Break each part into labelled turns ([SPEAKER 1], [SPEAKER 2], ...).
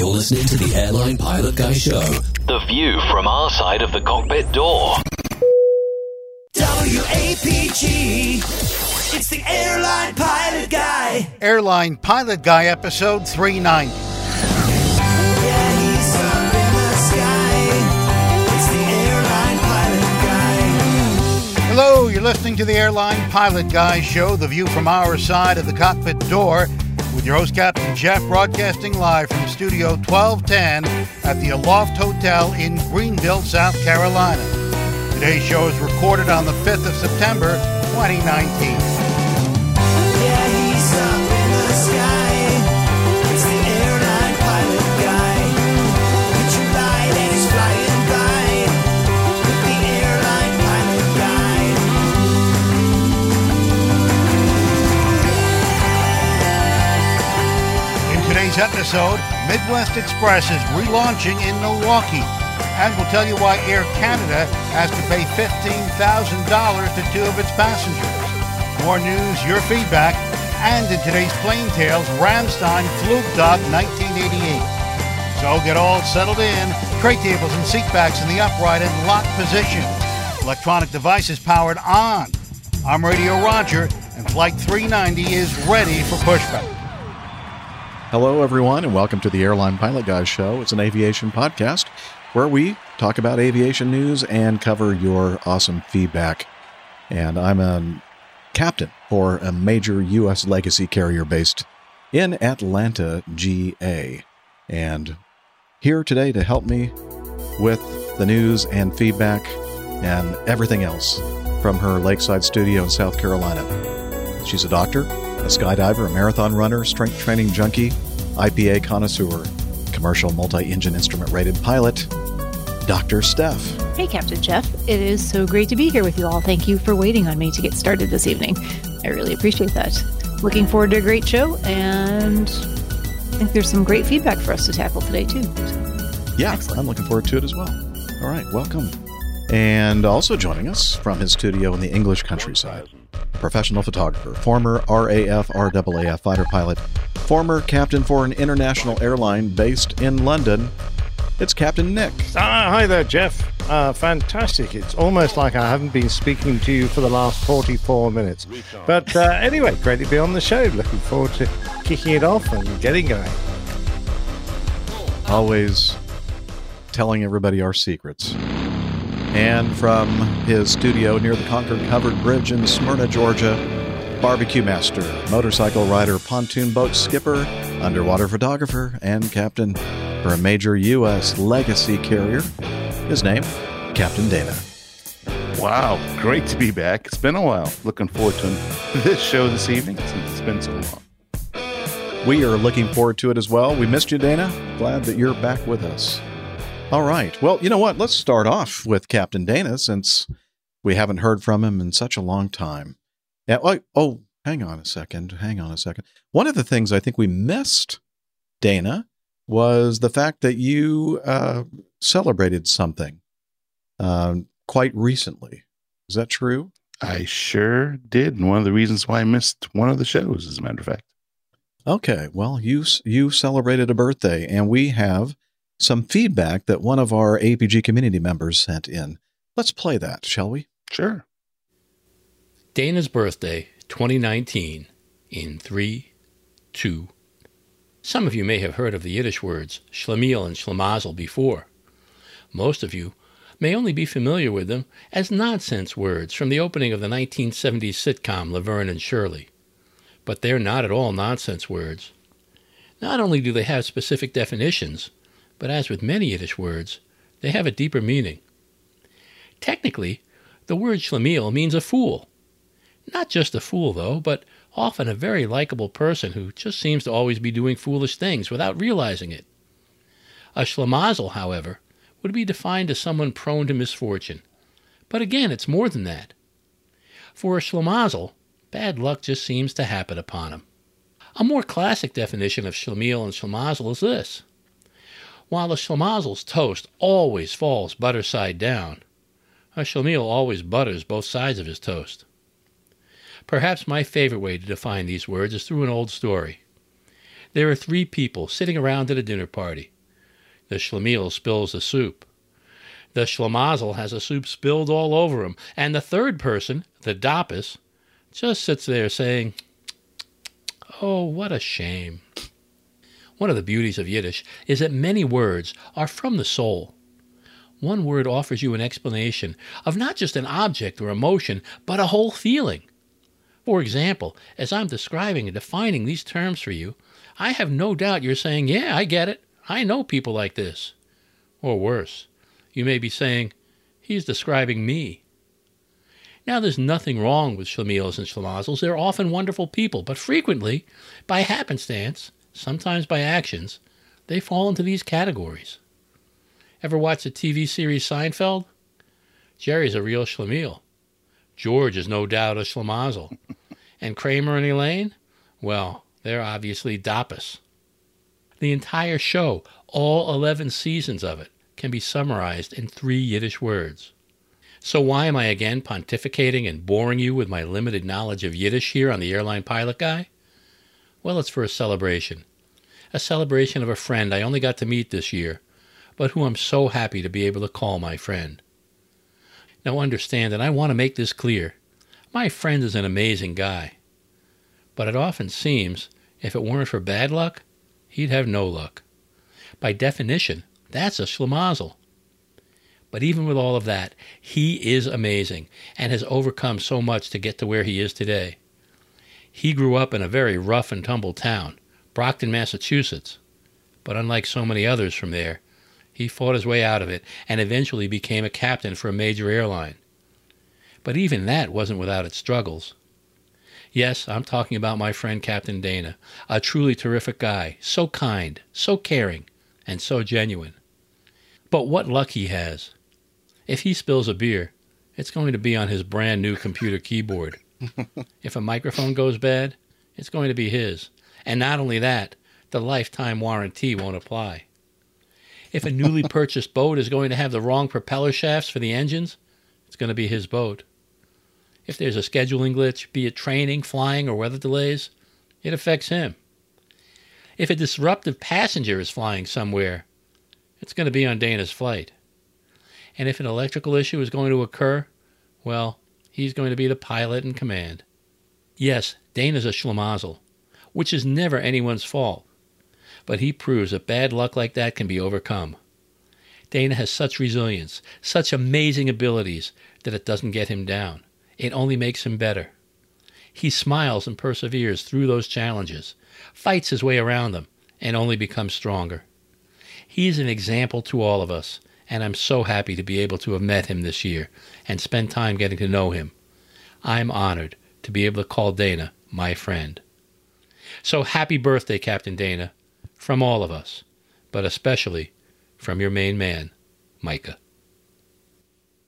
[SPEAKER 1] You're listening to the Airline Pilot Guy Show.
[SPEAKER 2] The view from our side of the cockpit door.
[SPEAKER 3] WAPG. It's the Airline Pilot Guy.
[SPEAKER 4] Airline Pilot Guy, episode 390.
[SPEAKER 3] Yeah, up in the sky. It's the Airline Pilot Guy.
[SPEAKER 4] Hello, you're listening to the Airline Pilot Guy show, the view from our side of the cockpit door, with your host, Captain Jeff, broadcasting live from Studio 1210 at the Aloft Hotel in Greenville, South Carolina. Today's show is recorded on the 5th of September, 2019. Today's episode, Midwest Express is relaunching in Milwaukee. And we'll tell you why Air Canada has to pay $15,000 to two of its passengers. More news, your feedback, and in today's Plane Tales, Ramstein Flugtag 1988. So get all settled in, tray tables and seat backs in the upright and locked position. Electronic devices powered on. I'm Radio Roger, and Flight 390 is ready for pushback.
[SPEAKER 5] Hello, everyone, and welcome to the Airline Pilot Guys Show. It's an aviation podcast where we talk about aviation news and cover your awesome feedback. And I'm a captain for a major U.S. legacy carrier based in Atlanta, GA. And here today to help me with the news and feedback and everything else from her lakeside studio in South Carolina. She's a doctor, a skydiver, a marathon runner, strength training junkie, IPA connoisseur, commercial multi engine instrument rated pilot, Dr. Steph.
[SPEAKER 6] Hey, Captain Jeff. It is so great to be here with you all. Thank you for waiting on me to get started this evening. I really appreciate that. Looking forward to a great show, and I think there's some great feedback for us to tackle today, too. So,
[SPEAKER 5] Yeah,
[SPEAKER 6] Excellent.
[SPEAKER 5] I'm looking forward to it as well. All right, welcome. And also joining us from his studio in the English countryside, professional photographer, former RAF RAAF fighter pilot, former captain for an international airline based in London. It's Captain Nick.
[SPEAKER 7] Ah, hi there, Jeff. Uh, fantastic. It's almost like I haven't been speaking to you for the last 44 minutes. But uh, anyway, great to be on the show. Looking forward to kicking it off and getting going.
[SPEAKER 5] always telling everybody our secrets. And from his studio near the Concord Covered Bridge in Smyrna, Georgia, barbecue master, motorcycle rider, pontoon boat skipper, underwater photographer, and captain for a major U.S. legacy carrier. His name, Captain Dana.
[SPEAKER 8] Wow, great to be back. It's been a while. Looking forward to this show this evening since it's been so long.
[SPEAKER 5] We are looking forward to it as well. We missed you, Dana. Glad that you're back with us. All right. Well, you know what? Let's start off with Captain Dana since we haven't heard from him in such a long time. Yeah. Oh, oh, hang on a second. Hang on a second. One of the things I think we missed, Dana, was the fact that you uh, celebrated something um, quite recently. Is that true?
[SPEAKER 8] I sure did. And one of the reasons why I missed one of the shows, as a matter of fact.
[SPEAKER 5] Okay, well, you you celebrated a birthday, and we have some feedback that one of our APG community members sent in. Let's play that, shall we?
[SPEAKER 8] Sure.
[SPEAKER 9] Dana's birthday, 2019, in 3, 2. Some of you may have heard of the Yiddish words schlemiel and schlemazel before. Most of you may only be familiar with them as nonsense words from the opening of the 1970s sitcom Laverne and Shirley. But they're not at all nonsense words. Not only do they have specific definitions, but as with many Yiddish words, they have a deeper meaning. Technically, the word schlemiel means a fool. Not just a fool, though, but often a very likable person who just seems to always be doing foolish things without realizing it. A schlemazel, however, would be defined as someone prone to misfortune. But again, it's more than that. For a schlemazel, bad luck just seems to happen upon him. A more classic definition of schlemiel and schlemazel is this. While the schlemazel's toast always falls butter side down, a schlemiel always butters both sides of his toast. Perhaps my favorite way to define these words is through an old story. There are three people sitting around at a dinner party. The schlemiel spills the soup. The schlemazel has the soup spilled all over him. And the third person, the doppus, just sits there saying, Oh, what a shame. One of the beauties of Yiddish is that many words are from the soul. One word offers you an explanation of not just an object or emotion, but a whole feeling. For example, as I'm describing and defining these terms for you, I have no doubt you're saying, Yeah, I get it. I know people like this. Or worse, you may be saying, He's describing me. Now, there's nothing wrong with schlemiels and schlemazels. They're often wonderful people, but frequently, by happenstance, sometimes by actions, they fall into these categories. Ever watch the TV series Seinfeld? Jerry's a real schlemiel. George is no doubt a schlemazel. and Kramer and Elaine? Well, they're obviously doppus. The entire show, all 11 seasons of it, can be summarized in three Yiddish words. So why am I again pontificating and boring you with my limited knowledge of Yiddish here on the Airline Pilot Guy? Well, it's for a celebration. A celebration of a friend I only got to meet this year, but who I'm so happy to be able to call my friend. Now understand that I want to make this clear. My friend is an amazing guy. But it often seems, if it weren't for bad luck, he'd have no luck. By definition, that's a schlemazel. But even with all of that, he is amazing and has overcome so much to get to where he is today. He grew up in a very rough and tumble town, Brockton, Massachusetts. But unlike so many others from there, he fought his way out of it and eventually became a captain for a major airline. But even that wasn't without its struggles. Yes, I'm talking about my friend Captain Dana, a truly terrific guy, so kind, so caring, and so genuine. But what luck he has. If he spills a beer, it's going to be on his brand new computer keyboard. if a microphone goes bad, it's going to be his. And not only that, the lifetime warranty won't apply. If a newly purchased boat is going to have the wrong propeller shafts for the engines, it's going to be his boat. If there's a scheduling glitch, be it training, flying, or weather delays, it affects him. If a disruptive passenger is flying somewhere, it's going to be on Dana's flight. And if an electrical issue is going to occur, well, he's going to be the pilot in command. Yes, Dana's a schlemazel, which is never anyone's fault, but he proves that bad luck like that can be overcome. Dana has such resilience, such amazing abilities that it doesn't get him down. It only makes him better. He smiles and perseveres through those challenges, fights his way around them, and only becomes stronger. He's an example to all of us, and I'm so happy to be able to have met him this year and spend time getting to know him. I'm honored to be able to call Dana my friend. So happy birthday, Captain Dana, from all of us, but especially from your main man, Micah.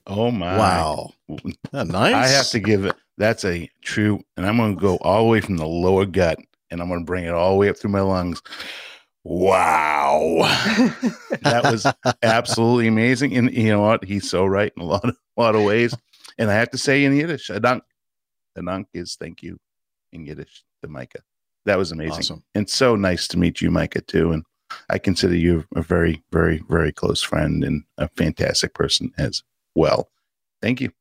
[SPEAKER 8] Oh my!
[SPEAKER 5] Wow. Nice.
[SPEAKER 8] I have to give it. That's a true, and I'm going to go all the way from the lower gut, and I'm going to bring it all the way up through my lungs. Wow, that was absolutely amazing. And you know what? He's so right in a lot of a lot of ways. And I have to say in Yiddish, a dunk. The dunk is thank you in Yiddish to Micah. That was amazing.
[SPEAKER 5] Awesome.
[SPEAKER 8] And so nice to meet you, Micah, too. And I consider you a very, very, very close friend and a fantastic person as well. Thank you.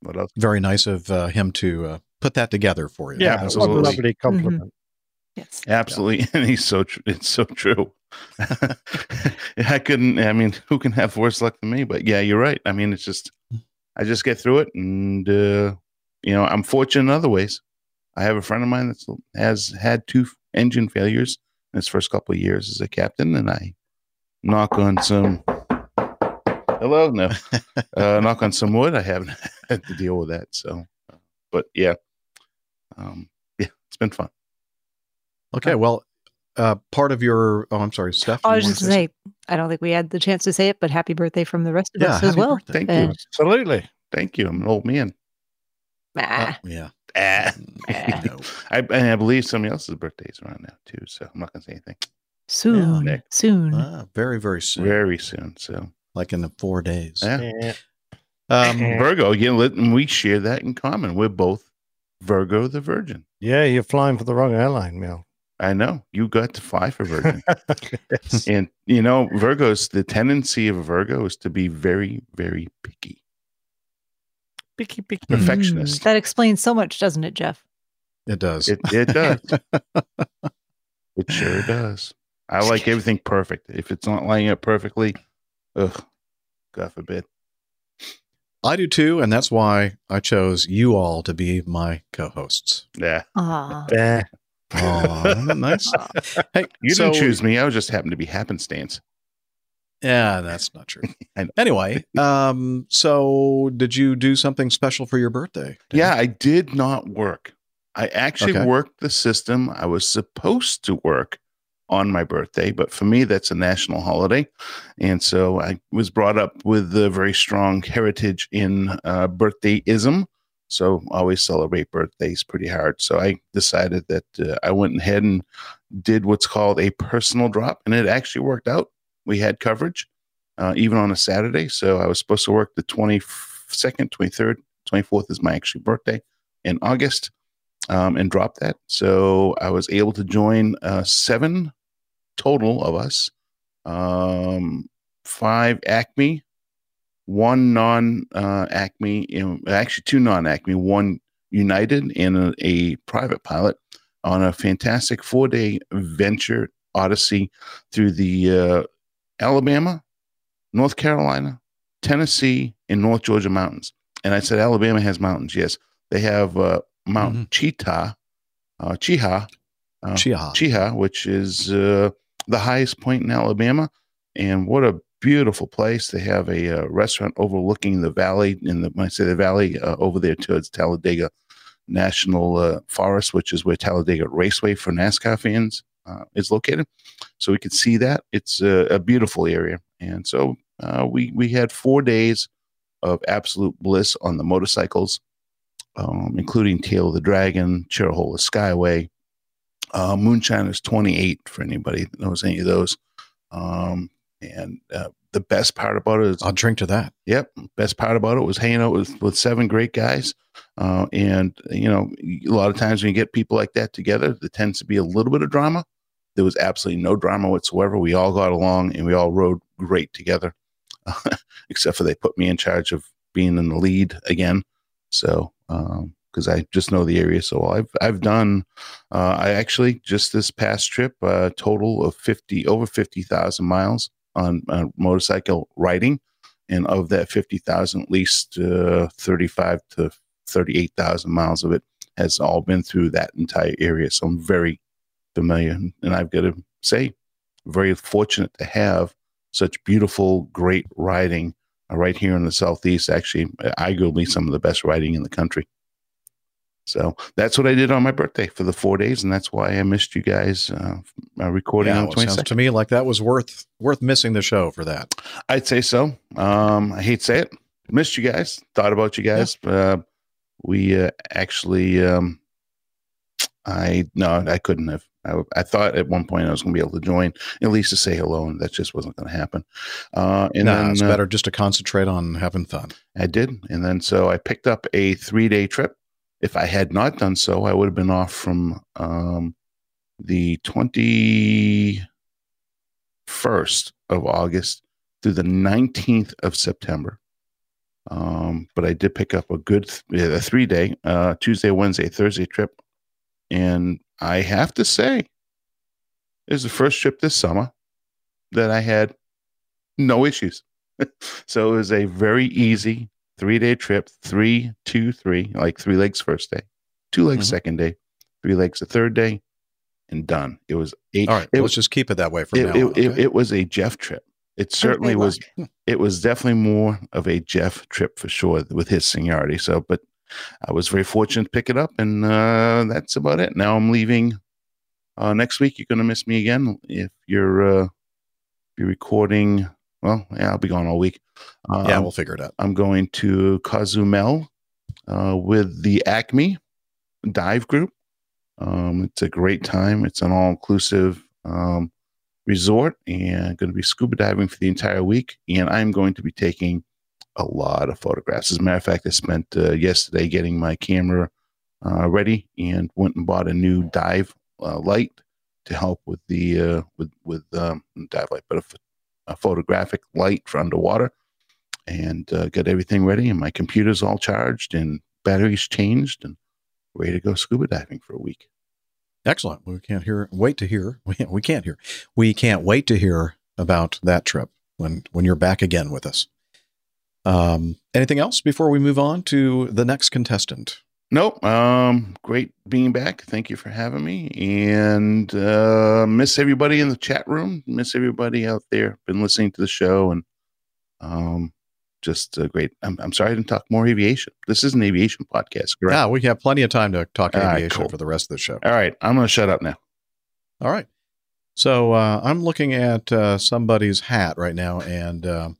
[SPEAKER 8] What else?
[SPEAKER 5] Very nice of uh, him to uh, put that together for you.
[SPEAKER 7] Yeah, what a
[SPEAKER 8] Absolutely.
[SPEAKER 7] lovely compliment.
[SPEAKER 6] Yes.
[SPEAKER 8] Absolutely. And he's so true. It's so true. I couldn't, I mean, who can have worse luck than me? But yeah, you're right. I mean, it's just, I just get through it. And, uh, you know, I'm fortunate in other ways. I have a friend of mine that has had two engine failures in his first couple of years as a captain. And I knock on some, hello, no, uh, knock on some wood. I haven't had to deal with that. So, but yeah, um, yeah, it's been fun.
[SPEAKER 5] Okay. Well, uh, part of your. Oh, I'm sorry, Steph.
[SPEAKER 6] I was
[SPEAKER 5] wanna
[SPEAKER 6] just to say, I don't think we had the chance to say it, but happy birthday from the rest of
[SPEAKER 5] Yeah,
[SPEAKER 6] us as well.
[SPEAKER 5] birthday.
[SPEAKER 8] Thank you.
[SPEAKER 7] Absolutely.
[SPEAKER 8] Thank you. I'm an old man.
[SPEAKER 6] Ah,
[SPEAKER 5] Yeah.
[SPEAKER 8] Ah.
[SPEAKER 5] No.
[SPEAKER 8] I, and I believe somebody else's birthday is around now too, so I'm not going to say anything.
[SPEAKER 6] soon,
[SPEAKER 8] Nick.
[SPEAKER 6] soon.
[SPEAKER 5] Ah, very, very soon.
[SPEAKER 8] Very soon. So,
[SPEAKER 5] like in the four days.
[SPEAKER 8] yeah.
[SPEAKER 7] Yeah.
[SPEAKER 5] Um,
[SPEAKER 8] Virgo again. Let, and we share that in common. We're both Virgo, the Virgin.
[SPEAKER 7] Yeah, you're flying for the wrong airline, Mel.
[SPEAKER 8] I know you got to fly for Virgin, and you know Virgos. The tendency of a Virgo is to be very, very picky,
[SPEAKER 7] Picky, picky.
[SPEAKER 8] perfectionist.
[SPEAKER 6] Mm, that explains so much, doesn't it, Jeff?
[SPEAKER 5] It does.
[SPEAKER 8] It it does. it sure does. I like everything perfect. If it's not lining up perfectly, ugh, God forbid.
[SPEAKER 5] I do too, and that's why I chose you all to be my co-hosts.
[SPEAKER 8] Yeah,
[SPEAKER 6] Ah,
[SPEAKER 7] Yeah.
[SPEAKER 5] Oh, nice. Hey,
[SPEAKER 8] you
[SPEAKER 5] so-
[SPEAKER 8] didn't choose me. I was just happened to be happenstance.
[SPEAKER 5] Yeah, that's not true. Anyway, um, so did you do something special for your birthday? Dan?
[SPEAKER 8] Yeah, I did not work. I actually
[SPEAKER 5] Okay.
[SPEAKER 8] worked the system I was supposed to work on my birthday, but for me, that's a national holiday. And so I was brought up with a very strong heritage in uh, birthdayism. So always celebrate birthdays pretty hard. So I decided that uh, I went ahead and did what's called a personal drop, and it actually worked out. We had coverage uh, even on a Saturday. So I was supposed to work the 22nd, 23rd, 24th is my actual birthday in August um, and drop that. So I was able to join uh, seven total of us, um, five Acme, one non uh, Acme, you know, actually two non Acme, one United, and a, a private pilot on a fantastic four day venture odyssey through the uh, Alabama, North Carolina, Tennessee, and North Georgia mountains. And I said, Alabama has mountains. Yes, they have uh, Mount Cheetah, uh, Cheaha, uh,
[SPEAKER 5] Cheaha.
[SPEAKER 8] Cheaha, which is uh, the highest point in Alabama. And what a beautiful place. They have a uh, restaurant overlooking the valley. In the when I say the valley, uh, over there towards Talladega National uh, Forest, which is where Talladega Raceway for NASCAR fans uh, is located. So we could see that. It's a, beautiful area. And so uh, we we had four days of absolute bliss on the motorcycles, um, including Tail of the Dragon, Cherohala Skyway, uh, Moonshiners 28 for anybody knows any of those. Um, and uh, the best part about it is
[SPEAKER 5] I'll drink to that.
[SPEAKER 8] Yep. Best part about it was hanging out with, with seven great guys. Uh, and, you know, a lot of times when you get people like that together, there tends to be a little bit of drama. There was absolutely no drama whatsoever. We all got along and we all rode great together, except for they put me in charge of being in the lead again. So, because I just know the area so well. I've, I've done, uh, I actually just this past trip, a total of 50, over 50,000 miles on uh, motorcycle riding. And of that 50,000 at least uh, 35 to 38,000 miles of it has all been through that entire area. So I'm very familiar and I've got to say very fortunate to have such beautiful great riding uh, right here in the southeast. Actually arguably some of the best riding in the country so that's what I did on my birthday for the four days, and that's why I missed you guys uh, uh, recording
[SPEAKER 5] Yeah,
[SPEAKER 8] on
[SPEAKER 5] well,
[SPEAKER 8] twenty
[SPEAKER 5] sounds to me like that was worth worth missing the show for that.
[SPEAKER 8] I'd say so. Um, I hate to say it. Missed you guys. Thought about you guys. Uh, we uh, actually, um, I no, I couldn't have. I, I thought at one point I was going to be able to join at least to say hello, and that just wasn't going to happen. Uh, and
[SPEAKER 5] no,
[SPEAKER 8] then
[SPEAKER 5] it's
[SPEAKER 8] uh,
[SPEAKER 5] better just to concentrate on having fun.
[SPEAKER 8] I did, and then so I picked up a three day trip. If I had not done so, I would have been off from um, the twenty first of August through the nineteenth of September. Um, but I did pick up a good th- a three day uh, Tuesday, Wednesday, Thursday trip, and I have to say, it was the first trip this summer that I had no issues. so it was a very easy three day trip, three, two, three, like three legs first day, two legs
[SPEAKER 5] Mhm.
[SPEAKER 8] second day, three legs the third day, and done. It was eight.
[SPEAKER 5] All right,
[SPEAKER 8] it
[SPEAKER 5] let's
[SPEAKER 8] was
[SPEAKER 5] just keep it that way from
[SPEAKER 8] it,
[SPEAKER 5] now
[SPEAKER 8] it,
[SPEAKER 5] on.
[SPEAKER 8] it,
[SPEAKER 5] okay?
[SPEAKER 8] it was a Jeff trip. It certainly was. It was definitely more of a Jeff trip for sure with his seniority. So, but I was very fortunate to pick it up, and uh, that's about it. Now I'm leaving. Uh, next week, you're going to miss me again if you're uh, you're recording. Well, yeah, I'll be gone all week. Um,
[SPEAKER 5] yeah, we'll figure it out.
[SPEAKER 8] I'm going to Cozumel uh, with the Acme Dive Group. Um, it's a great time. It's an all inclusive um, resort and going to be scuba diving for the entire week. And I'm going to be taking a lot of photographs. As a matter of fact, I spent uh, yesterday getting my camera uh, ready and went and bought a new dive uh, light to help with the uh, with with um, dive light, but a, a photographic light for underwater, and uh, got everything ready. And my computer's all charged and batteries changed, and ready to go scuba diving for a week.
[SPEAKER 5] Excellent. We can't hear. Wait to hear. We, can't hear. We can't wait to hear about that trip when when you're back again with us. Um, anything else before we move on to the next contestant?
[SPEAKER 8] Nope. Um, great being back. Thank you for having me. And uh, miss everybody in the chat room. Miss everybody out there. Been listening to the show and um, just uh, great. I'm, I'm sorry I didn't talk more aviation. This is an aviation podcast, correct?
[SPEAKER 5] Yeah, we have plenty of time to talk
[SPEAKER 8] All right,
[SPEAKER 5] aviation
[SPEAKER 8] cool.
[SPEAKER 5] for the rest of the show.
[SPEAKER 8] All right. I'm going to shut up now.
[SPEAKER 5] All right. So uh, I'm looking at uh, somebody's hat right now, and um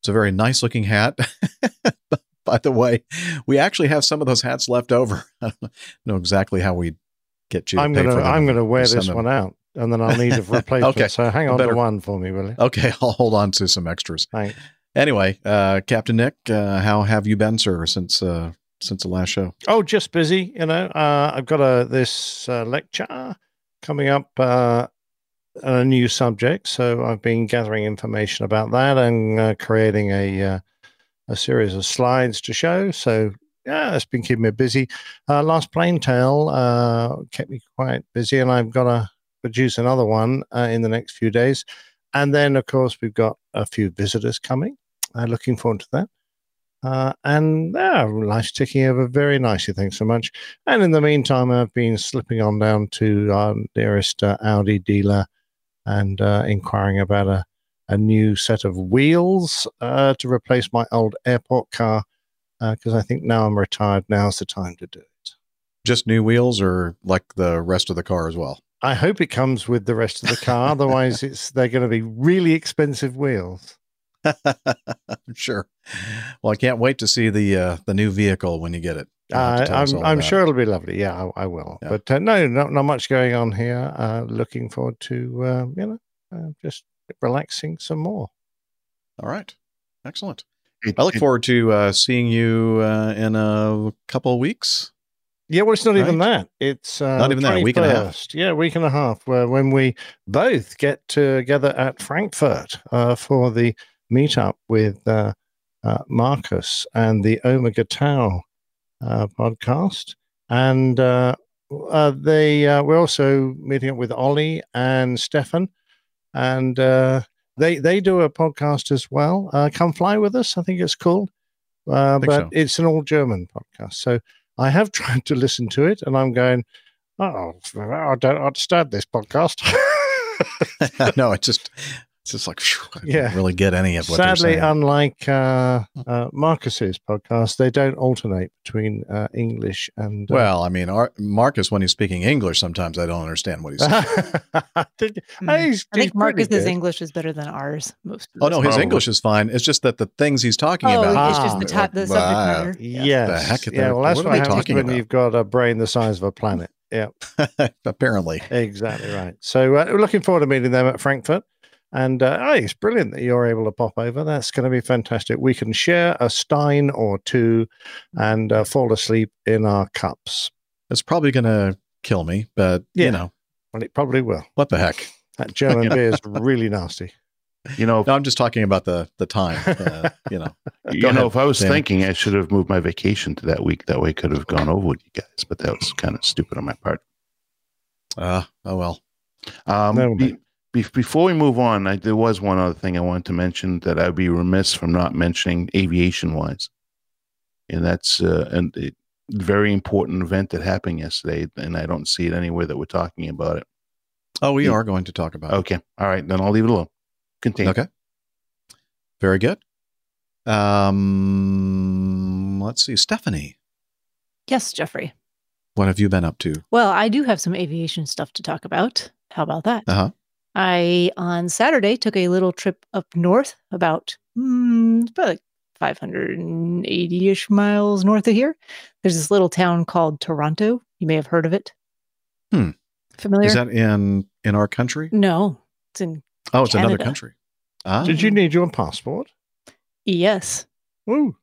[SPEAKER 5] it's a very nice looking hat. By the way, we actually have some of those hats left over. I don't know exactly how we get you.
[SPEAKER 7] I'm gonna
[SPEAKER 5] for them.
[SPEAKER 7] I'm gonna wear this
[SPEAKER 5] them-
[SPEAKER 7] one out, and then I'll need a replacement.
[SPEAKER 5] Okay.
[SPEAKER 7] So hang on
[SPEAKER 5] Better-
[SPEAKER 7] to one for me, will you?
[SPEAKER 5] Okay, I'll hold on to some extras.
[SPEAKER 7] Thanks.
[SPEAKER 5] Anyway, uh, Captain Nick, uh, how have you been, sir, since uh, since the last show?
[SPEAKER 7] Oh, just busy. You know, uh, I've got a this uh, lecture coming up, uh, on a new subject. So I've been gathering information about that and uh, creating a uh, a series of slides to show. So yeah, it's been keeping me busy. Uh, Last Plane Tale uh, kept me quite busy, and I've got to produce another one uh, in the next few days. And then, of course, we've got a few visitors coming. Uh, looking forward to that. Uh, and yeah, life's ticking over very nicely. Thanks so much. And in the meantime, I've been slipping on down to our nearest uh, Audi dealer and uh, inquiring about a, a new set of wheels uh, to replace my old airport car because I think now I'm retired. Now's the time to do it.
[SPEAKER 5] Just new wheels, or like the rest of the car as well?
[SPEAKER 7] I hope it comes with the rest of the car. Otherwise, it's they're going to be really expensive wheels.
[SPEAKER 5] sure. Well, I can't wait to see the uh, the new vehicle when you get it. You'll have to
[SPEAKER 7] Uh, I'm, I'm sure
[SPEAKER 5] it.
[SPEAKER 7] it'll be lovely. Yeah, I, I will.
[SPEAKER 5] Yeah.
[SPEAKER 7] But uh, no, not, not much going on here. Uh, looking forward to, uh, you know, uh, just relaxing some more.
[SPEAKER 5] All right, excellent.
[SPEAKER 8] It-
[SPEAKER 5] I look
[SPEAKER 8] it-
[SPEAKER 5] forward to uh, seeing you uh, in a couple of weeks.
[SPEAKER 7] Yeah, well, it's not even that. It's uh,
[SPEAKER 5] Not even that, a week and a half.
[SPEAKER 7] Yeah, week and a half. Where when we both get together at Frankfurt uh, for the meetup with uh, uh, Marcus and the Omega Tau uh, podcast, and uh, uh, they uh, we're also meeting up with Ollie and Stefan, and uh, they they do a podcast as well. Uh, Come fly with us. I think it's called, uh,
[SPEAKER 5] Think
[SPEAKER 7] but
[SPEAKER 5] so.
[SPEAKER 7] it's an all German podcast. So. I have tried to listen to it, and I'm going, oh, I don't understand this podcast.
[SPEAKER 5] no, it's just it's just like phew, I
[SPEAKER 7] Yeah.
[SPEAKER 5] don't really get any of what
[SPEAKER 7] Sadly,
[SPEAKER 5] they're saying.
[SPEAKER 7] unlike uh, uh, Marcus's podcast, they don't alternate between uh, English and. Uh,
[SPEAKER 5] well, I mean, our, Marcus, when he's speaking English, sometimes I don't understand what he's saying.
[SPEAKER 7] I think,
[SPEAKER 6] Mm.
[SPEAKER 7] he's-
[SPEAKER 6] I think
[SPEAKER 7] he's
[SPEAKER 6] Marcus's
[SPEAKER 7] good.
[SPEAKER 6] English is better than ours. Most. Of
[SPEAKER 5] oh no,
[SPEAKER 6] time.
[SPEAKER 5] his
[SPEAKER 8] Probably.
[SPEAKER 5] English is fine. It's just that the things he's talking
[SPEAKER 6] Oh,
[SPEAKER 5] about.
[SPEAKER 6] it's just the
[SPEAKER 7] Ah.
[SPEAKER 6] top, the subject matter. Yeah.
[SPEAKER 7] Yes.
[SPEAKER 5] The heck are
[SPEAKER 7] yeah,
[SPEAKER 5] they-
[SPEAKER 7] well, that's
[SPEAKER 5] what
[SPEAKER 7] what,
[SPEAKER 5] they
[SPEAKER 7] happens
[SPEAKER 5] talking
[SPEAKER 7] when
[SPEAKER 5] about?
[SPEAKER 7] you've got a brain the size of a planet. Yeah.
[SPEAKER 5] Apparently,
[SPEAKER 7] Exactly right. So uh, we're looking forward to meeting them at Frankfurt. And uh, oh, it's brilliant that you're able to pop over. That's going to be fantastic. We can share a stein or two and uh, fall asleep in our cups.
[SPEAKER 5] it's probably going to kill me, but
[SPEAKER 7] Yeah.
[SPEAKER 5] you know
[SPEAKER 7] Well, it probably will.
[SPEAKER 5] what the heck.
[SPEAKER 7] That German beer is really nasty.
[SPEAKER 8] You know,
[SPEAKER 5] No, I'm just talking about the the time. Uh, you know,
[SPEAKER 8] you
[SPEAKER 5] Go
[SPEAKER 8] know,
[SPEAKER 5] ahead,
[SPEAKER 8] if I was
[SPEAKER 5] Dan.
[SPEAKER 8] thinking, I should have moved my vacation to that week. That way, I could have gone over with you guys. But that was kind of stupid on my part.
[SPEAKER 5] uh, oh well.
[SPEAKER 8] Um,
[SPEAKER 7] Never
[SPEAKER 8] be- be- before we move on, I, there was one other thing I wanted to mention that I'd be remiss from not mentioning aviation wise, and that's uh, a very important event that happened yesterday, and I don't see it anywhere that we're talking about it.
[SPEAKER 5] Oh, we
[SPEAKER 8] Yeah.
[SPEAKER 5] are going to talk about. it.
[SPEAKER 8] Okay, all right, then I'll leave it alone. Continue.
[SPEAKER 5] Okay. Very good. Um, let's see, Stephanie,
[SPEAKER 6] Yes, Jeffrey.
[SPEAKER 5] what have you been up to?
[SPEAKER 6] Well, I do have some aviation stuff to talk about. How about that?
[SPEAKER 5] Uh huh.
[SPEAKER 6] I on Saturday took a little trip up north, about mm, it's about like 580 ish miles north of here. There's this little town called Toronto. You may have heard of it.
[SPEAKER 5] Hmm.
[SPEAKER 6] Familiar?
[SPEAKER 5] Is that in in our country?
[SPEAKER 6] no, it's in
[SPEAKER 5] Oh, it's another country. Ah,
[SPEAKER 7] Did you need your passport?
[SPEAKER 6] yes,
[SPEAKER 7] Ooh.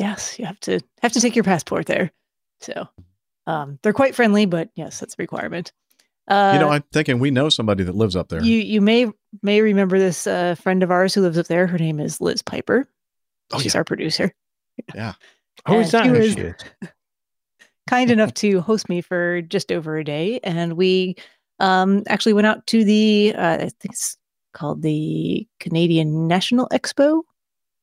[SPEAKER 6] yes. You have to have to take your passport there. So um, they're quite friendly, but yes, that's a requirement. Uh,
[SPEAKER 5] you know, I'm thinking we know somebody that lives up there.
[SPEAKER 6] you you may may remember this uh, friend of ours who lives up there. Her name is Liz Piper.
[SPEAKER 5] Oh,
[SPEAKER 6] She's
[SPEAKER 5] yeah.
[SPEAKER 6] our producer.
[SPEAKER 7] Oh, is that
[SPEAKER 6] she
[SPEAKER 7] who
[SPEAKER 6] was-
[SPEAKER 7] she is?
[SPEAKER 6] kind enough to host me for just over a day, and we um, actually went out to the uh, I think it's called the Canadian National Expo.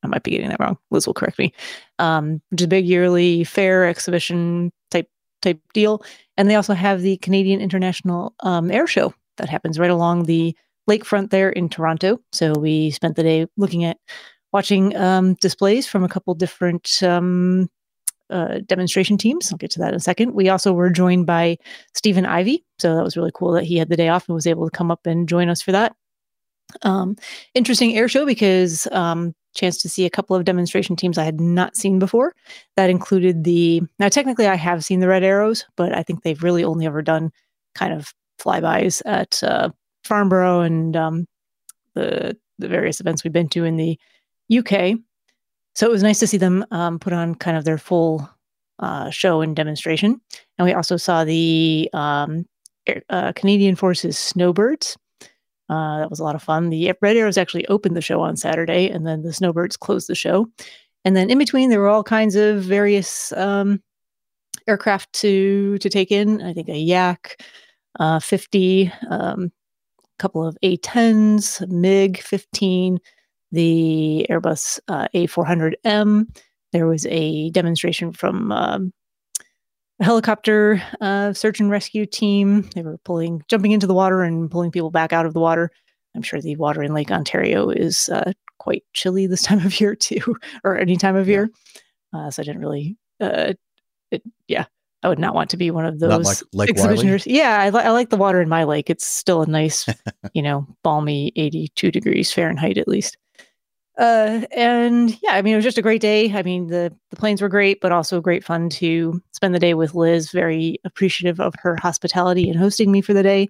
[SPEAKER 6] I might be getting that wrong. Liz will correct me. Um, which is a big yearly fair exhibition type type deal, and they also have the Canadian International um, Air Show that happens right along the lakefront there in Toronto. So we spent the day looking at watching um, displays from a couple different um, uh, demonstration teams. I'll get to that in a second. We also were joined by Stephen Ivy. So that was really cool that he had the day off and was able to come up and join us for that. Um, interesting air show because um, chance to see a couple of demonstration teams I had not seen before. That included the now technically I have seen the Red Arrows, but I think they've really only ever done kind of flybys at uh, Farnborough and um, the the various events we've been to in the UK. So it was nice to see them um, put on kind of their full uh, show and demonstration. And we also saw the um, uh, Canadian Forces Snowbirds. Uh, that was a lot of fun. The Red Arrows actually opened the show on Saturday, and then the Snowbirds closed the show. And then in between, there were all kinds of various um, aircraft to to take in. I think a Yak uh, 50, um, a couple of A10s, MiG 15, the Airbus uh, A400M. There was a demonstration from um, a helicopter uh, search and rescue team. They were pulling, jumping into the water and pulling people back out of the water. I'm sure the water in Lake Ontario is uh, quite chilly this time of year too, or any time of year. Uh, so I didn't really, uh, it, yeah, I would not want to be one of those
[SPEAKER 5] like Lake Wylie.
[SPEAKER 6] exhibitioners. Yeah, I, li- I like the water in my lake. It's still a nice, you know, balmy 82 degrees Fahrenheit at least. Uh, and yeah, I mean, it was just a great day. I mean, the the planes were great, but also great fun to spend the day with Liz. Very appreciative of her hospitality and hosting me for the day,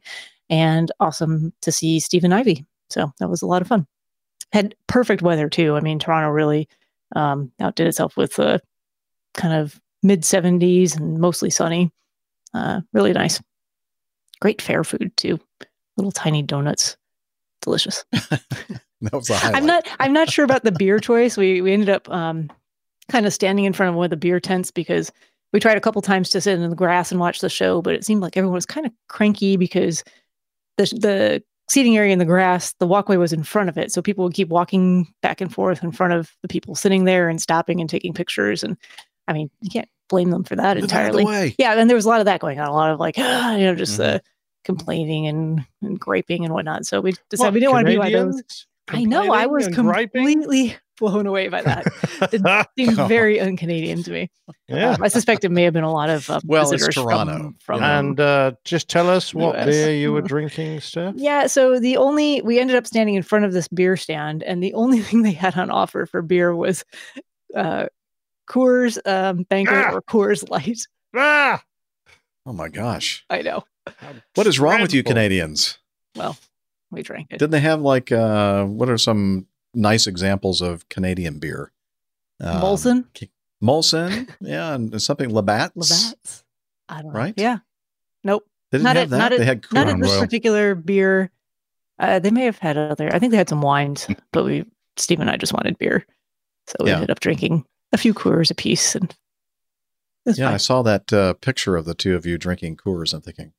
[SPEAKER 6] and awesome to see Stephen Ivy. So that was a lot of fun. Had perfect weather too. I mean, Toronto really um, outdid itself with uh, kind of mid 70s and mostly sunny. Uh, really nice. Great fair food too. Little tiny donuts, delicious.
[SPEAKER 5] That was the highlight.
[SPEAKER 6] I'm not. I'm not sure about the beer choice. We we ended up um, kind of standing in front of one of the beer tents because we tried a couple times to sit in the grass and watch the show, but it seemed like everyone was kind of cranky because the the seating area in the grass, the walkway was in front of it, so people would keep walking back and forth in front of the people sitting there and stopping and taking pictures. And I mean, you can't blame them for that
[SPEAKER 5] the
[SPEAKER 6] entirely. Yeah, and there was a lot of that going on. A lot of like, ah, you know, just
[SPEAKER 5] Mhm.
[SPEAKER 6] uh, complaining and, and graping and whatnot. So we decided
[SPEAKER 7] What,
[SPEAKER 6] we didn't want to be one of those. I know. I was
[SPEAKER 7] and griping?
[SPEAKER 6] completely blown away by that. It seemed very un-Canadian to me.
[SPEAKER 7] yeah.
[SPEAKER 6] Um, I suspect it may have been a lot of um,
[SPEAKER 5] Well, it's
[SPEAKER 6] visitors
[SPEAKER 5] Toronto,
[SPEAKER 6] from, from
[SPEAKER 5] you.
[SPEAKER 7] And uh, just tell us what
[SPEAKER 6] US.
[SPEAKER 7] beer you were drinking, Steph.
[SPEAKER 6] yeah. So the only we ended up standing in front of this beer stand, and the only thing they had on offer for beer was uh, Coors um, Banquet
[SPEAKER 7] Ah!
[SPEAKER 6] or Coors Light.
[SPEAKER 7] Ah!
[SPEAKER 5] Oh my gosh.
[SPEAKER 6] I know.
[SPEAKER 5] What is wrong with you Canadians?
[SPEAKER 6] Well, we drank it.
[SPEAKER 5] Didn't they have like uh what are some nice examples of Canadian beer? Um,
[SPEAKER 6] Molson,
[SPEAKER 5] Molson, yeah, and something Labatt's.
[SPEAKER 6] Labatt's. I don't know.
[SPEAKER 5] Right?
[SPEAKER 6] Yeah. Nope.
[SPEAKER 5] They didn't
[SPEAKER 6] Not
[SPEAKER 5] have
[SPEAKER 6] at-
[SPEAKER 5] that.
[SPEAKER 6] not at-
[SPEAKER 5] they had
[SPEAKER 6] Not at this
[SPEAKER 5] Royal.
[SPEAKER 6] particular beer. Uh, they may have had other. I think they had some wines, but we Steve and I just wanted beer, so we
[SPEAKER 5] Yeah.
[SPEAKER 6] ended up drinking a few Coors apiece, and
[SPEAKER 5] Yeah, I saw that uh, picture of the two of you drinking Coors. I'm thinking,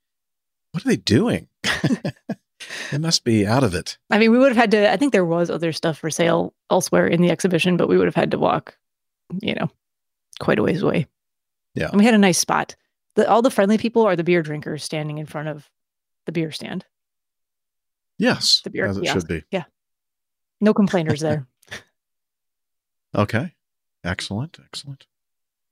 [SPEAKER 5] what are they doing? they must be out of it.
[SPEAKER 6] I mean, we would have had to. I think there was other stuff for sale elsewhere in the exhibition, but we would have had to walk, you know, quite a ways away.
[SPEAKER 5] Yeah.
[SPEAKER 6] and we had a nice spot. The, all the friendly people are the beer drinkers standing in front of the beer stand.
[SPEAKER 5] Yes,
[SPEAKER 6] The beer
[SPEAKER 5] as it
[SPEAKER 6] kiosk.
[SPEAKER 5] should be. Yeah.
[SPEAKER 6] No complainers there.
[SPEAKER 5] Okay, excellent, excellent.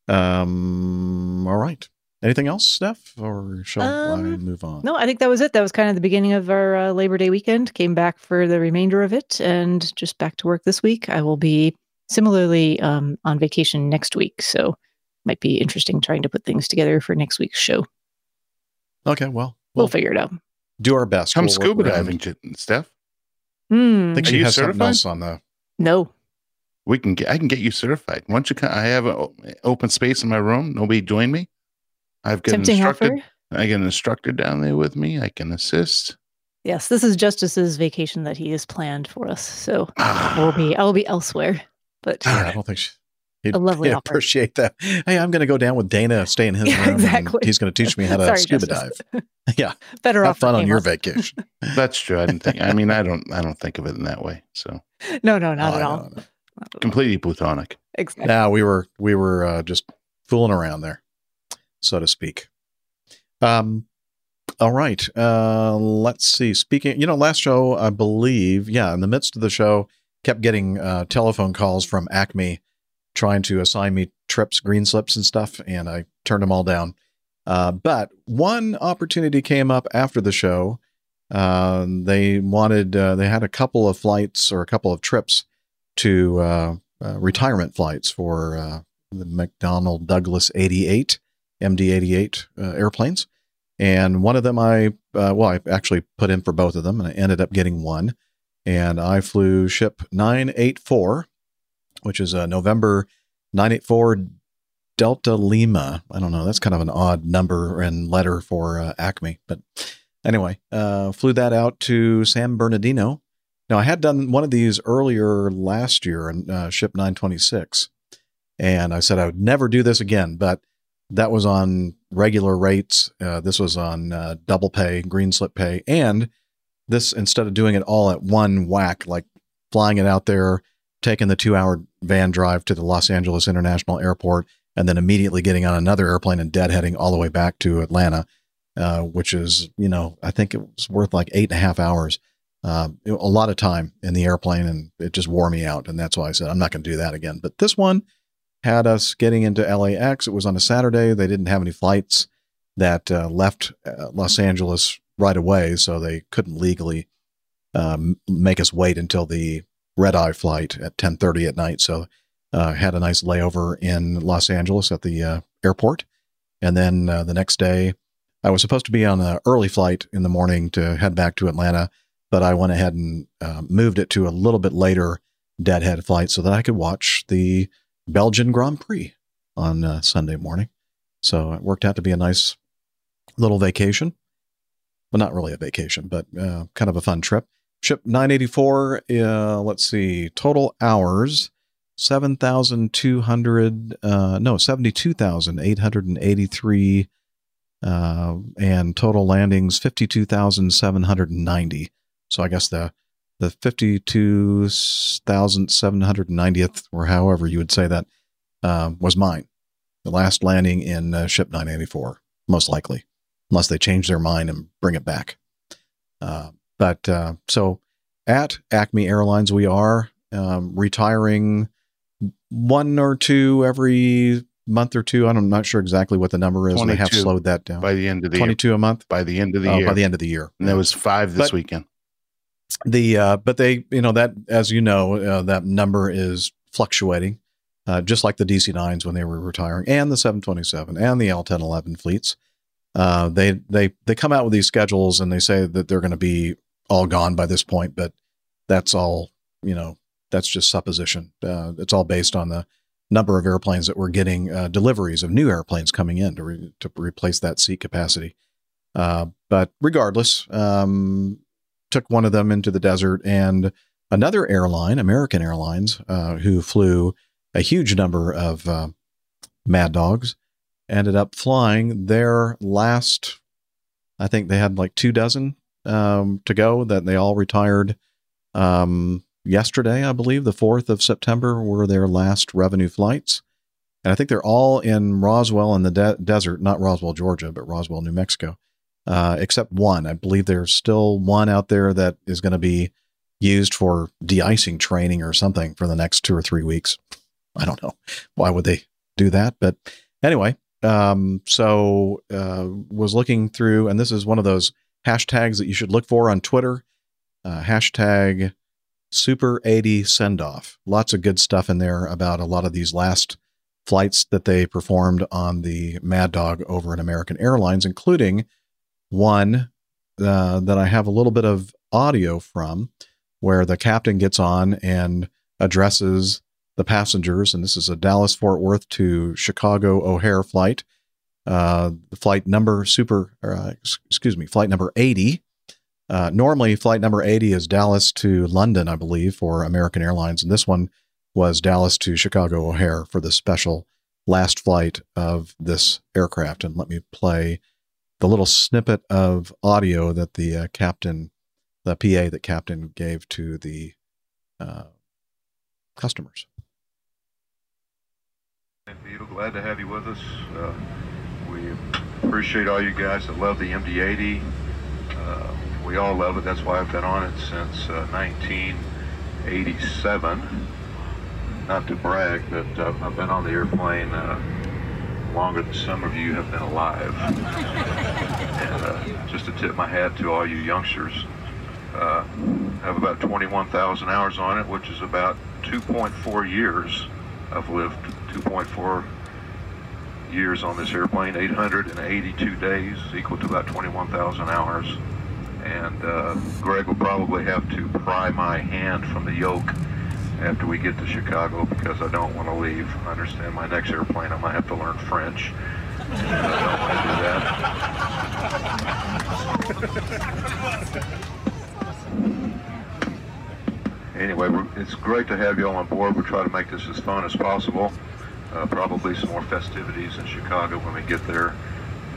[SPEAKER 5] Um, all right. Anything else, Steph, or shall I
[SPEAKER 6] Um,
[SPEAKER 5] move on?
[SPEAKER 6] No, I think that was it. That was kind of the beginning of our uh, Labor Day weekend. Came back for the remainder of it and just back to work this week. I will be similarly um, on vacation next week. So might be interesting trying to put things together for next week's show.
[SPEAKER 5] Okay, well,
[SPEAKER 6] We'll
[SPEAKER 5] we'll
[SPEAKER 6] figure it out.
[SPEAKER 5] do our best.
[SPEAKER 8] Come
[SPEAKER 5] We'll
[SPEAKER 8] scuba diving, J- Steph.
[SPEAKER 6] Hmm.
[SPEAKER 5] I think
[SPEAKER 8] Are
[SPEAKER 5] she
[SPEAKER 8] you
[SPEAKER 5] has something
[SPEAKER 8] certified?
[SPEAKER 5] else on the.
[SPEAKER 6] no.
[SPEAKER 8] We can get. I can get you certified. Once you come, I have an open space in my room. Nobody join me. I've got
[SPEAKER 6] Tempting
[SPEAKER 8] instructed.
[SPEAKER 6] offer.
[SPEAKER 8] I get an instructor down there with me. I can assist.
[SPEAKER 6] Yes, this is Justice's vacation that he has planned for us. So
[SPEAKER 8] Ah.
[SPEAKER 6] I will be I will be elsewhere. But
[SPEAKER 5] Yeah, I don't think she, he'd,
[SPEAKER 6] A lovely
[SPEAKER 5] he'd
[SPEAKER 6] offer.
[SPEAKER 5] appreciate that. Hey, I'm going to go down with Dana, stay in his
[SPEAKER 6] Yeah,
[SPEAKER 5] room. and
[SPEAKER 6] exactly.
[SPEAKER 5] He's going to teach me how to
[SPEAKER 6] Sorry,
[SPEAKER 5] scuba
[SPEAKER 6] Justice.
[SPEAKER 5] dive. Yeah,
[SPEAKER 6] better
[SPEAKER 5] have
[SPEAKER 6] off
[SPEAKER 5] fun on your
[SPEAKER 6] Amos.
[SPEAKER 5] vacation.
[SPEAKER 8] That's true. I didn't think. I mean, I don't. I don't think of it in that way. So
[SPEAKER 6] No, no, not
[SPEAKER 5] Oh,
[SPEAKER 6] at all.
[SPEAKER 5] know, I.
[SPEAKER 6] Not at all.
[SPEAKER 8] completely plutonic.
[SPEAKER 6] Exactly.
[SPEAKER 5] Now we were we were uh, just fooling around there, so to speak. Um, all right. Uh, let's see. Speaking, you know, last show I believe, yeah, in the midst of the show, kept getting uh, telephone calls from Acme trying to assign me trips, green slips, and stuff, and I turned them all down. Uh, but one opportunity came up after the show. Uh, they wanted, uh, they had a couple of flights or a couple of trips to uh, uh, retirement flights for the McDonnell Douglas 88, MD 88 uh, airplanes. And one of them I, uh, well, I actually put in for both of them and I ended up getting one. And I flew ship 984, which is a November 984 Delta Lima. I don't know. That's kind of an odd number and letter for uh, Acme. But anyway, uh, flew that out to San Bernardino. Now, I had done one of these earlier last year in uh, ship 926. And I said I would never do this again, but that was on regular rates. Uh, this was on uh, double pay, green slip pay. And this, instead of doing it all at one whack, like flying it out there, taking the two hour van drive to the Los Angeles International Airport, and then immediately getting on another airplane and deadheading all the way back to Atlanta, uh, which is, you know, I think it was worth like eight and a half hours. Uh, a lot of time in the airplane, and it just wore me out. And that's why I said, I'm not going to do that again. But this one had us getting into LAX. It was on a Saturday. They didn't have any flights that uh, left uh, Los Angeles right away, so they couldn't legally um, make us wait until the red eye flight at 10:30 at night. So uh, had a nice layover in Los Angeles at the uh, airport, and then uh, the next day I was supposed to be on an early flight in the morning to head back to Atlanta, but I went ahead and moved it to a little bit later deadhead flight so that I could watch the Belgian Grand Prix on uh, Sunday morning. So it worked out to be a nice little vacation. Well, not really a vacation, but uh, kind of a fun trip. Ship 984, uh, let's see, total hours 7,200, uh, no, 72,883, uh, and total landings 52,790. So I guess the the 52,790th, or however you would say that, uh, was mine. The last landing in uh, ship 984, most likely, unless they change their mind and bring it back. Uh, but uh, so at Acme Airlines, we are um, retiring one or two every month or two. I'm not sure exactly what the number is. They have slowed that down.
[SPEAKER 8] by the end of the year.
[SPEAKER 5] 22 a month
[SPEAKER 8] By the end of the
[SPEAKER 5] Oh,
[SPEAKER 8] year.
[SPEAKER 5] by the end of the year.
[SPEAKER 8] and there was five this
[SPEAKER 5] But-
[SPEAKER 8] weekend.
[SPEAKER 5] The uh, but they you know that as you know uh, that number is fluctuating uh, just like the dc9s when they were retiring and the 727 and the l1011 fleets. Uh, they they they come out with these schedules and they say that they're going to be all gone by this point but that's all you know that's just supposition. Uh, it's all based on the number of airplanes that we're getting uh, deliveries of new airplanes coming in to, re- to replace that seat capacity. But regardless um, took one of them into the desert and another airline, American Airlines, uh, who flew a huge number of uh, Mad Dogs, ended up flying their last. I think they had like two dozen um, to go that they all retired um, yesterday, I believe, the 4th of September were their last revenue flights. And I think they're all in Roswell in the de- desert, not Roswell, Georgia, but Roswell, New Mexico uh, except one. I believe there's still one out there that is going to be used for de-icing training or something for the next two or three weeks. I don't know why would they do that, but anyway. Um, so uh, was looking through, and this is one of those hashtags that you should look for on Twitter. Uh, hashtag Super 80 Send Off. Lots of good stuff in there about a lot of these last flights that they performed on the Mad Dog over at American Airlines, including one uh, that I have a little bit of audio from where the captain gets on and addresses the passengers. And this is a Dallas Fort Worth to Chicago O'Hare flight. uh, flight number super, uh, excuse me, flight number 80. Uh, normally, flight number 80 is Dallas to London, I believe, for American Airlines. And this one was Dallas to Chicago O'Hare for the special last flight of this aircraft. And let me play the little snippet of audio that the uh, captain, the PA that captain gave to the uh, customers.
[SPEAKER 10] Glad to have you with us. Uh, we appreciate all you guys that love the MD-80. Uh, we all love it. That's why I've been on it since uh, 1987. Not to brag, but uh, I've been on the airplane uh, longer than some of you have been alive. and uh, just to tip my hat to all you youngsters. Uh, have about 21,000 hours on it, which is about 2.4 years. I've lived 2.4 years on this airplane, 882 days, equal to about 21,000 hours. And uh, Greg will probably have to pry my hand from the yoke after we get to Chicago because I don't want to leave. I understand my next airplane I might have to learn French. I don't want to do that. anyway, it's great to have you all on board. We'll try to make this as fun as possible. Uh, probably some more festivities in Chicago when we get there.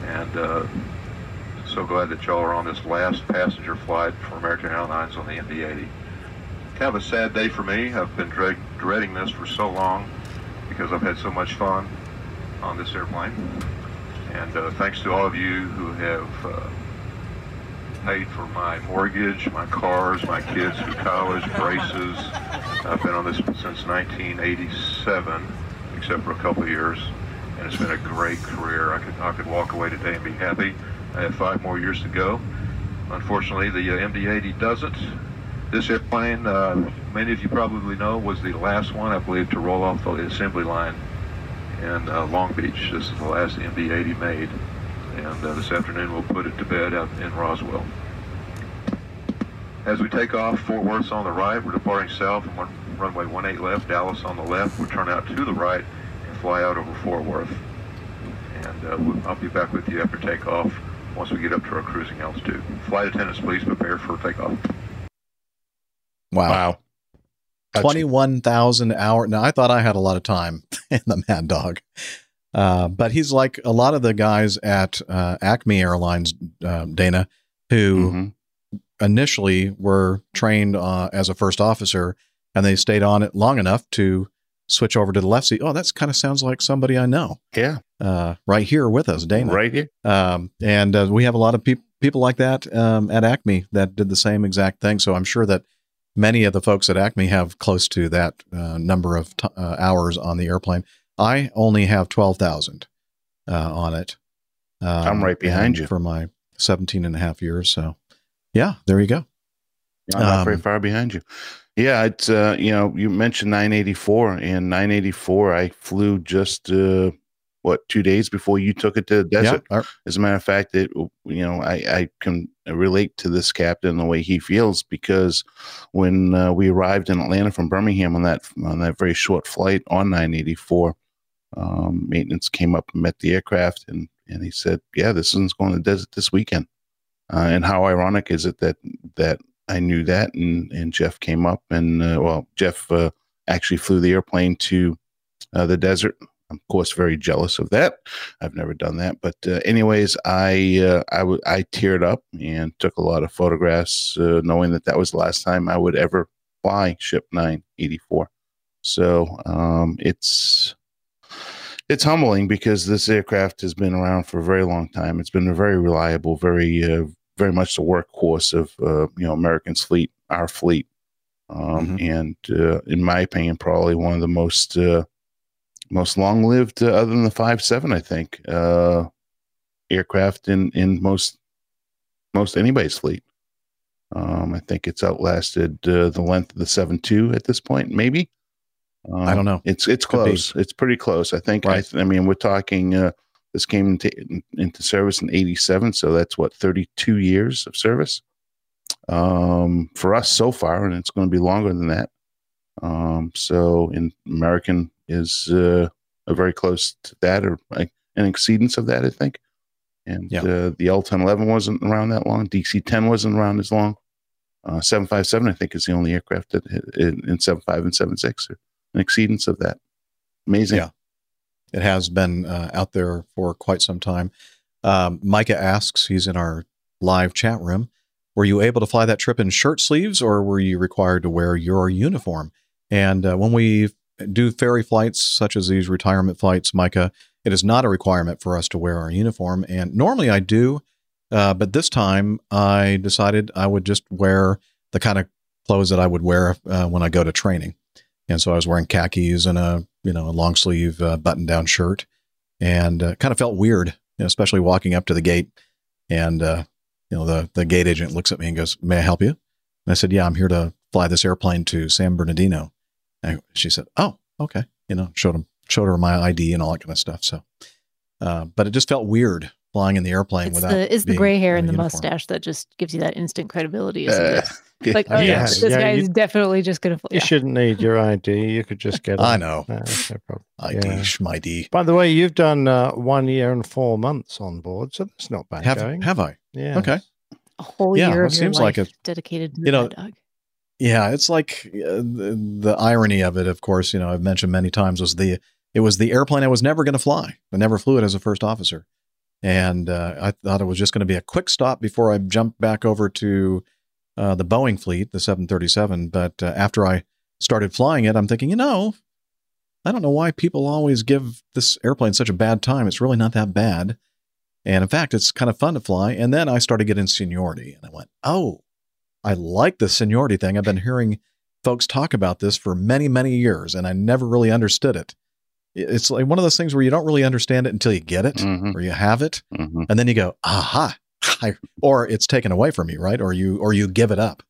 [SPEAKER 10] And uh, so glad that y'all are on this last passenger flight for American Airlines on the MD-80. Kind of a sad day for me. I've been dread, dreading this for so long because I've had so much fun on this airplane. And uh, thanks to all of you who have uh, paid for my mortgage, my cars, my kids through college, braces. I've been on this since 1987, except for a couple years, and it's been a great career. I could I could walk away today and be happy. I have five more years to go. Unfortunately, the uh, MD-80 doesn't. This airplane, uh, many of you probably know, was the last one, I believe, to roll off the assembly line in uh, Long Beach. This is the last MD-80 made, and uh, this afternoon we'll put it to bed out in Roswell. As we take off, Fort Worth's on the right. We're departing south on one, runway 18 left, Dallas on the left. We'll turn out to the right and fly out over Fort Worth. And uh, we'll, I'll be back with you after takeoff once we get up to our cruising altitude. Flight attendants, please prepare for takeoff.
[SPEAKER 5] Wow.
[SPEAKER 8] Wow.
[SPEAKER 5] 21,000 hour. Now, I thought I had a lot of time in the Mad Dog. Uh, but he's like a lot of the guys at uh, Acme Airlines, uh, Dana, who
[SPEAKER 8] Mhm.
[SPEAKER 5] initially were trained uh, as a first officer and they stayed on it long enough to switch over to the left seat. Oh, that's kind of sounds like somebody I know
[SPEAKER 8] Yeah.
[SPEAKER 5] uh, right here with us, Dana.
[SPEAKER 8] Right here.
[SPEAKER 5] Um, and uh, we have a lot of peop people like that um, at Acme that did the same exact thing. So I'm sure that many of the folks at Acme have close to that uh, number of t- uh, hours on the airplane. I only have 12,000 uh, on it. Um,
[SPEAKER 8] I'm right behind you.
[SPEAKER 5] For my 17 and a half years. So, yeah, there you go.
[SPEAKER 8] I'm not very
[SPEAKER 5] Um,
[SPEAKER 8] far behind you. Yeah, it's uh, you know, you mentioned 984 and 984 I flew just uh what, 2 days before you took it to the desert.
[SPEAKER 5] Yeah,
[SPEAKER 8] As a matter of fact, it you know, I I can relate to this captain the way he feels because when uh, we arrived in Atlanta from Birmingham on that on that very short flight on 984, um, maintenance came up and met the aircraft and and he said, "Yeah, this one's going to the desert this weekend." Uh, and how ironic is it that that I knew that, and and Jeff came up, and uh, well, Jeff uh, actually flew the airplane to uh, the desert. I'm of course very jealous of that. I've never done that, but uh, anyways, I uh, I w- I teared up and took a lot of photographs, uh, knowing that that was the last time I would ever fly Ship 984. So um, it's it's humbling because this aircraft has been around for a very long time. It's been a very reliable, very uh, very much the workhorse of uh, you know American's fleet, our fleet, um, and uh, in my opinion, probably one of the most uh, most long lived, uh, other than the five seven, I think, uh, aircraft in in most most anybody's fleet. Um, I think it's outlasted uh, the length of the seven two at this point, maybe. Um,
[SPEAKER 5] I don't know.
[SPEAKER 8] It's it's close. It's pretty close. I think. I, th- I mean, we're talking. Uh, this came into into service in '87, so that's what 32 years of service um, for us so far, and it's going to be longer than that. Um, so, in American is uh, very close to that, or an exceedance of that, I think. And
[SPEAKER 5] Yeah.
[SPEAKER 8] uh, the L ten eleven wasn't around that long. DC ten wasn't around as long. Uh, seven five seven, I think, is the only aircraft that in, in seven five and seven six are an exceedance of that. Amazing.
[SPEAKER 5] Yeah. It has been uh, out there for quite some time. Um, Micah asks, he's in our live chat room, were you able to fly that trip in shirt sleeves or were you required to wear your uniform? And uh, when we do ferry flights, such as these retirement flights, Micah, it is not a requirement for us to wear our uniform. And normally I do, uh, but this time I decided I would just wear the kind of clothes that I would wear uh, when I go to training. And so I was wearing khakis and a you know a long sleeve uh, button down shirt, and uh, kind of felt weird, you know, especially walking up to the gate. And uh, you know the the gate agent looks at me and goes, "May I help you?" And I said, "Yeah, I'm here to fly this airplane to San Bernardino." And she said, "Oh, okay." You know, showed him showed her my ID and all that kind of stuff. So, uh, but it just felt weird flying in the airplane
[SPEAKER 6] It's
[SPEAKER 5] without.
[SPEAKER 6] the it's the gray hair and the
[SPEAKER 5] uniform.
[SPEAKER 6] mustache that just gives you that instant credibility, isn't
[SPEAKER 8] Uh,
[SPEAKER 6] it? Like, oh yeah,
[SPEAKER 7] Yes.
[SPEAKER 6] this
[SPEAKER 7] Yeah,
[SPEAKER 6] guy is definitely just gonna. Fly.
[SPEAKER 7] You shouldn't need your ID. You could just get.
[SPEAKER 5] I know.
[SPEAKER 7] No, that's no problem.
[SPEAKER 5] ID,
[SPEAKER 7] Yeah.
[SPEAKER 5] schmid.
[SPEAKER 7] By the way, you've done uh, one year and four months on board, so that's not bad
[SPEAKER 5] Have
[SPEAKER 7] going.
[SPEAKER 5] have I?
[SPEAKER 7] yeah.
[SPEAKER 5] Okay.
[SPEAKER 6] A whole
[SPEAKER 5] Yeah,
[SPEAKER 6] year
[SPEAKER 5] well,
[SPEAKER 6] of
[SPEAKER 5] it seems like
[SPEAKER 6] life
[SPEAKER 5] it-
[SPEAKER 6] dedicated
[SPEAKER 5] you know,
[SPEAKER 6] the dog.
[SPEAKER 5] Yeah, it's like uh, the, the irony of it. Of course, you know I've mentioned many times was the it was the airplane I was never going to fly. I never flew it as a first officer, and uh, I thought it was just going to be a quick stop before I jumped back over to uh, the Boeing fleet, the 737. But uh, after I started flying it, I'm thinking, you know, I don't know why people always give this airplane such a bad time. It's really not that bad, and in fact, it's kind of fun to fly. And then I started getting seniority, and I went, oh. I like the seniority thing. I've been hearing folks talk about this for many, many years, and I never really understood it. It's like one of those things where you don't really understand it until you get it
[SPEAKER 8] Mhm,
[SPEAKER 5] or you have it,
[SPEAKER 8] mhm.
[SPEAKER 5] and then you go, aha, I, or it's taken away from you, right? Or you, or you give it up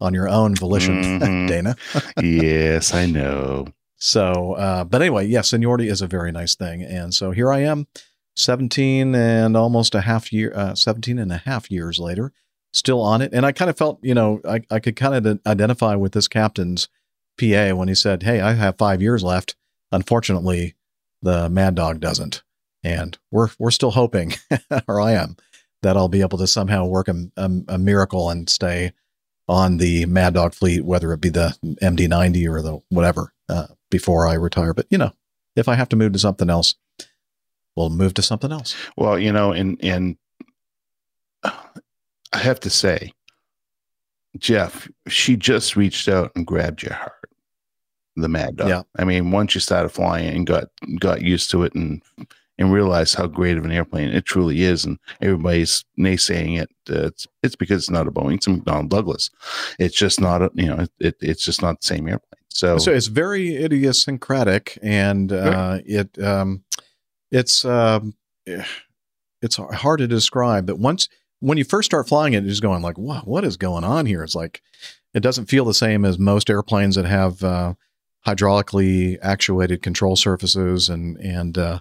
[SPEAKER 5] on your own volition,
[SPEAKER 8] Mhm.
[SPEAKER 5] Dana.
[SPEAKER 8] yes, I know.
[SPEAKER 5] So, uh, but anyway, yeah, seniority is a very nice thing. And so here I am, 17 and almost a half year, uh, 17 and a half years later, still on it. And I kind of felt, you know, I, I could kind of identify with this captain's PA when he said, Hey, I have five years left. Unfortunately, the Mad Dog doesn't. And we're, we're still hoping, or I am, that I'll be able to somehow work a, a, a miracle and stay on the Mad Dog fleet, whether it be the MD90 or the whatever, uh, before I retire. But you know, if I have to move to something else, we'll move to something else.
[SPEAKER 8] Well, you know, and and I have to say, Jeff, she just reached out and grabbed your heart. The mad dog.
[SPEAKER 5] Yeah.
[SPEAKER 8] I mean, once you started flying and got got used to it and and realized how great of an airplane it truly is, and everybody's naysaying it, uh, it's it's because it's not a Boeing, it's a McDonnell Douglas. It's just not a you know it, it it's just not the same airplane. So,
[SPEAKER 5] So it's very idiosyncratic, and uh, it um, it's um, it's hard to describe. But once when you first start flying it, it's just going like, "Wow, what is going on here?" It's like it doesn't feel the same as most airplanes that have uh, hydraulically actuated control surfaces, and and uh,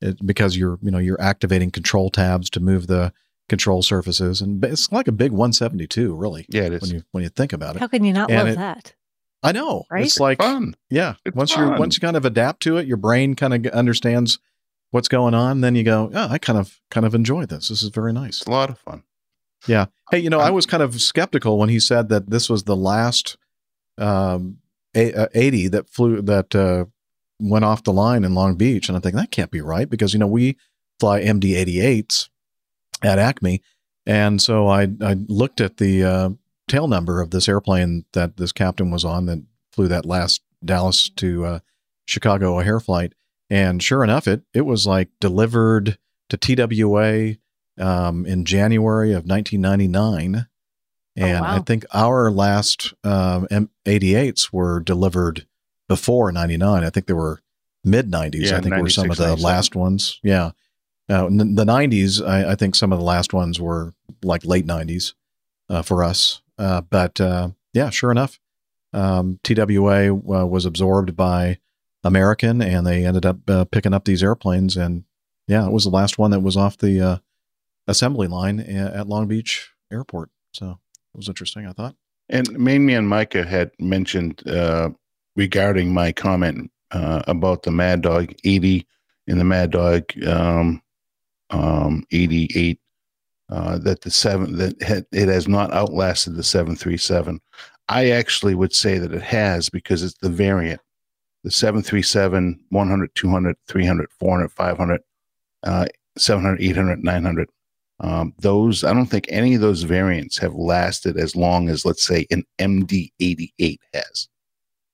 [SPEAKER 5] it, because you're you know you're activating control tabs to move the control surfaces, and it's like a big 172, really.
[SPEAKER 8] yeah, it is
[SPEAKER 5] When you when you think about it,
[SPEAKER 6] How can you not
[SPEAKER 5] and
[SPEAKER 6] love
[SPEAKER 5] it-
[SPEAKER 6] that?
[SPEAKER 5] I know
[SPEAKER 6] Right?
[SPEAKER 5] it's like
[SPEAKER 8] fun.
[SPEAKER 5] yeah.
[SPEAKER 8] It's
[SPEAKER 5] once you
[SPEAKER 8] fun.
[SPEAKER 5] once you kind of adapt to it, your brain kind of understands what's going on. Then you go, oh, I kind of kind of enjoy this. This is very nice.
[SPEAKER 8] It's a lot of fun.
[SPEAKER 5] Yeah. Hey, you know, I
[SPEAKER 8] I'm-
[SPEAKER 5] was kind of skeptical when he said that this was the last um, a- uh, 80 that flew that uh, went off the line in Long Beach, and I'm thinking that can't be right because you know we fly MD-88s at Acme, and so I I looked at the uh, tail number of this airplane that this captain was on that flew that last Dallas to uh, Chicago O'Hare flight, and sure enough, it it was like delivered to TWA um, in January of 1999. And I
[SPEAKER 6] wow.
[SPEAKER 5] think our last um, M- 88s were delivered before 99. I think they were mid 90s.
[SPEAKER 8] Yeah,
[SPEAKER 5] I think were some of the last ones. Yeah. Uh, n- the 90s, I, I think some of the last ones were like late 90s uh, for us. Uh, but uh, yeah, sure enough, um, TWA uh, was absorbed by American and they ended up uh, picking up these airplanes. And yeah, it was the last one that was off the uh, assembly line at Long Beach Airport. So it was interesting, I thought.
[SPEAKER 8] And Main Man Micah had mentioned uh, regarding my comment uh, about the Mad Dog 80 in the Mad Dog um, um, 88 uh, that the seven that had, it has not outlasted the 737. I actually would say that it has because it's the variant. The 737, 100, 200, 300, 400, 500, uh, 700, 800, 900. Um, those, I don't think any of those variants have lasted as long as, let's say, an MD 88 has.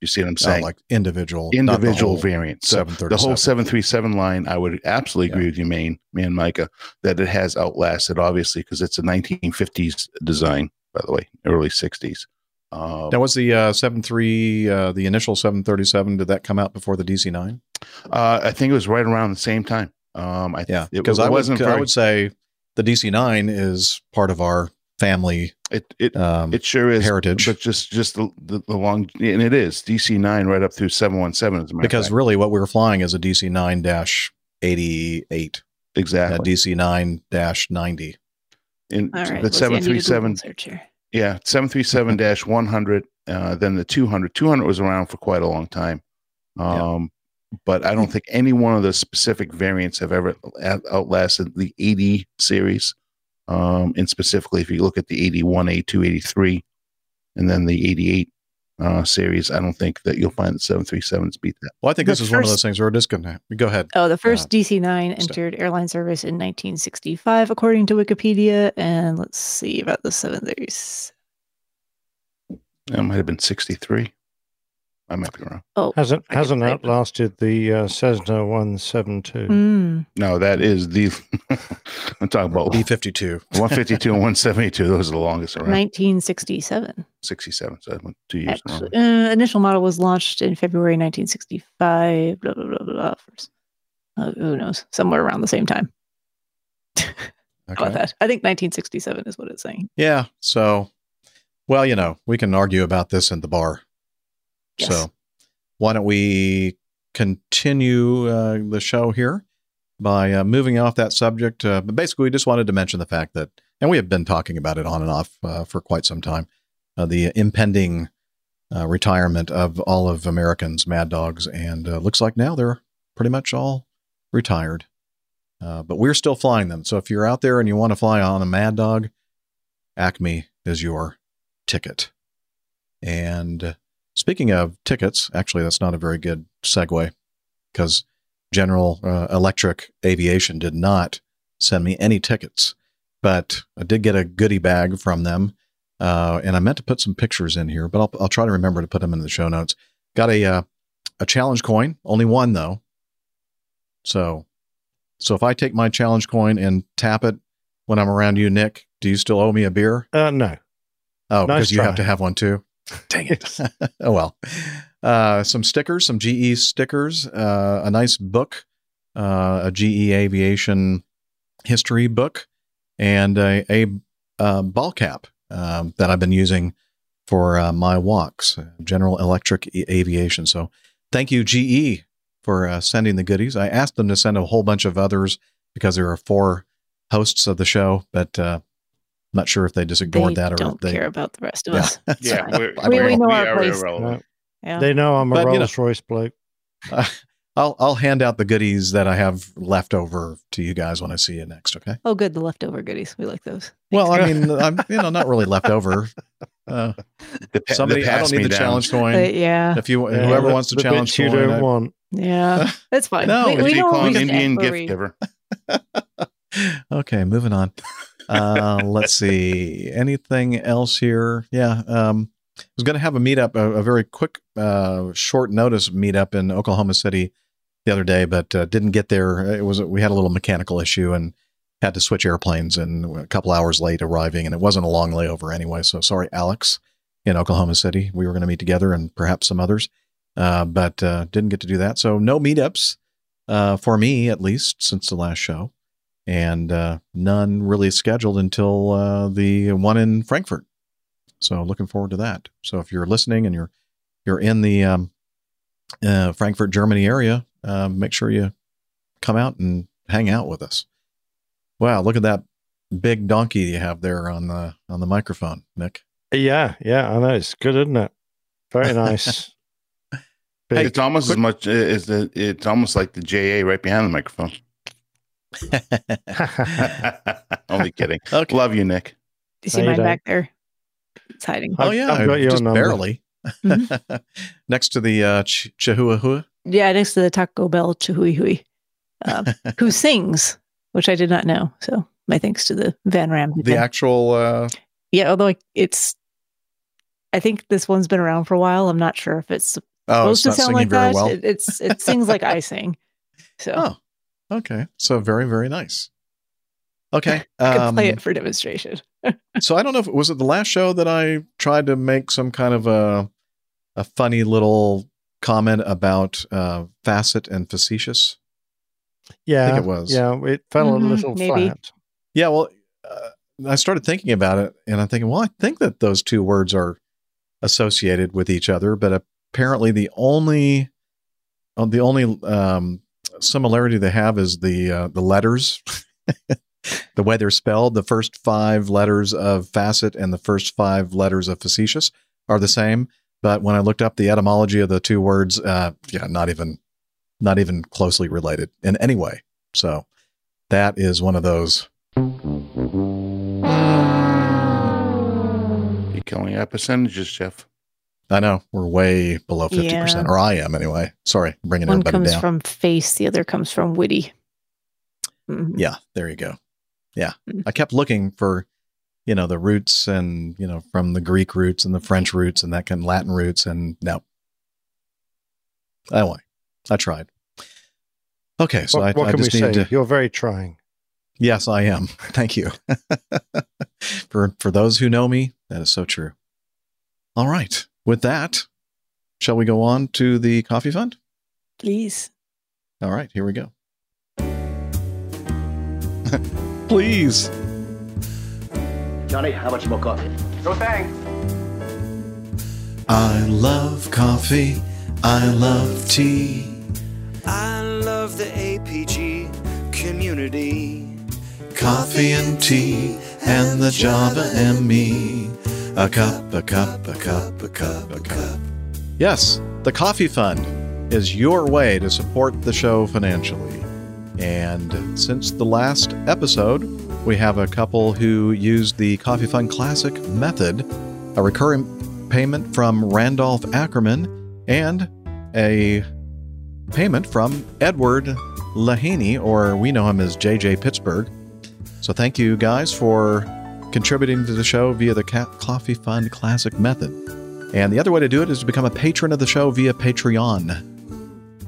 [SPEAKER 8] You see what I'm
[SPEAKER 5] Oh,
[SPEAKER 8] saying?
[SPEAKER 5] like individual,
[SPEAKER 8] individual variants. So the whole 737 line, I would absolutely agree
[SPEAKER 5] Yeah.
[SPEAKER 8] with you, Maine, man, Micah, that it has outlasted, obviously, because it's a 1950s design, by the way, early 60s. Um,
[SPEAKER 5] Now, was the uh, seven three uh, the initial seven thirty seven? Did that come out before the DC nine?
[SPEAKER 8] uh, I think it was right around the same time. Um, I,
[SPEAKER 5] Yeah, because I would
[SPEAKER 8] wasn't
[SPEAKER 5] I
[SPEAKER 8] very,
[SPEAKER 5] would say the DC nine is part of our family.
[SPEAKER 8] it, it,
[SPEAKER 5] Um,
[SPEAKER 8] it sure is
[SPEAKER 5] heritage.
[SPEAKER 8] but just just the, the, the long, and it is DC 9 right up through 717. As a
[SPEAKER 5] because
[SPEAKER 8] fact.
[SPEAKER 5] really, what we were flying is a DC nine dash eighty eight,
[SPEAKER 8] exactly.
[SPEAKER 5] DC nine dash ninety.
[SPEAKER 8] in
[SPEAKER 6] All right.
[SPEAKER 8] the
[SPEAKER 6] let's see, I need
[SPEAKER 8] 737
[SPEAKER 6] search.
[SPEAKER 8] Yeah, 737 100, uh, then the 200. 200 was around for quite a long time.
[SPEAKER 5] Yeah.
[SPEAKER 8] Um, But I don't think any one of the specific variants have ever outlasted the 80 series. Um, and specifically, if you look at the 81, 82, 83, and then the 88 uh, series, I don't think that you'll find the 737s beat that.
[SPEAKER 5] Well, I think
[SPEAKER 6] The
[SPEAKER 5] this is one of those things where we're just going to go ahead.
[SPEAKER 6] Oh, the first
[SPEAKER 5] Uh,
[SPEAKER 6] DC 9 entered airline service in 1965, according to Wikipedia. And let's see about the 730s.
[SPEAKER 8] That might have been 63. I might be wrong.
[SPEAKER 6] Oh,
[SPEAKER 7] Hasn't
[SPEAKER 6] I
[SPEAKER 7] hasn't outlasted the uh, Cessna 172.
[SPEAKER 6] Mm.
[SPEAKER 8] No, that is the. I'm talking about
[SPEAKER 5] B fifty two.
[SPEAKER 8] 152 and 172. Those are the longest around.
[SPEAKER 6] 1967.
[SPEAKER 8] 67. So I went two years.
[SPEAKER 6] Actually, uh, initial model was launched in February 1965. Blah blah blah blah. blah. First, uh, who knows? Somewhere around the same time. How about that? I think 1967 is what it's saying.
[SPEAKER 5] Yeah. So, well, you know, we can argue about this in the bar.
[SPEAKER 6] Yes.
[SPEAKER 5] So, why don't we continue uh, the show here by uh, moving off that subject? Uh, but basically, we just wanted to mention the fact that, and we have been talking about it on and off uh, for quite some time, uh, the impending uh, retirement of all of Americans' Mad Dogs, and looks like now they're pretty much all retired. But we're still flying them. So if you're out there and you want to fly on a Mad Dog, Acme is your ticket. And speaking of tickets, actually, that's not a very good segue because General uh, Electric Aviation did not send me any tickets, but I did get a goodie bag from them. Uh, and I meant to put some pictures in here, but I'll, I'll try to remember to put them in the show notes. Got a uh, a challenge coin, only one though. So, so if I take my challenge coin and tap it when I'm around you, Nick, do you still owe me a beer?
[SPEAKER 7] Uh, no.
[SPEAKER 5] Oh,
[SPEAKER 7] Nice
[SPEAKER 5] because you have to have one too. Dang it. oh well. Uh, some stickers, some GE stickers, uh, a nice book, uh, a GE aviation history book, and a, a, uh ball cap um, that I've been using for uh, my walks. uh, General Electric Aviation. So thank you, GE, for sending the goodies. I asked them to send a whole bunch of others because there are four hosts of the show, but I'm not sure if they just ignored
[SPEAKER 6] they
[SPEAKER 5] that or
[SPEAKER 6] don't
[SPEAKER 5] if they
[SPEAKER 6] care about the rest of
[SPEAKER 5] Yeah.
[SPEAKER 6] us. It's
[SPEAKER 8] Yeah, we're,
[SPEAKER 6] We- we
[SPEAKER 5] know.
[SPEAKER 6] know our place.
[SPEAKER 8] irrelevant.
[SPEAKER 6] Yeah.
[SPEAKER 7] They know I'm a
[SPEAKER 5] But, you know-
[SPEAKER 7] Rolls Royce bloke.
[SPEAKER 5] I'll I'll hand out the goodies that I have left over to you guys when I see you next. Okay.
[SPEAKER 6] oh, good. The leftover goodies. We like those.
[SPEAKER 5] Well, I mean, I'm you know not really left over. Uh,
[SPEAKER 8] The pa-
[SPEAKER 5] somebody,
[SPEAKER 8] the
[SPEAKER 5] I don't
[SPEAKER 8] pass
[SPEAKER 5] need
[SPEAKER 8] me
[SPEAKER 5] the
[SPEAKER 8] down.
[SPEAKER 5] challenge coin.
[SPEAKER 6] Uh, yeah.
[SPEAKER 5] if you
[SPEAKER 7] Yeah,
[SPEAKER 5] whoever
[SPEAKER 7] the-
[SPEAKER 5] wants to challenge
[SPEAKER 7] bits you
[SPEAKER 5] coin,
[SPEAKER 7] don't
[SPEAKER 5] I-
[SPEAKER 7] want.
[SPEAKER 6] Yeah. That's fine.
[SPEAKER 5] No,
[SPEAKER 6] we,
[SPEAKER 5] what
[SPEAKER 8] What
[SPEAKER 6] we
[SPEAKER 8] do you
[SPEAKER 6] don't
[SPEAKER 8] call
[SPEAKER 6] want
[SPEAKER 8] an Indian gift giver?
[SPEAKER 5] okay, moving on. Uh, let's see. Anything else here? Yeah. Um, I was going to have a meetup, a, a very quick, uh, short notice meetup in Oklahoma City the other day, but uh, didn't get there. It was we had a little mechanical issue and had to switch airplanes and a couple hours late arriving, and it wasn't a long layover anyway. So sorry, Alex, in Oklahoma City. We were going to meet together and perhaps some others, uh, but uh, didn't get to do that. So no meetups uh, for me, at least, since the last show and uh, none really scheduled until uh, the one in Frankfurt. So looking forward to that. So if you're listening and you're you're in the um, uh, Frankfurt, Germany area, uh, make sure you come out and hang out with us. Wow, look at that big donkey you have there on the on the microphone, Nick.
[SPEAKER 7] Yeah, yeah, I know. It's good, isn't it? Very nice. big.
[SPEAKER 8] it's almost as much as the. It's almost like the JA right behind the microphone. Only kidding.
[SPEAKER 5] Okay.
[SPEAKER 8] Love you, Nick.
[SPEAKER 6] You see
[SPEAKER 7] No,
[SPEAKER 6] mine
[SPEAKER 7] don't.
[SPEAKER 6] back there? It's hiding.
[SPEAKER 5] Oh yeah,
[SPEAKER 7] I've got your
[SPEAKER 5] just
[SPEAKER 7] number.
[SPEAKER 5] barely. Next to the uh, ch- Chihuahua.
[SPEAKER 6] Yeah, next to the Taco Bell Chihuahua, Hui, um, who sings, which I did not know. So my thanks to the Van Ram.
[SPEAKER 5] The actual. Uh,
[SPEAKER 6] yeah, although it's, I think this one's been around for a while. I'm not sure if it's
[SPEAKER 5] oh, it's
[SPEAKER 6] supposed to sound like that.
[SPEAKER 5] well.
[SPEAKER 6] It, it's it sings like I sing. So
[SPEAKER 5] Oh, okay. So very, very nice. Okay.
[SPEAKER 6] I could
[SPEAKER 5] Um,
[SPEAKER 6] play it for demonstration.
[SPEAKER 5] so I don't know if was it the last show that I tried to make some kind of a a funny little comment about uh, facet and facetious.
[SPEAKER 7] yeah,
[SPEAKER 5] it was.
[SPEAKER 7] Yeah, it fell
[SPEAKER 6] Mhm,
[SPEAKER 7] a little
[SPEAKER 6] maybe.
[SPEAKER 7] flat.
[SPEAKER 5] Yeah, well, uh, I started thinking about it, and I'm thinking, well, I think that those two words are associated with each other, but apparently the only uh, the only um, similarity they have is the uh, the letters, the way they're spelled. The first five letters of facet and the first five letters of facetious are the same, but when I looked up the etymology of the two words, uh, yeah, not even not even closely related in any way. So that is one of those
[SPEAKER 8] You killing our percentages, Jeff.
[SPEAKER 5] I know we're way below fifty
[SPEAKER 6] Yeah.
[SPEAKER 5] percent, or I am anyway. Sorry, bringing
[SPEAKER 6] One
[SPEAKER 5] everybody down.
[SPEAKER 6] One comes from face, the other comes from witty. Mhm.
[SPEAKER 5] yeah, there you go. Yeah,
[SPEAKER 6] Mm.
[SPEAKER 5] I kept looking for, you know, the roots and you know from the Greek roots and the French roots and that kind of Latin roots, and no. Anyway, I tried. Okay, so
[SPEAKER 7] what
[SPEAKER 5] I,
[SPEAKER 7] what
[SPEAKER 5] I
[SPEAKER 7] can we
[SPEAKER 5] just
[SPEAKER 7] say?
[SPEAKER 5] to.
[SPEAKER 7] You're very trying.
[SPEAKER 5] Yes, I am. Thank you. for for those who know me, that is so true. All right. With that, shall we go on to the coffee fund?
[SPEAKER 6] Please.
[SPEAKER 5] All right, here we go. Please.
[SPEAKER 11] Johnny, how much more coffee?
[SPEAKER 12] No thanks.
[SPEAKER 5] I love coffee. I love tea.
[SPEAKER 3] I love the APG community.
[SPEAKER 5] Coffee and tea and the Java and me. A cup, a cup, a cup, a cup, a cup. Yes, the Coffee Fund is your way to support the show financially. And since the last episode, we have a couple who used the Coffee Fund Classic method, a recurring payment from Randolph Ackerman, and a payment from Edward Lahaney, or we know him as JJ Pittsburgh. So thank you guys for contributing to the show via the Coffee Fund Classic method. And the other way to do it is to become a patron of the show via Patreon.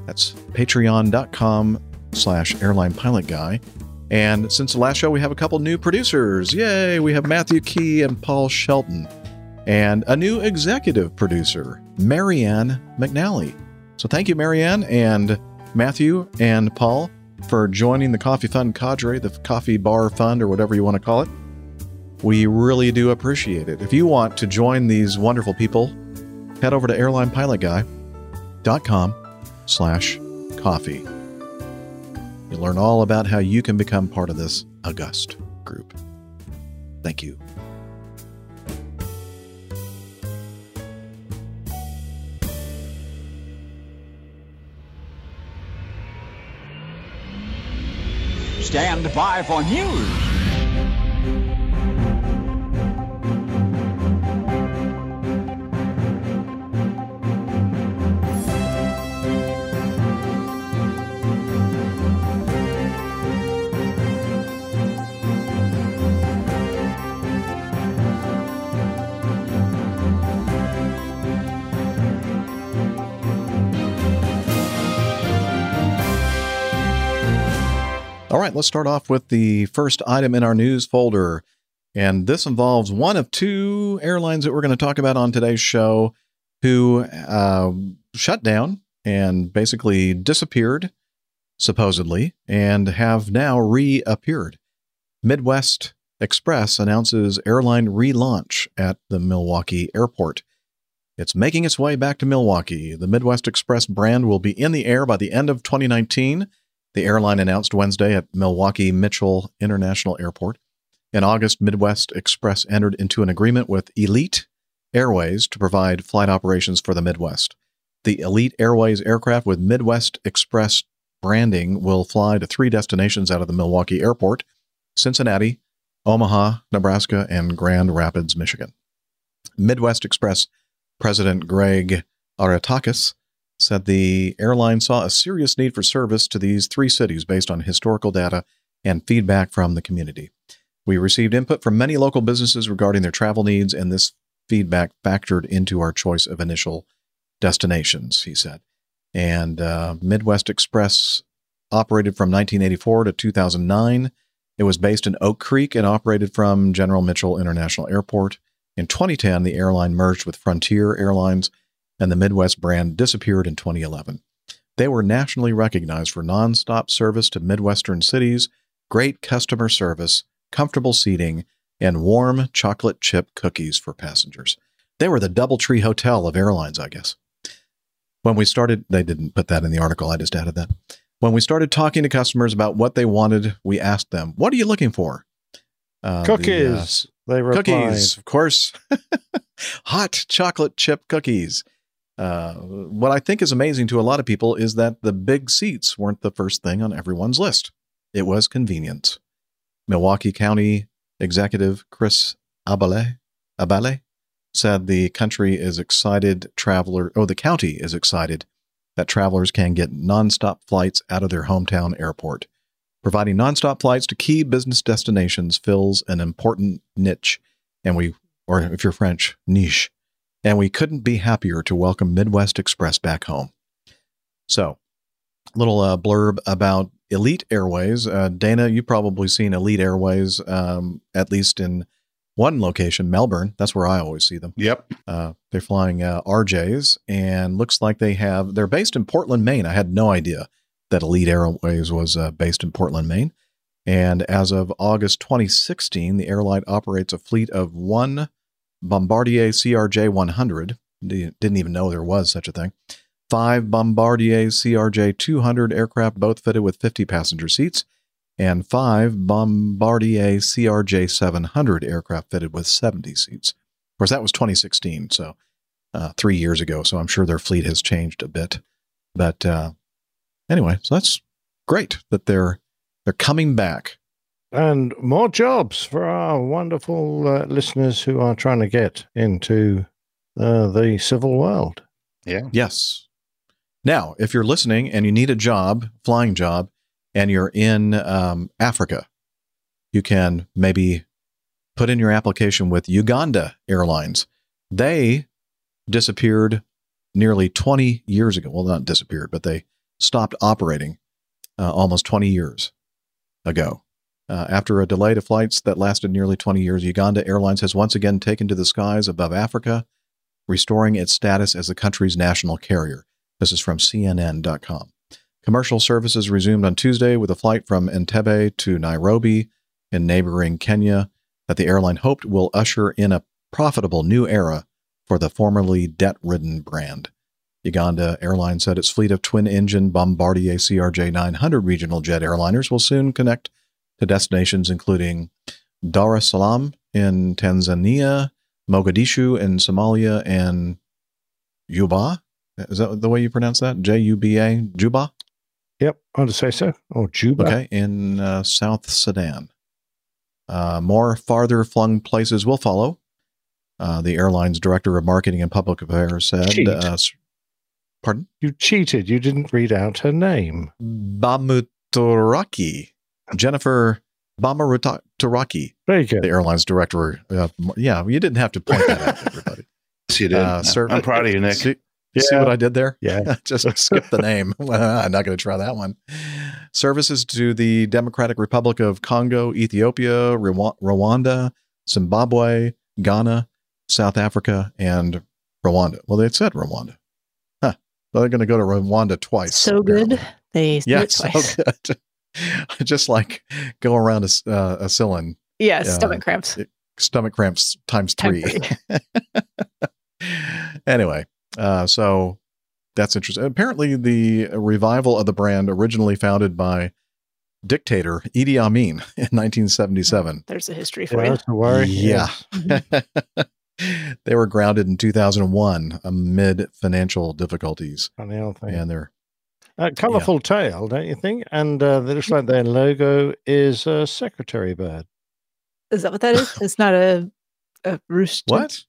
[SPEAKER 5] That's patreon.com slash airline pilot guy. And since the last show, we have a couple new producers. Yay! We have Matthew Key and Paul Shelton. And a new executive producer, Marianne McNally. So thank you, Marianne and Matthew and Paul for joining the Coffee Fund cadre, the Coffee Bar Fund, or whatever you want to call it. We really do appreciate it. If you want to join these wonderful people, head over to airlinepilotguy.com slash coffee. You'll learn all about how you can become part of this august group. Thank you.
[SPEAKER 11] Stand by for news.
[SPEAKER 5] All right, let's start off with the first item in our news folder. And this involves one of two airlines that we're going to talk about on today's show who uh, shut down and basically disappeared, supposedly, and have now reappeared. Midwest Express announces airline relaunch at the Milwaukee airport. It's making its way back to Milwaukee. The Midwest Express brand will be in the air by the end of 2019. The airline announced Wednesday at Milwaukee Mitchell International Airport. In August, Midwest Express entered into an agreement with Elite Airways to provide flight operations for the Midwest. The Elite Airways aircraft with Midwest Express branding will fly to three destinations out of the Milwaukee airport Cincinnati, Omaha, Nebraska, and Grand Rapids, Michigan. Midwest Express President Greg Aretakis said the airline saw a serious need for service to these three cities based on historical data and feedback from the community. We received input from many local businesses regarding their travel needs, and this feedback factored into our choice of initial destinations, he said. And uh, Midwest Express operated from 1984 to 2009. It was based in Oak Creek and operated from General Mitchell International Airport. In 2010, the airline merged with Frontier Airlines, and the Midwest brand disappeared in 2011. They were nationally recognized for nonstop service to Midwestern cities, great customer service, comfortable seating, and warm chocolate chip cookies for passengers. They were the Doubletree Hotel of airlines, I guess. When we started, they didn't put that in the article, I just added that. When we started talking to customers about what they wanted, we asked them, What are you looking for? Uh, the, uh,
[SPEAKER 7] Cookies. they replied.
[SPEAKER 5] cookies, of course. Hot chocolate chip cookies. Uh, what I think is amazing to a lot of people is that the big seats weren't the first thing on everyone's list. It was convenience. Milwaukee County Executive Chris Abele, Abele said the country is excited traveler oh the county is excited that travelers can get nonstop flights out of their hometown airport. Providing nonstop flights to key business destinations fills an important niche, and we, or if you're French, niche, and we couldn't be happier to welcome Midwest Express back home. So, little uh, blurb about Elite Airways. Uh, Dana, you've probably seen Elite Airways, um, at least in one location, Melbourne. That's where I always see them.
[SPEAKER 8] Yep.
[SPEAKER 5] Uh, they're flying uh, RJs, and looks like they have. They're based in Portland, Maine. I had no idea that Elite Airways was uh, based in Portland, Maine. And as of August 2016, the airline operates a fleet of one Bombardier CRJ 100. Didn't even know there was such a thing. Five Bombardier CRJ 200 aircraft, both fitted with 50 passenger seats, and five Bombardier CRJ 700 aircraft fitted with 70 seats. Of course, that was 2016, so uh, three years ago. So I'm sure their fleet has changed a bit. But uh, anyway, so that's great that they're they're coming back.
[SPEAKER 7] And more jobs for our wonderful uh, listeners who are trying to get into uh, the civil world.
[SPEAKER 8] Yeah.
[SPEAKER 5] Yes. Now, if you're listening and you need a job, flying job, and you're in um, Africa, you can maybe put in your application with Uganda Airlines. They disappeared nearly 20 years ago. Well, not disappeared, but they stopped operating uh, almost 20 years ago. Uh, after a delay to flights that lasted nearly 20 years, Uganda Airlines has once again taken to the skies above Africa, restoring its status as the country's national carrier. This is from CNN.com. Commercial services resumed on Tuesday with a flight from Entebbe to Nairobi in neighboring Kenya that the airline hoped will usher in a profitable new era for the formerly debt ridden brand. Uganda Airlines said its fleet of twin engine Bombardier CRJ 900 regional jet airliners will soon connect to destinations including Dar es Salaam in Tanzania, Mogadishu in Somalia, and Juba. Is that the way you pronounce that? J U B A? Juba?
[SPEAKER 7] Yep, I'd say so. Or Juba.
[SPEAKER 5] Okay, in uh, South Sudan. Uh, more farther flung places will follow. Uh, the airline's director of marketing and public affairs said. Uh, pardon?
[SPEAKER 7] You cheated. You didn't read out her name.
[SPEAKER 5] Bamuturaki. Jennifer Bamuturaki,
[SPEAKER 7] Very good.
[SPEAKER 5] the airline's director. Uh, yeah, you didn't have to point that out to everybody.
[SPEAKER 8] Yes, you did.
[SPEAKER 5] Uh, sir-
[SPEAKER 8] I'm proud of you, Nick.
[SPEAKER 5] See, see what I did there?
[SPEAKER 7] Yeah.
[SPEAKER 5] Just skip the name. I'm not going to try that one. Services to the Democratic Republic of Congo, Ethiopia, Rwanda, Zimbabwe, Ghana, South Africa, and Rwanda. Well, they said Rwanda. Huh. Well, they're going to go to Rwanda twice.
[SPEAKER 6] So good. They did
[SPEAKER 5] Yeah,
[SPEAKER 6] it
[SPEAKER 5] so good. Just like go around a, s- uh, a cylind,
[SPEAKER 6] Yeah,
[SPEAKER 5] Yeah.
[SPEAKER 6] stomach cramps.
[SPEAKER 5] stomach cramps times
[SPEAKER 6] Time
[SPEAKER 5] three. anyway, uh, so that's interesting. Apparently, the revival of the brand, originally founded by dictator Idi Amin in 1977,
[SPEAKER 6] There's a history for
[SPEAKER 7] Yeah,
[SPEAKER 6] you.
[SPEAKER 7] that's a worry.
[SPEAKER 5] Yeah. They were grounded in 2001 amid financial difficulties,
[SPEAKER 7] Funny old thing.
[SPEAKER 5] and they're
[SPEAKER 7] Uh, colourful tail, don't you think? And uh, it looks like their logo is a secretary bird.
[SPEAKER 6] Is that what that is? It's not a a rooster.
[SPEAKER 5] what?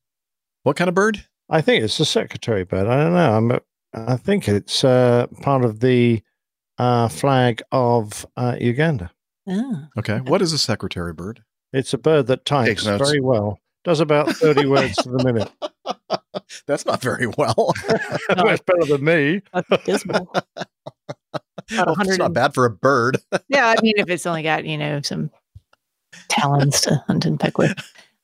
[SPEAKER 5] What kind of bird?
[SPEAKER 7] I think it's a secretary bird. I don't know. I'm, I think it's uh, part of the uh, flag of uh, Uganda.
[SPEAKER 6] Ah.
[SPEAKER 5] Okay, what is a secretary bird?
[SPEAKER 7] It's a bird that types very well. Does about 30 words to the minute.
[SPEAKER 5] That's not very well.
[SPEAKER 7] That's better than me.
[SPEAKER 6] That's dismal.
[SPEAKER 5] Well, it's not bad for a bird.
[SPEAKER 6] yeah, I mean, if it's only got you know some talons to hunt and peck with.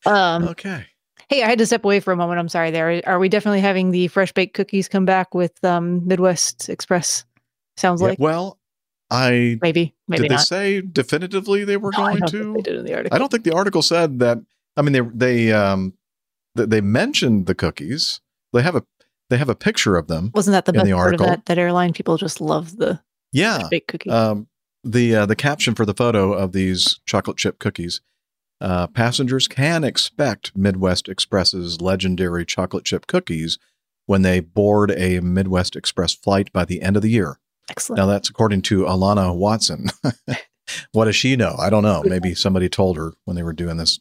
[SPEAKER 6] Um,
[SPEAKER 5] okay.
[SPEAKER 6] hey, I had to step away for a moment. I'm sorry. There are we definitely having the fresh baked cookies come back with um, Midwest Express? Sounds like
[SPEAKER 5] Well, I
[SPEAKER 6] maybe, maybe
[SPEAKER 5] did they say definitively they were
[SPEAKER 6] No, I
[SPEAKER 5] going
[SPEAKER 6] don't think
[SPEAKER 5] to?
[SPEAKER 6] they did in the article.
[SPEAKER 5] I don't think the article said that. I mean, they they um th- they mentioned the cookies. They have a they have a picture of them.
[SPEAKER 6] Wasn't that the best
[SPEAKER 5] the
[SPEAKER 6] part of
[SPEAKER 5] article.
[SPEAKER 6] that? That airline people just love the
[SPEAKER 5] Yeah.
[SPEAKER 6] baked cookie.
[SPEAKER 5] Um, the uh, the caption for the photo of these chocolate chip cookies. Uh, passengers can expect Midwest Express's legendary chocolate chip cookies when they board a Midwest Express flight by the end of the year.
[SPEAKER 6] Excellent.
[SPEAKER 5] Now that's according to Alana Watson. what does she know? I don't know. Maybe somebody told her when they were doing this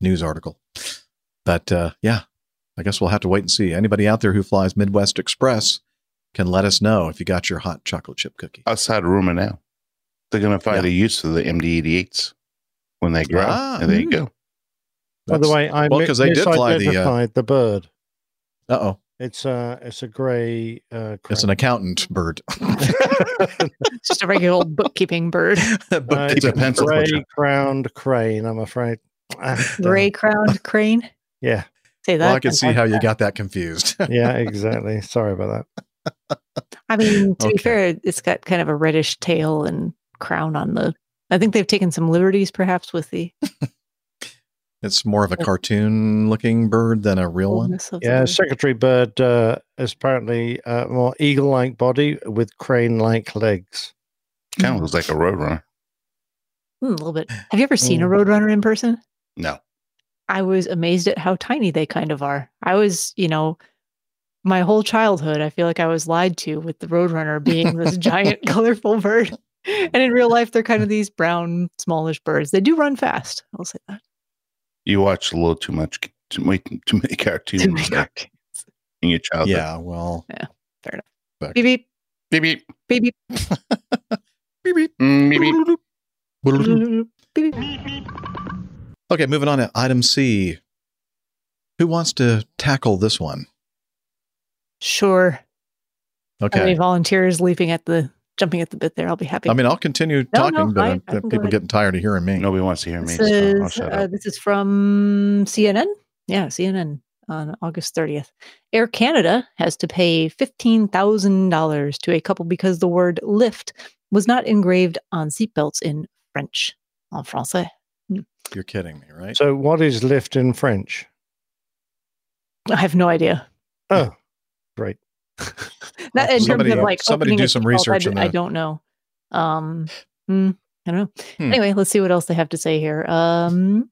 [SPEAKER 5] news article. But uh, yeah, I guess we'll have to wait and see. Anybody out there who flies Midwest Express can let us know if you got your hot chocolate chip cookie.
[SPEAKER 8] Outside of rumor now, they're going to find
[SPEAKER 5] Yeah.
[SPEAKER 8] a use for the MD88s when they grow.
[SPEAKER 5] Ah.
[SPEAKER 8] and there you go.
[SPEAKER 7] By the way, I
[SPEAKER 5] well, 'cause they did fly the, uh,
[SPEAKER 7] the bird.
[SPEAKER 5] Uh oh,
[SPEAKER 7] It's a it's a grey. Uh,
[SPEAKER 5] it's an accountant bird.
[SPEAKER 6] just a regular old bookkeeping bird.
[SPEAKER 5] Bookkeeping
[SPEAKER 8] It's a pencil
[SPEAKER 7] grey crowned crane. I'm afraid. Damn.
[SPEAKER 6] Gray crowned crane.
[SPEAKER 7] Yeah,
[SPEAKER 6] Say that.
[SPEAKER 5] Well, I can see
[SPEAKER 6] like
[SPEAKER 5] how you got that confused.
[SPEAKER 7] yeah, exactly. Sorry about that.
[SPEAKER 6] I mean, to
[SPEAKER 5] Okay.
[SPEAKER 6] be fair, it's got kind of a reddish tail and crown on the. I think they've taken some liberties, perhaps, with the
[SPEAKER 5] it's more of a cartoon looking bird than a real one.
[SPEAKER 6] boldness of the
[SPEAKER 7] Yeah,
[SPEAKER 6] bird.
[SPEAKER 7] secretary bird uh, is apparently uh, more eagle-like body with crane-like legs.
[SPEAKER 8] Kind of looks like a roadrunner.
[SPEAKER 6] Hmm, a little bit. Have you ever seen a
[SPEAKER 7] Mm.
[SPEAKER 6] roadrunner in person?
[SPEAKER 8] No.
[SPEAKER 6] I was amazed at how tiny they kind of are. I was, you know, my whole childhood, I feel like I was lied to with the roadrunner being this giant, colorful bird. And in real life, they're kind of these brown, smallish birds. They do run fast. I'll say that.
[SPEAKER 8] You watched a little too much, too many, too many cartoons
[SPEAKER 6] To make
[SPEAKER 8] there
[SPEAKER 6] cartoons.
[SPEAKER 8] in your childhood.
[SPEAKER 5] Yeah, well, yeah,
[SPEAKER 6] Fair enough.
[SPEAKER 5] Back-
[SPEAKER 6] Beep beep
[SPEAKER 8] Beep, beep,
[SPEAKER 6] beep beep.
[SPEAKER 5] beep, beep.
[SPEAKER 8] mm, beep, beep.
[SPEAKER 6] beep, beep.
[SPEAKER 5] Okay, moving on to item C. Who wants to tackle this one?
[SPEAKER 6] Sure. Have Any
[SPEAKER 5] Okay.
[SPEAKER 6] volunteers leaping at the jumping at the bit there? I'll be happy.
[SPEAKER 5] I mean, I'll continue
[SPEAKER 6] No,
[SPEAKER 5] talking,
[SPEAKER 6] no,
[SPEAKER 5] but
[SPEAKER 6] I- I
[SPEAKER 5] people getting tired of hearing me.
[SPEAKER 8] Nobody wants to hear me.
[SPEAKER 6] This
[SPEAKER 8] So I'll
[SPEAKER 6] is,
[SPEAKER 8] shut
[SPEAKER 6] uh,
[SPEAKER 8] up.
[SPEAKER 6] this is from CNN. Yeah, CNN on August 30th. Air Canada has to pay $15,000 to a couple because the word lift was not engraved on seatbelts in French. En français.
[SPEAKER 5] You're kidding me, right?
[SPEAKER 7] So, what is lift in French?
[SPEAKER 6] I have no idea.
[SPEAKER 7] Oh, great.
[SPEAKER 6] Not in
[SPEAKER 5] Somebody-
[SPEAKER 6] terms of like
[SPEAKER 5] somebody do some research
[SPEAKER 6] I, I don't know. Um, hmm, I don't know.
[SPEAKER 5] Hmm.
[SPEAKER 6] Anyway, let's see what else they have to say here. Um,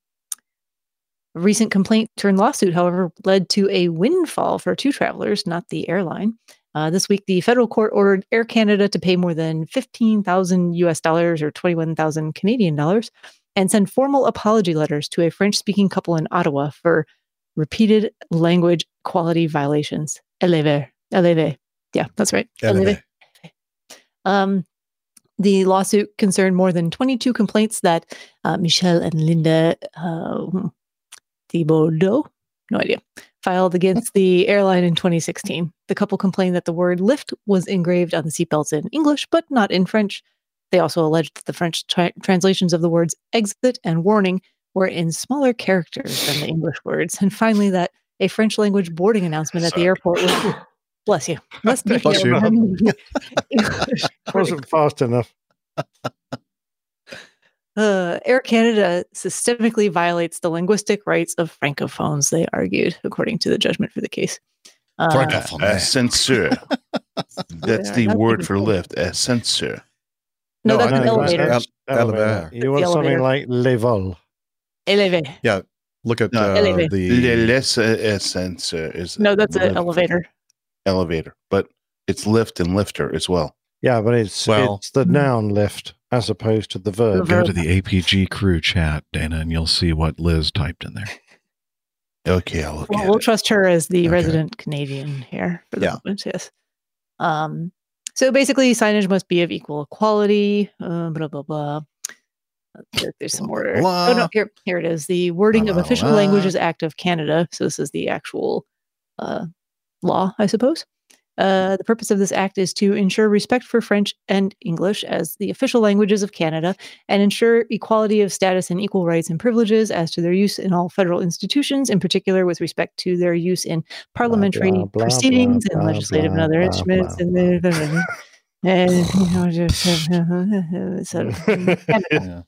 [SPEAKER 6] a recent complaint turned lawsuit, however, led to a windfall for two travelers, not the airline. Uh, this week, the federal court ordered Air Canada to pay more than 15,000 US dollars or 21,000 Canadian dollars and send formal apology letters to a French speaking couple in Ottawa for repeated language quality violations. Eleve. Eleve. Yeah, that's right. Eleve. Um, the lawsuit concerned more than 22 complaints that uh, Michel and Lynda uh, Thibodeau, no idea, filed against the airline in 2016. The couple complained that the word lift was engraved on the seatbelts in English, but not in French. They also alleged that the French tra- translations of the words exit and warning were in smaller characters than the English words. And finally, that a French language boarding announcement at the airport was, bless you, less
[SPEAKER 5] Bless you.
[SPEAKER 6] than the English
[SPEAKER 7] Wasn't fast enough.
[SPEAKER 6] Uh, Air Canada systemically violates the linguistic rights of francophones, they argued, according to the judgment for the case. Uh,
[SPEAKER 5] Francophone.
[SPEAKER 8] A censor. That's the
[SPEAKER 6] That's
[SPEAKER 8] word for
[SPEAKER 6] cool.
[SPEAKER 8] lift. A censor.
[SPEAKER 6] No,
[SPEAKER 5] No,
[SPEAKER 6] that's an
[SPEAKER 5] think it was
[SPEAKER 6] elevator.
[SPEAKER 5] Elevator.
[SPEAKER 7] You want something like level.
[SPEAKER 6] Eleve.
[SPEAKER 5] Yeah. Look at
[SPEAKER 8] No.
[SPEAKER 5] uh,
[SPEAKER 6] Elevator.
[SPEAKER 8] Le
[SPEAKER 5] the
[SPEAKER 8] less uh, ascensor is
[SPEAKER 6] No, that's an elevator.
[SPEAKER 8] Elevator, but it's lift and lifter as well.
[SPEAKER 7] Yeah, but it's
[SPEAKER 5] Well-
[SPEAKER 7] it's the noun lift as opposed to the verb.
[SPEAKER 5] Go to the APG crew chat, Dana, and you'll see what Liz typed in there.
[SPEAKER 8] Okay, I'll look
[SPEAKER 6] Well,
[SPEAKER 8] at
[SPEAKER 6] we'll
[SPEAKER 8] it.
[SPEAKER 6] trust her as the
[SPEAKER 5] Okay.
[SPEAKER 6] resident Canadian here for the
[SPEAKER 5] Yeah.
[SPEAKER 6] moment. Yes. Um. So basically, signage must be of equal quality. Uh, blah blah blah. There's some order. Oh no, here here it is. The wording
[SPEAKER 5] Blah,
[SPEAKER 6] of Official
[SPEAKER 5] blah.
[SPEAKER 6] Languages Act of Canada. So this is the actual uh, law, I suppose. Uh, the purpose of this act is to ensure respect for French and English as the official languages of Canada and ensure equality of status and equal rights and privileges as to their use in all federal institutions, in particular with respect to their use in parliamentary
[SPEAKER 7] blah, blah,
[SPEAKER 6] proceedings
[SPEAKER 7] blah,
[SPEAKER 6] and
[SPEAKER 7] blah,
[SPEAKER 6] legislative and other
[SPEAKER 7] blah,
[SPEAKER 6] instruments.
[SPEAKER 7] blah,
[SPEAKER 6] and, the- and you know, just uh, uh, uh, sort of
[SPEAKER 5] Yeah.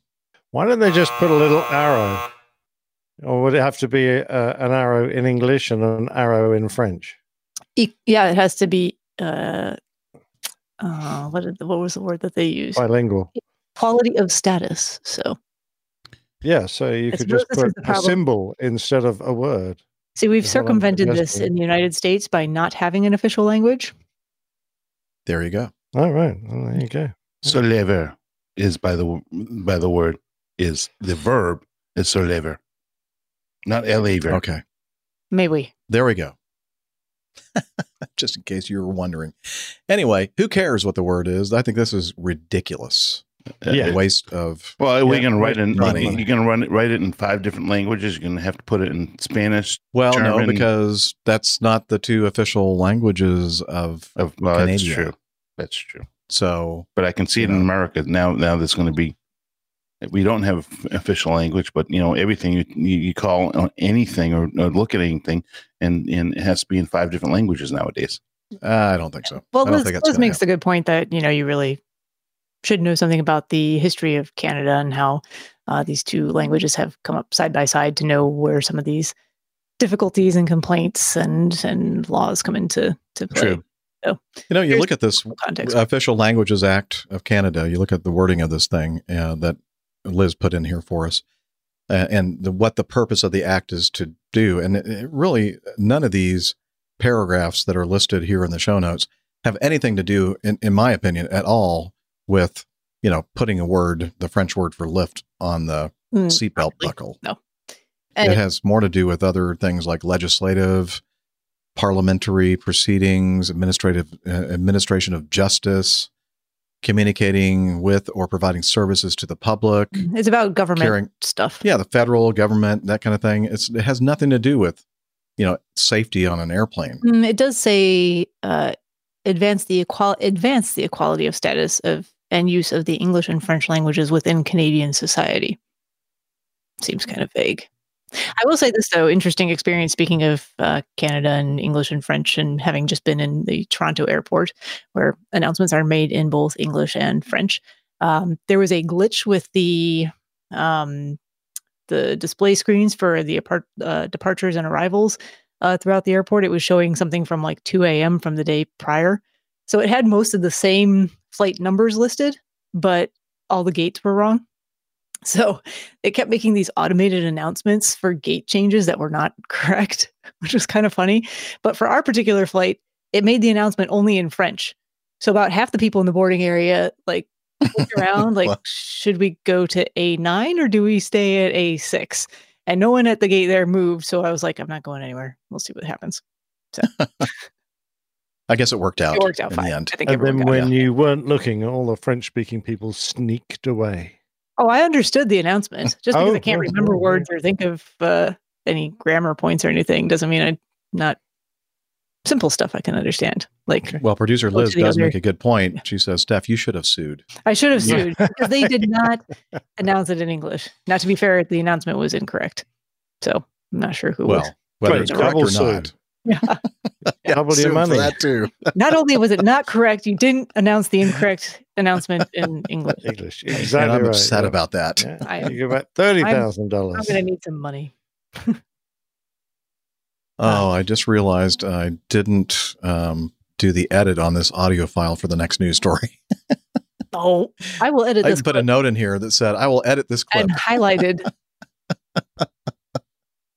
[SPEAKER 7] Why don't they just put a little arrow? Or would it have to be a, an arrow in English and an arrow in French?
[SPEAKER 6] E- yeah, it has to be. Uh, uh, what did, what was the word that they used?
[SPEAKER 7] Bilingual.
[SPEAKER 6] Quality of status. So
[SPEAKER 7] Yeah, so you
[SPEAKER 6] I
[SPEAKER 7] could just put a symbol instead of a word.
[SPEAKER 6] see, we've
[SPEAKER 7] Is
[SPEAKER 6] circumvented this in the United States by not having an official language.
[SPEAKER 5] There you go.
[SPEAKER 7] All right, well, there you go.
[SPEAKER 8] Solever is by the by the word is the verb is solever, not elever.
[SPEAKER 5] Okay.
[SPEAKER 6] May we?
[SPEAKER 5] There we go. Just in case you were wondering. Anyway, who cares what the word is? I think this is ridiculous.
[SPEAKER 7] Yeah.
[SPEAKER 5] A waste of
[SPEAKER 8] Well, we're
[SPEAKER 7] Yeah,
[SPEAKER 8] gonna write it. In,
[SPEAKER 5] money.
[SPEAKER 8] You're gonna run it, write it in five different languages. You're gonna have to put it in Spanish.
[SPEAKER 5] well, no, because that's not the two official languages of
[SPEAKER 8] Of well, that's true. That's true.
[SPEAKER 5] so
[SPEAKER 8] But I can see it in America now. Now there's going to be. We don't have official language, but you know everything you you, you call on anything or, or look at anything, and and it has to be in five different languages nowadays.
[SPEAKER 5] I don't think so.
[SPEAKER 6] Well,
[SPEAKER 5] I
[SPEAKER 6] Liz,
[SPEAKER 5] think
[SPEAKER 6] Liz
[SPEAKER 5] gonna
[SPEAKER 6] makes the good point that you know you really should know something about the history of Canada and how uh, these two languages have come up side by side to know where some of these difficulties and complaints and and laws come into to play.
[SPEAKER 5] True. You know, you look at this Official Languages Act of Canada, you look at the wording of this thing uh, that Liz put in here for us, uh, and the, what the purpose of the act is to do. And it, it really, none of these paragraphs that are listed here in the show notes have anything to do, in, in my opinion, at all with you know putting a word, the French word for lift, on the
[SPEAKER 6] Mm,
[SPEAKER 5] seatbelt buckle.
[SPEAKER 6] And
[SPEAKER 5] it has more to do with other things like legislative, parliamentary proceedings, administrative uh, administration of justice, communicating with or providing services to the public.
[SPEAKER 6] it's about government
[SPEAKER 5] Caring-
[SPEAKER 6] stuff.
[SPEAKER 5] Yeah, the federal government, that kind of thing. It's it has nothing to do with you know safety on an airplane.
[SPEAKER 6] Mm, it does say uh, advance the equal advance the equality of status of and use of the English and French languages within Canadian society. Seems kind of vague. I will say this though, interesting experience. Speaking of uh, Canada and English and French, and having just been in the Toronto airport, where announcements are made in both English and French, um, there was a glitch with the um, the display screens for the apart- uh, departures and arrivals uh, throughout the airport. It was showing something from like 2 a.m. from the day prior. So it had most of the same flight numbers listed, but all the gates were wrong. So they kept making these automated announcements for gate changes that were not correct, which was kind of funny. But for our particular flight, it made the announcement only in French. So about half the people in the boarding area like looked around like,
[SPEAKER 5] Well-
[SPEAKER 6] should we go to A9 or do we stay at A6? And no one at the gate there moved. So I was like, I'm not going anywhere. We'll see what happens.
[SPEAKER 5] So I guess it worked out.
[SPEAKER 6] It worked out
[SPEAKER 5] in
[SPEAKER 6] fine.
[SPEAKER 5] the end.
[SPEAKER 6] I think
[SPEAKER 7] And then
[SPEAKER 6] got it.
[SPEAKER 7] when you weren't looking, all the French speaking people sneaked away.
[SPEAKER 6] Oh, I understood the announcement. Just because
[SPEAKER 7] Oh,
[SPEAKER 6] I can't
[SPEAKER 7] oh,
[SPEAKER 6] remember words or think of uh, any grammar points or anything doesn't mean I'm not simple stuff I can understand. Like
[SPEAKER 5] Well, producer Liz does
[SPEAKER 6] other-
[SPEAKER 5] make a good point. She says, "Steph, you should have sued."
[SPEAKER 6] I should have
[SPEAKER 7] Yeah.
[SPEAKER 6] sued because they did not announce it in English. Now, to be fair, the announcement was incorrect. So I'm not sure who
[SPEAKER 5] Well,
[SPEAKER 6] was.
[SPEAKER 5] whether
[SPEAKER 7] Right,
[SPEAKER 5] it's correct or
[SPEAKER 7] sue.
[SPEAKER 5] not,
[SPEAKER 6] Yeah.
[SPEAKER 7] Double
[SPEAKER 5] sue
[SPEAKER 7] your
[SPEAKER 5] 'em for
[SPEAKER 7] money.
[SPEAKER 5] that too.
[SPEAKER 6] Not only was it not correct, you didn't announce the incorrect announcement in English.
[SPEAKER 7] English.
[SPEAKER 5] and
[SPEAKER 7] Exactly
[SPEAKER 5] I'm
[SPEAKER 7] right,
[SPEAKER 5] upset
[SPEAKER 7] yeah.
[SPEAKER 5] about that.
[SPEAKER 7] Yeah.
[SPEAKER 6] I am-
[SPEAKER 7] You get about thirty thousand
[SPEAKER 6] I'm
[SPEAKER 7] dollars.
[SPEAKER 6] going to need some money.
[SPEAKER 5] Oh, I just realized I didn't um, do the edit on this audio file for the next news story.
[SPEAKER 6] Oh, I will edit
[SPEAKER 5] I
[SPEAKER 6] this
[SPEAKER 5] put a note in here that said, "I will edit this clip."
[SPEAKER 6] and highlighted.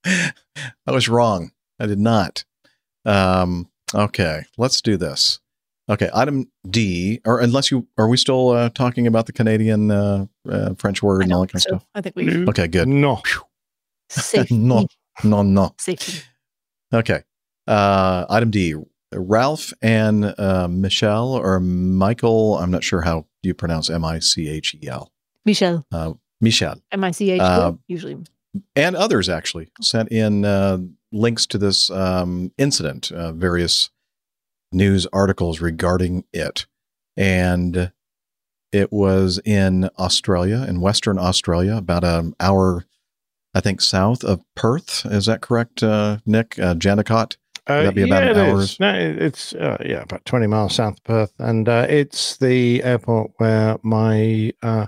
[SPEAKER 5] I was wrong. I did not. Um, okay, let's do this. Okay, item D, or unless you are we still uh, talking about the Canadian uh, uh, French word and all that kind of stuff?
[SPEAKER 6] I think we
[SPEAKER 5] Okay, good.
[SPEAKER 7] No.
[SPEAKER 5] no, no, no.
[SPEAKER 6] Safety.
[SPEAKER 5] Okay. Uh, item D, Ralph and uh, Michelle or Michael. I'm not sure how you pronounce M I C H E L.
[SPEAKER 6] Michelle.
[SPEAKER 5] Uh, Michelle.
[SPEAKER 6] M I C H usually.
[SPEAKER 5] and others actually sent in uh, links to this um, incident, uh, various news articles regarding it. And it was in Australia, in Western Australia, about an hour, I think, south of Perth. Is that correct, uh, Nick? Uh, Jandakot?
[SPEAKER 7] Uh,
[SPEAKER 5] That'd be about
[SPEAKER 7] yeah,
[SPEAKER 5] an hour.
[SPEAKER 7] No, it's uh, yeah, about twenty miles south of Perth, and uh, it's the airport where my uh,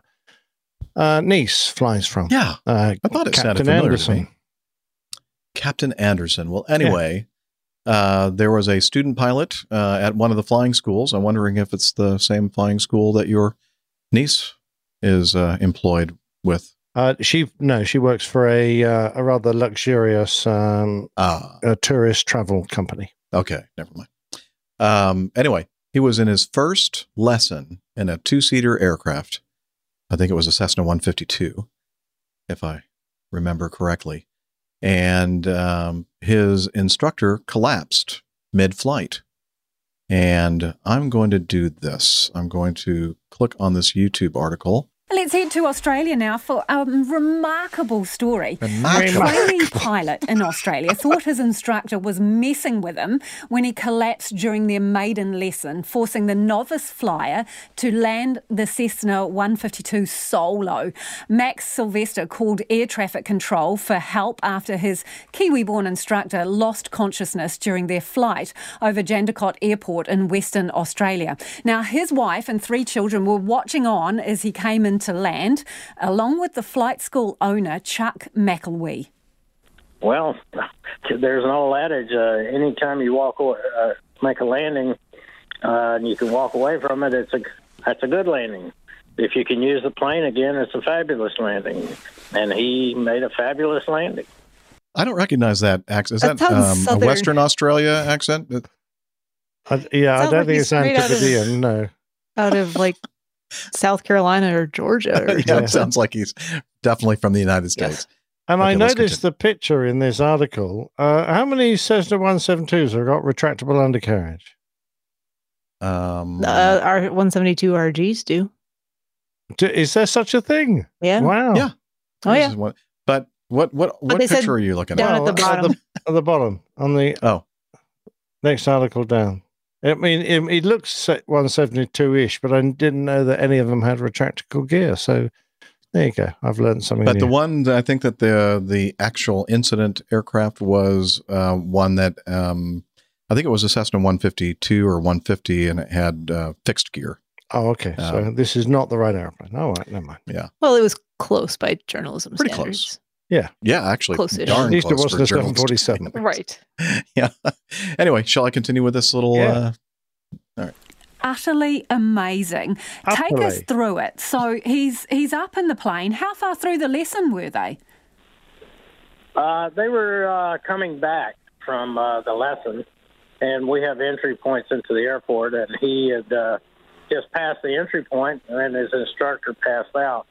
[SPEAKER 7] uh, niece flies from.
[SPEAKER 5] Yeah,
[SPEAKER 7] uh,
[SPEAKER 5] I thought it sounded
[SPEAKER 7] Captain
[SPEAKER 5] familiar to
[SPEAKER 7] Anderson.
[SPEAKER 5] me. Captain Anderson. Well, anyway, uh, there was a student pilot uh, at one of the flying schools. I'm wondering if it's the same flying school that your niece is uh, employed with.
[SPEAKER 7] Uh, she no, she works for a uh, a rather luxurious um,
[SPEAKER 5] Ah,
[SPEAKER 7] tourist travel company.
[SPEAKER 5] okay, never mind. Um, anyway, he was in his first lesson in a two-seater aircraft. I think it was a Cessna 152, if I remember correctly. And um, his instructor collapsed mid-flight. And I'm going to do this. I'm going to click on this YouTube article.
[SPEAKER 12] Let's head to Australia now for a remarkable story.
[SPEAKER 5] Remarkable.
[SPEAKER 12] A trainee pilot in Australia thought his instructor was messing with him when he collapsed during their maiden lesson, forcing the novice flyer to land the Cessna 152 solo. Max Sylvester called air traffic control for help after his Kiwi born instructor lost consciousness during their flight over Jandakot Airport in Western Australia. Now, his wife and three children were watching on as he came into land, along with the flight school owner, Chuck McElwee.
[SPEAKER 13] Well, there's an old adage: uh, anytime you walk, aw- uh, make a landing, uh, and you can walk away from it, it's a that's a good landing. If you can use the plane again, it's a fabulous landing. And he made a fabulous landing.
[SPEAKER 5] I don't recognize that accent. Is
[SPEAKER 6] That
[SPEAKER 5] that, um, a
[SPEAKER 6] southern.
[SPEAKER 5] Western Australia accent?
[SPEAKER 7] I, yeah, I don't
[SPEAKER 6] like
[SPEAKER 7] think it's
[SPEAKER 6] straight out of-
[SPEAKER 7] Antipodean. No,
[SPEAKER 6] Out of like South Carolina or Georgia. Or
[SPEAKER 5] yeah,
[SPEAKER 7] Yeah.
[SPEAKER 5] it sounds like he's definitely from the United States.
[SPEAKER 7] and
[SPEAKER 5] Okay,
[SPEAKER 7] I noticed the picture in this article. Uh, how many Cessna 172s have got retractable undercarriage?
[SPEAKER 5] Um,
[SPEAKER 6] Uh, our 172 RGs do.
[SPEAKER 7] D- Is there such a thing?
[SPEAKER 6] Yeah.
[SPEAKER 7] Wow.
[SPEAKER 5] Yeah.
[SPEAKER 6] Oh,
[SPEAKER 5] this
[SPEAKER 6] yeah.
[SPEAKER 5] is what- but what what what
[SPEAKER 6] they
[SPEAKER 5] picture are you looking
[SPEAKER 6] down
[SPEAKER 5] at?
[SPEAKER 6] at the
[SPEAKER 7] Well,
[SPEAKER 6] bottom.
[SPEAKER 7] At the, bottom, on the
[SPEAKER 5] Oh,
[SPEAKER 7] next article down. I mean, it, it looks 172 ish, but I didn't know that any of them had retractable gear. So there you go. I've learned something.
[SPEAKER 5] but the one I think that the the actual incident aircraft was uh, one that um, I think it was a Cessna 152 or 150, and it had uh, fixed gear.
[SPEAKER 7] Oh, okay. so
[SPEAKER 5] Um,
[SPEAKER 7] this is not the right airplane. All right, never mind.
[SPEAKER 5] Yeah,
[SPEAKER 6] Well, it was close by journalism
[SPEAKER 5] Pretty
[SPEAKER 6] standards.
[SPEAKER 5] close. Yeah, Yeah, actually,
[SPEAKER 6] Close-ish.
[SPEAKER 5] darn
[SPEAKER 7] At least
[SPEAKER 5] close
[SPEAKER 7] wasn't
[SPEAKER 5] for
[SPEAKER 7] a
[SPEAKER 5] journalistic
[SPEAKER 7] 747.
[SPEAKER 6] Right.
[SPEAKER 5] yeah. Anyway, shall I continue with this little?
[SPEAKER 7] Yeah.
[SPEAKER 5] Uh,
[SPEAKER 12] Utterly amazing. Take us through it. So he's he's up in the plane. How far through the lesson were they?
[SPEAKER 13] Uh, they were uh, coming back from uh, the lesson, and we have entry points into the airport, and he had uh, just passed the entry point, and his instructor passed out.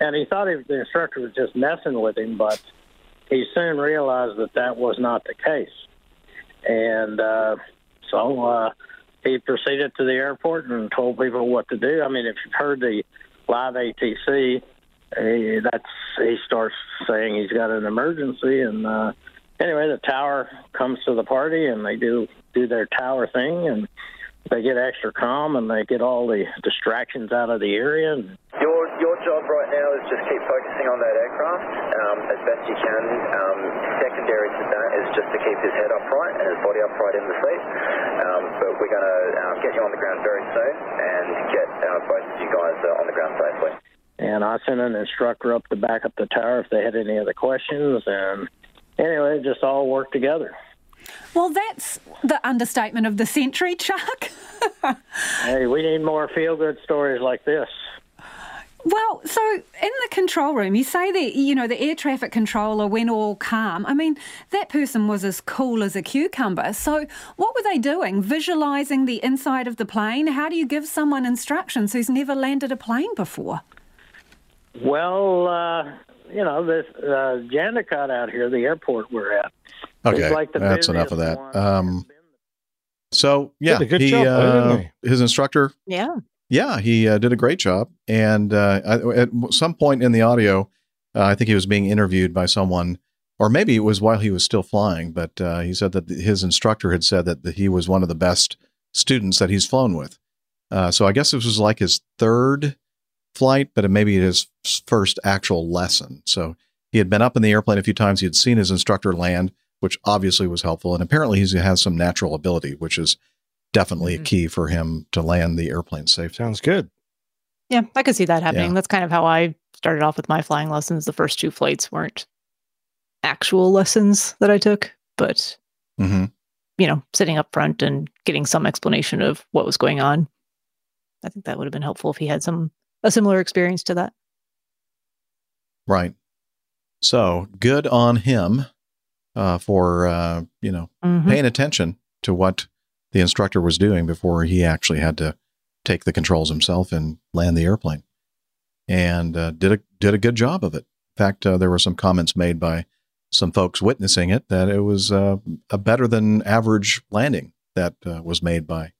[SPEAKER 13] And he thought he, the instructor was just messing with him, but he soon realized that that was not the case. And uh, so uh, he proceeded to the airport and told people what to do. I mean, if you've heard the live ATC, eh, that's he starts saying he's got an emergency, and uh, anyway, the tower comes to the party, and they do do their tower thing, and they get extra calm, and they get all the distractions out of the area. And
[SPEAKER 14] Your your job right now is just keep focusing on that aircraft um, as best you can. Um, secondary to that is just to keep his head upright and his body upright in the seat. Um, but we're going to um, get you on the ground very soon and get uh, both of you guys uh, on the ground safely.
[SPEAKER 13] and I sent an instructor up to back up the tower if they had any other questions. And anyway, it just all worked together.
[SPEAKER 12] Well, that's the understatement of the century, Chuck.
[SPEAKER 13] Hey, we need more feel good stories like this.
[SPEAKER 12] Well, so in the control room, you say that, you know, the air traffic controller went all calm. I mean, that person was as cool as a cucumber. So what were they doing? Visualizing the inside of the plane? How do you give someone instructions who's never landed a plane before?
[SPEAKER 13] Well, uh, you know, this uh, Jandakot out here, the airport we're at.
[SPEAKER 5] Okay,
[SPEAKER 13] like
[SPEAKER 5] that's enough of that. Um, so yeah,
[SPEAKER 7] Did a good
[SPEAKER 5] he,
[SPEAKER 7] job,
[SPEAKER 5] uh, his instructor
[SPEAKER 6] Yeah.
[SPEAKER 5] Yeah, he uh, did a great job. And uh, I- at some point in the audio, uh, I think he was being interviewed by someone, or maybe it was while he was still flying. But uh, he said that his instructor had said that he was one of the best students that he's flown with. Uh, so I guess this was like his third flight, but it maybe his first actual lesson. So he had been up in the airplane a few times. He had seen his instructor land, which obviously was helpful. And apparently he has some natural ability, which is definitely a key for him to land the airplane safe.
[SPEAKER 7] Sounds good.
[SPEAKER 6] Yeah, I could see that happening.
[SPEAKER 5] Yeah.
[SPEAKER 6] That's kind of how I started off with my flying lessons. The first two flights weren't actual lessons that I took, but
[SPEAKER 5] Mm-hmm.
[SPEAKER 6] you know, sitting up front and getting some explanation of what was going on. I think that would have been helpful if he had some a similar experience to that.
[SPEAKER 5] Right. So good on him uh, for uh, you know
[SPEAKER 6] Mhm.
[SPEAKER 5] paying attention to what the instructor was doing before he actually had to take the controls himself and land the airplane, and uh, did a did a good job of it. In fact, uh, there were some comments made by some folks witnessing it that it was uh, a better than average landing that uh, was made by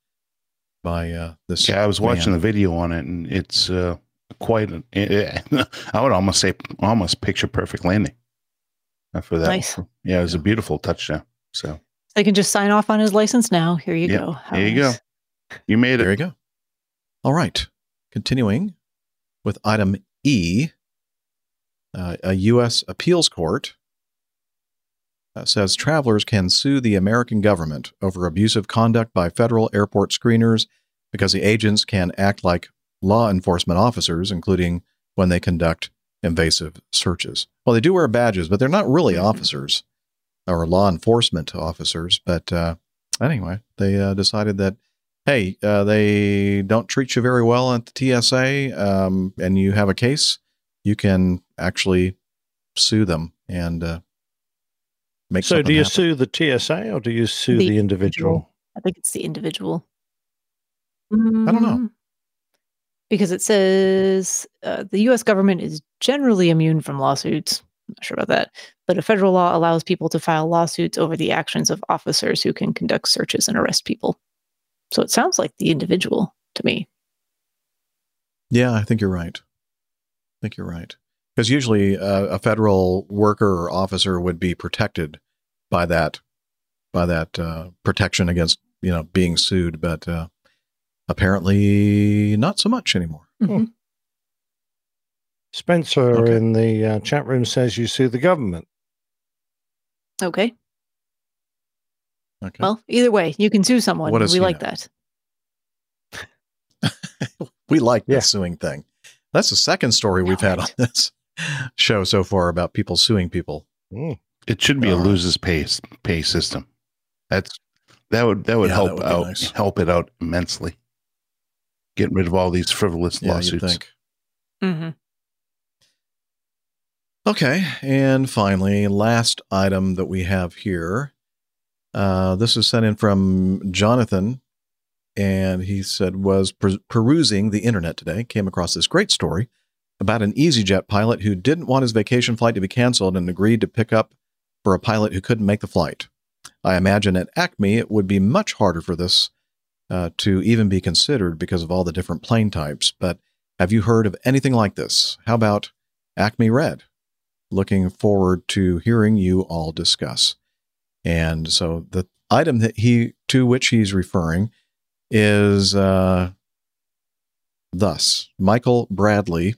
[SPEAKER 5] by uh, this.
[SPEAKER 8] Yeah, I was watching the video on it, and it's uh, quite. An, I would almost say almost picture perfect landing for that.
[SPEAKER 6] Nice.
[SPEAKER 8] Yeah, it was a beautiful touchdown. So
[SPEAKER 6] They can just sign off on his license now. Here you
[SPEAKER 8] yeah,
[SPEAKER 6] go. How
[SPEAKER 8] there you go. You made it.
[SPEAKER 5] There you go. All right. Continuing with item E, uh, a U.S. appeals court uh, says travelers can sue the American government over abusive conduct by federal airport screeners because the agents can act like law enforcement officers, including when they conduct invasive searches. Well, they do wear badges, but they're not really officers or law enforcement officers. But uh, anyway, they uh, decided that hey, uh, they don't treat you very well at the TSA, um, and you have a case, you can actually sue them and uh, make.
[SPEAKER 7] So, do you
[SPEAKER 5] happen.
[SPEAKER 7] sue the TSA or do you sue the, individual?
[SPEAKER 6] I think it's the individual.
[SPEAKER 5] I don't know.
[SPEAKER 6] Because it says uh, the US government is generally immune from lawsuits. I'm not sure about that. But a federal law allows people to file lawsuits over the actions of officers who can conduct searches and arrest people. So it sounds like the individual to me.
[SPEAKER 5] Yeah, I think you're right. I think you're right. Because usually uh, a federal worker or officer would be protected by that, by that uh, protection against you know being sued, but uh, apparently not so much anymore.
[SPEAKER 7] Spencer in the uh, chat room says you sue the government.
[SPEAKER 6] Okay.
[SPEAKER 5] Okay.
[SPEAKER 6] Well, either way, you can sue someone.
[SPEAKER 5] What
[SPEAKER 6] we like
[SPEAKER 5] know?
[SPEAKER 6] that.
[SPEAKER 5] We like the suing thing. That's the second story we've had on this show so far about people suing people.
[SPEAKER 8] It should be a loses pay pay system. That's that would that would
[SPEAKER 5] Yeah,
[SPEAKER 8] help
[SPEAKER 5] that would
[SPEAKER 8] out
[SPEAKER 5] nice.
[SPEAKER 8] help it out immensely. Get rid of all these frivolous
[SPEAKER 5] Yeah, you'd
[SPEAKER 8] lawsuits.
[SPEAKER 5] think.
[SPEAKER 6] Mm-hmm.
[SPEAKER 5] Okay, and finally, last item that we have here. Uh, this is sent in from Jonathan, and he said was per- perusing the internet today, came across this great story about an EasyJet pilot who didn't want his vacation flight to be canceled and agreed to pick up for a pilot who couldn't make the flight. I imagine at Acme it would be much harder for this uh, to even be considered because of all the different plane types. But have you heard of anything like this? How about Acme Red? Looking forward to hearing you all discuss. And so the item that he to which he's referring is uh, thus Michael Bradley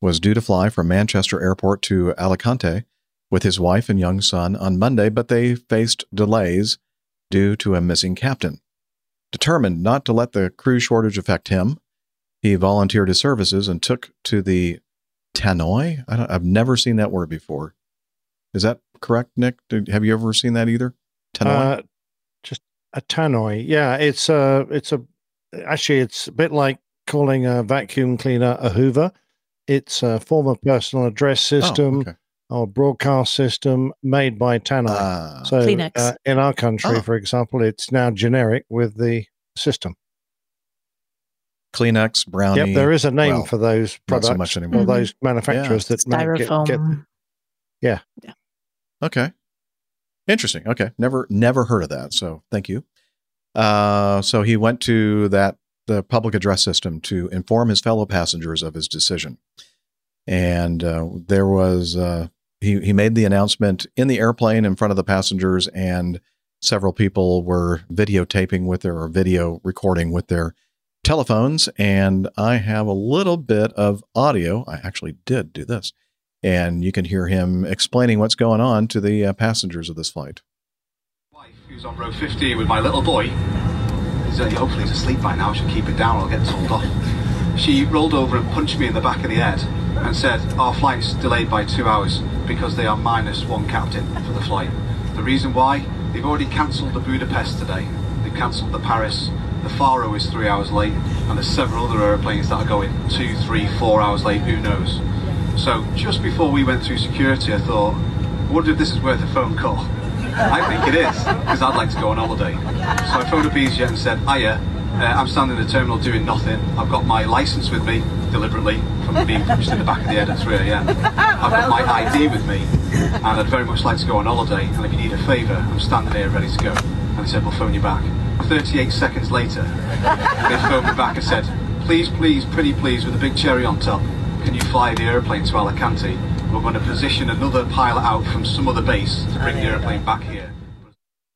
[SPEAKER 5] was due to fly from Manchester Airport to Alicante with his wife and young son on Monday, but they faced delays due to a missing captain. Determined not to let the crew shortage affect him, he volunteered his services and took to the tannoy. I don't, I've never seen that word before. Is that correct, Nick? Did, have you ever seen that either? Tannoy.
[SPEAKER 7] Uh, just a tannoy. Yeah, it's a it's a actually it's a bit like calling a vacuum cleaner a Hoover. it's a former personal address system
[SPEAKER 5] Oh, okay.
[SPEAKER 7] Or broadcast system made by Tannoy.
[SPEAKER 5] Ah.
[SPEAKER 7] so uh, in our country,
[SPEAKER 5] Oh.
[SPEAKER 7] for example, it's now generic with the system.
[SPEAKER 5] Kleenex, brownie.
[SPEAKER 7] Yep, there is a name
[SPEAKER 5] well,
[SPEAKER 7] for those products.
[SPEAKER 5] not
[SPEAKER 7] products
[SPEAKER 5] so much
[SPEAKER 7] or
[SPEAKER 5] anymore.
[SPEAKER 7] those manufacturers that ma- get-
[SPEAKER 6] Styrofoam.
[SPEAKER 7] get- yeah.
[SPEAKER 5] Okay. Interesting. Okay. Never never heard of that. So thank you. Uh, so he went to that the public address system to inform his fellow passengers of his decision. And uh, there was uh, he he made the announcement in the airplane in front of the passengers, and several people were videotaping with their or video recording with their telephones. And I have a little bit of audio. I actually did do this and you can hear him explaining what's going on to the uh, passengers of this flight.
[SPEAKER 15] Wife, who's on row 50 with my little boy. He's, uh, hopefully he's asleep by now. I should keep it down. I'll get told off. She rolled over and punched me in the back of the head and said, "Our flight's delayed by two hours because they are minus one captain for the flight. The reason why? They've already cancelled the Budapest today. They've cancelled the Paris. The Faro is three hours late, and there's several other aeroplanes that are going two, three, four hours late. Who knows?" So just before we went through security, I thought, wonder if this is worth a phone call. I think it is, because I'd like to go on holiday. So I phoned up EasyJet and said, Hiya, uh, I'm standing in the terminal doing nothing. I've got my licence with me, deliberately, from being pushed in the back of the head at 3am. I've got my ID with me, and I'd very much like to go on holiday, and if you need a favour, I'm standing here ready to go. And they said, we'll phone you back. 38 seconds later, they phoned me back and said, please, please, pretty please, with a big cherry on top, can you fly the aeroplane to Alicante? We're going to position another pilot out from some other base to bring the aeroplane back here.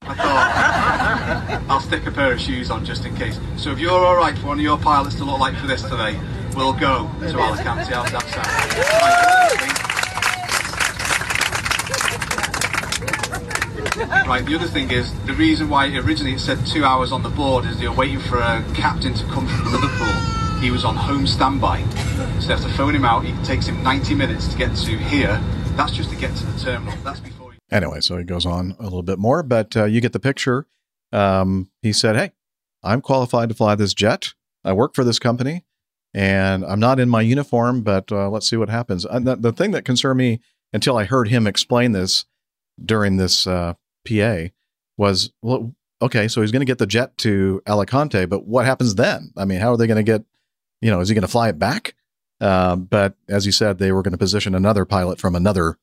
[SPEAKER 15] I thought, I'll stick a pair of shoes on just in case. So if you're all right for one of your pilots to look like for this today, we'll go to Alicante. That sound? Right, the other thing is, the reason why originally it said two hours on the board is you're waiting for a captain to come from Liverpool. He was on home standby. So they have to phone him out. It takes him 90 minutes to get to here. That's just to get to the terminal. That's before
[SPEAKER 5] Anyway, so he goes on a little bit more, but uh, you get the picture. Um, he said, Hey, I'm qualified to fly this jet. I work for this company and I'm not in my uniform, but uh, let's see what happens. The, the thing that concerned me until I heard him explain this during this uh, PA was, well, okay, so he's going to get the jet to Alicante, but what happens then? I mean, how are they going to get, you know, is he going to fly it back? Uh, but as you said, they were going to position another pilot from another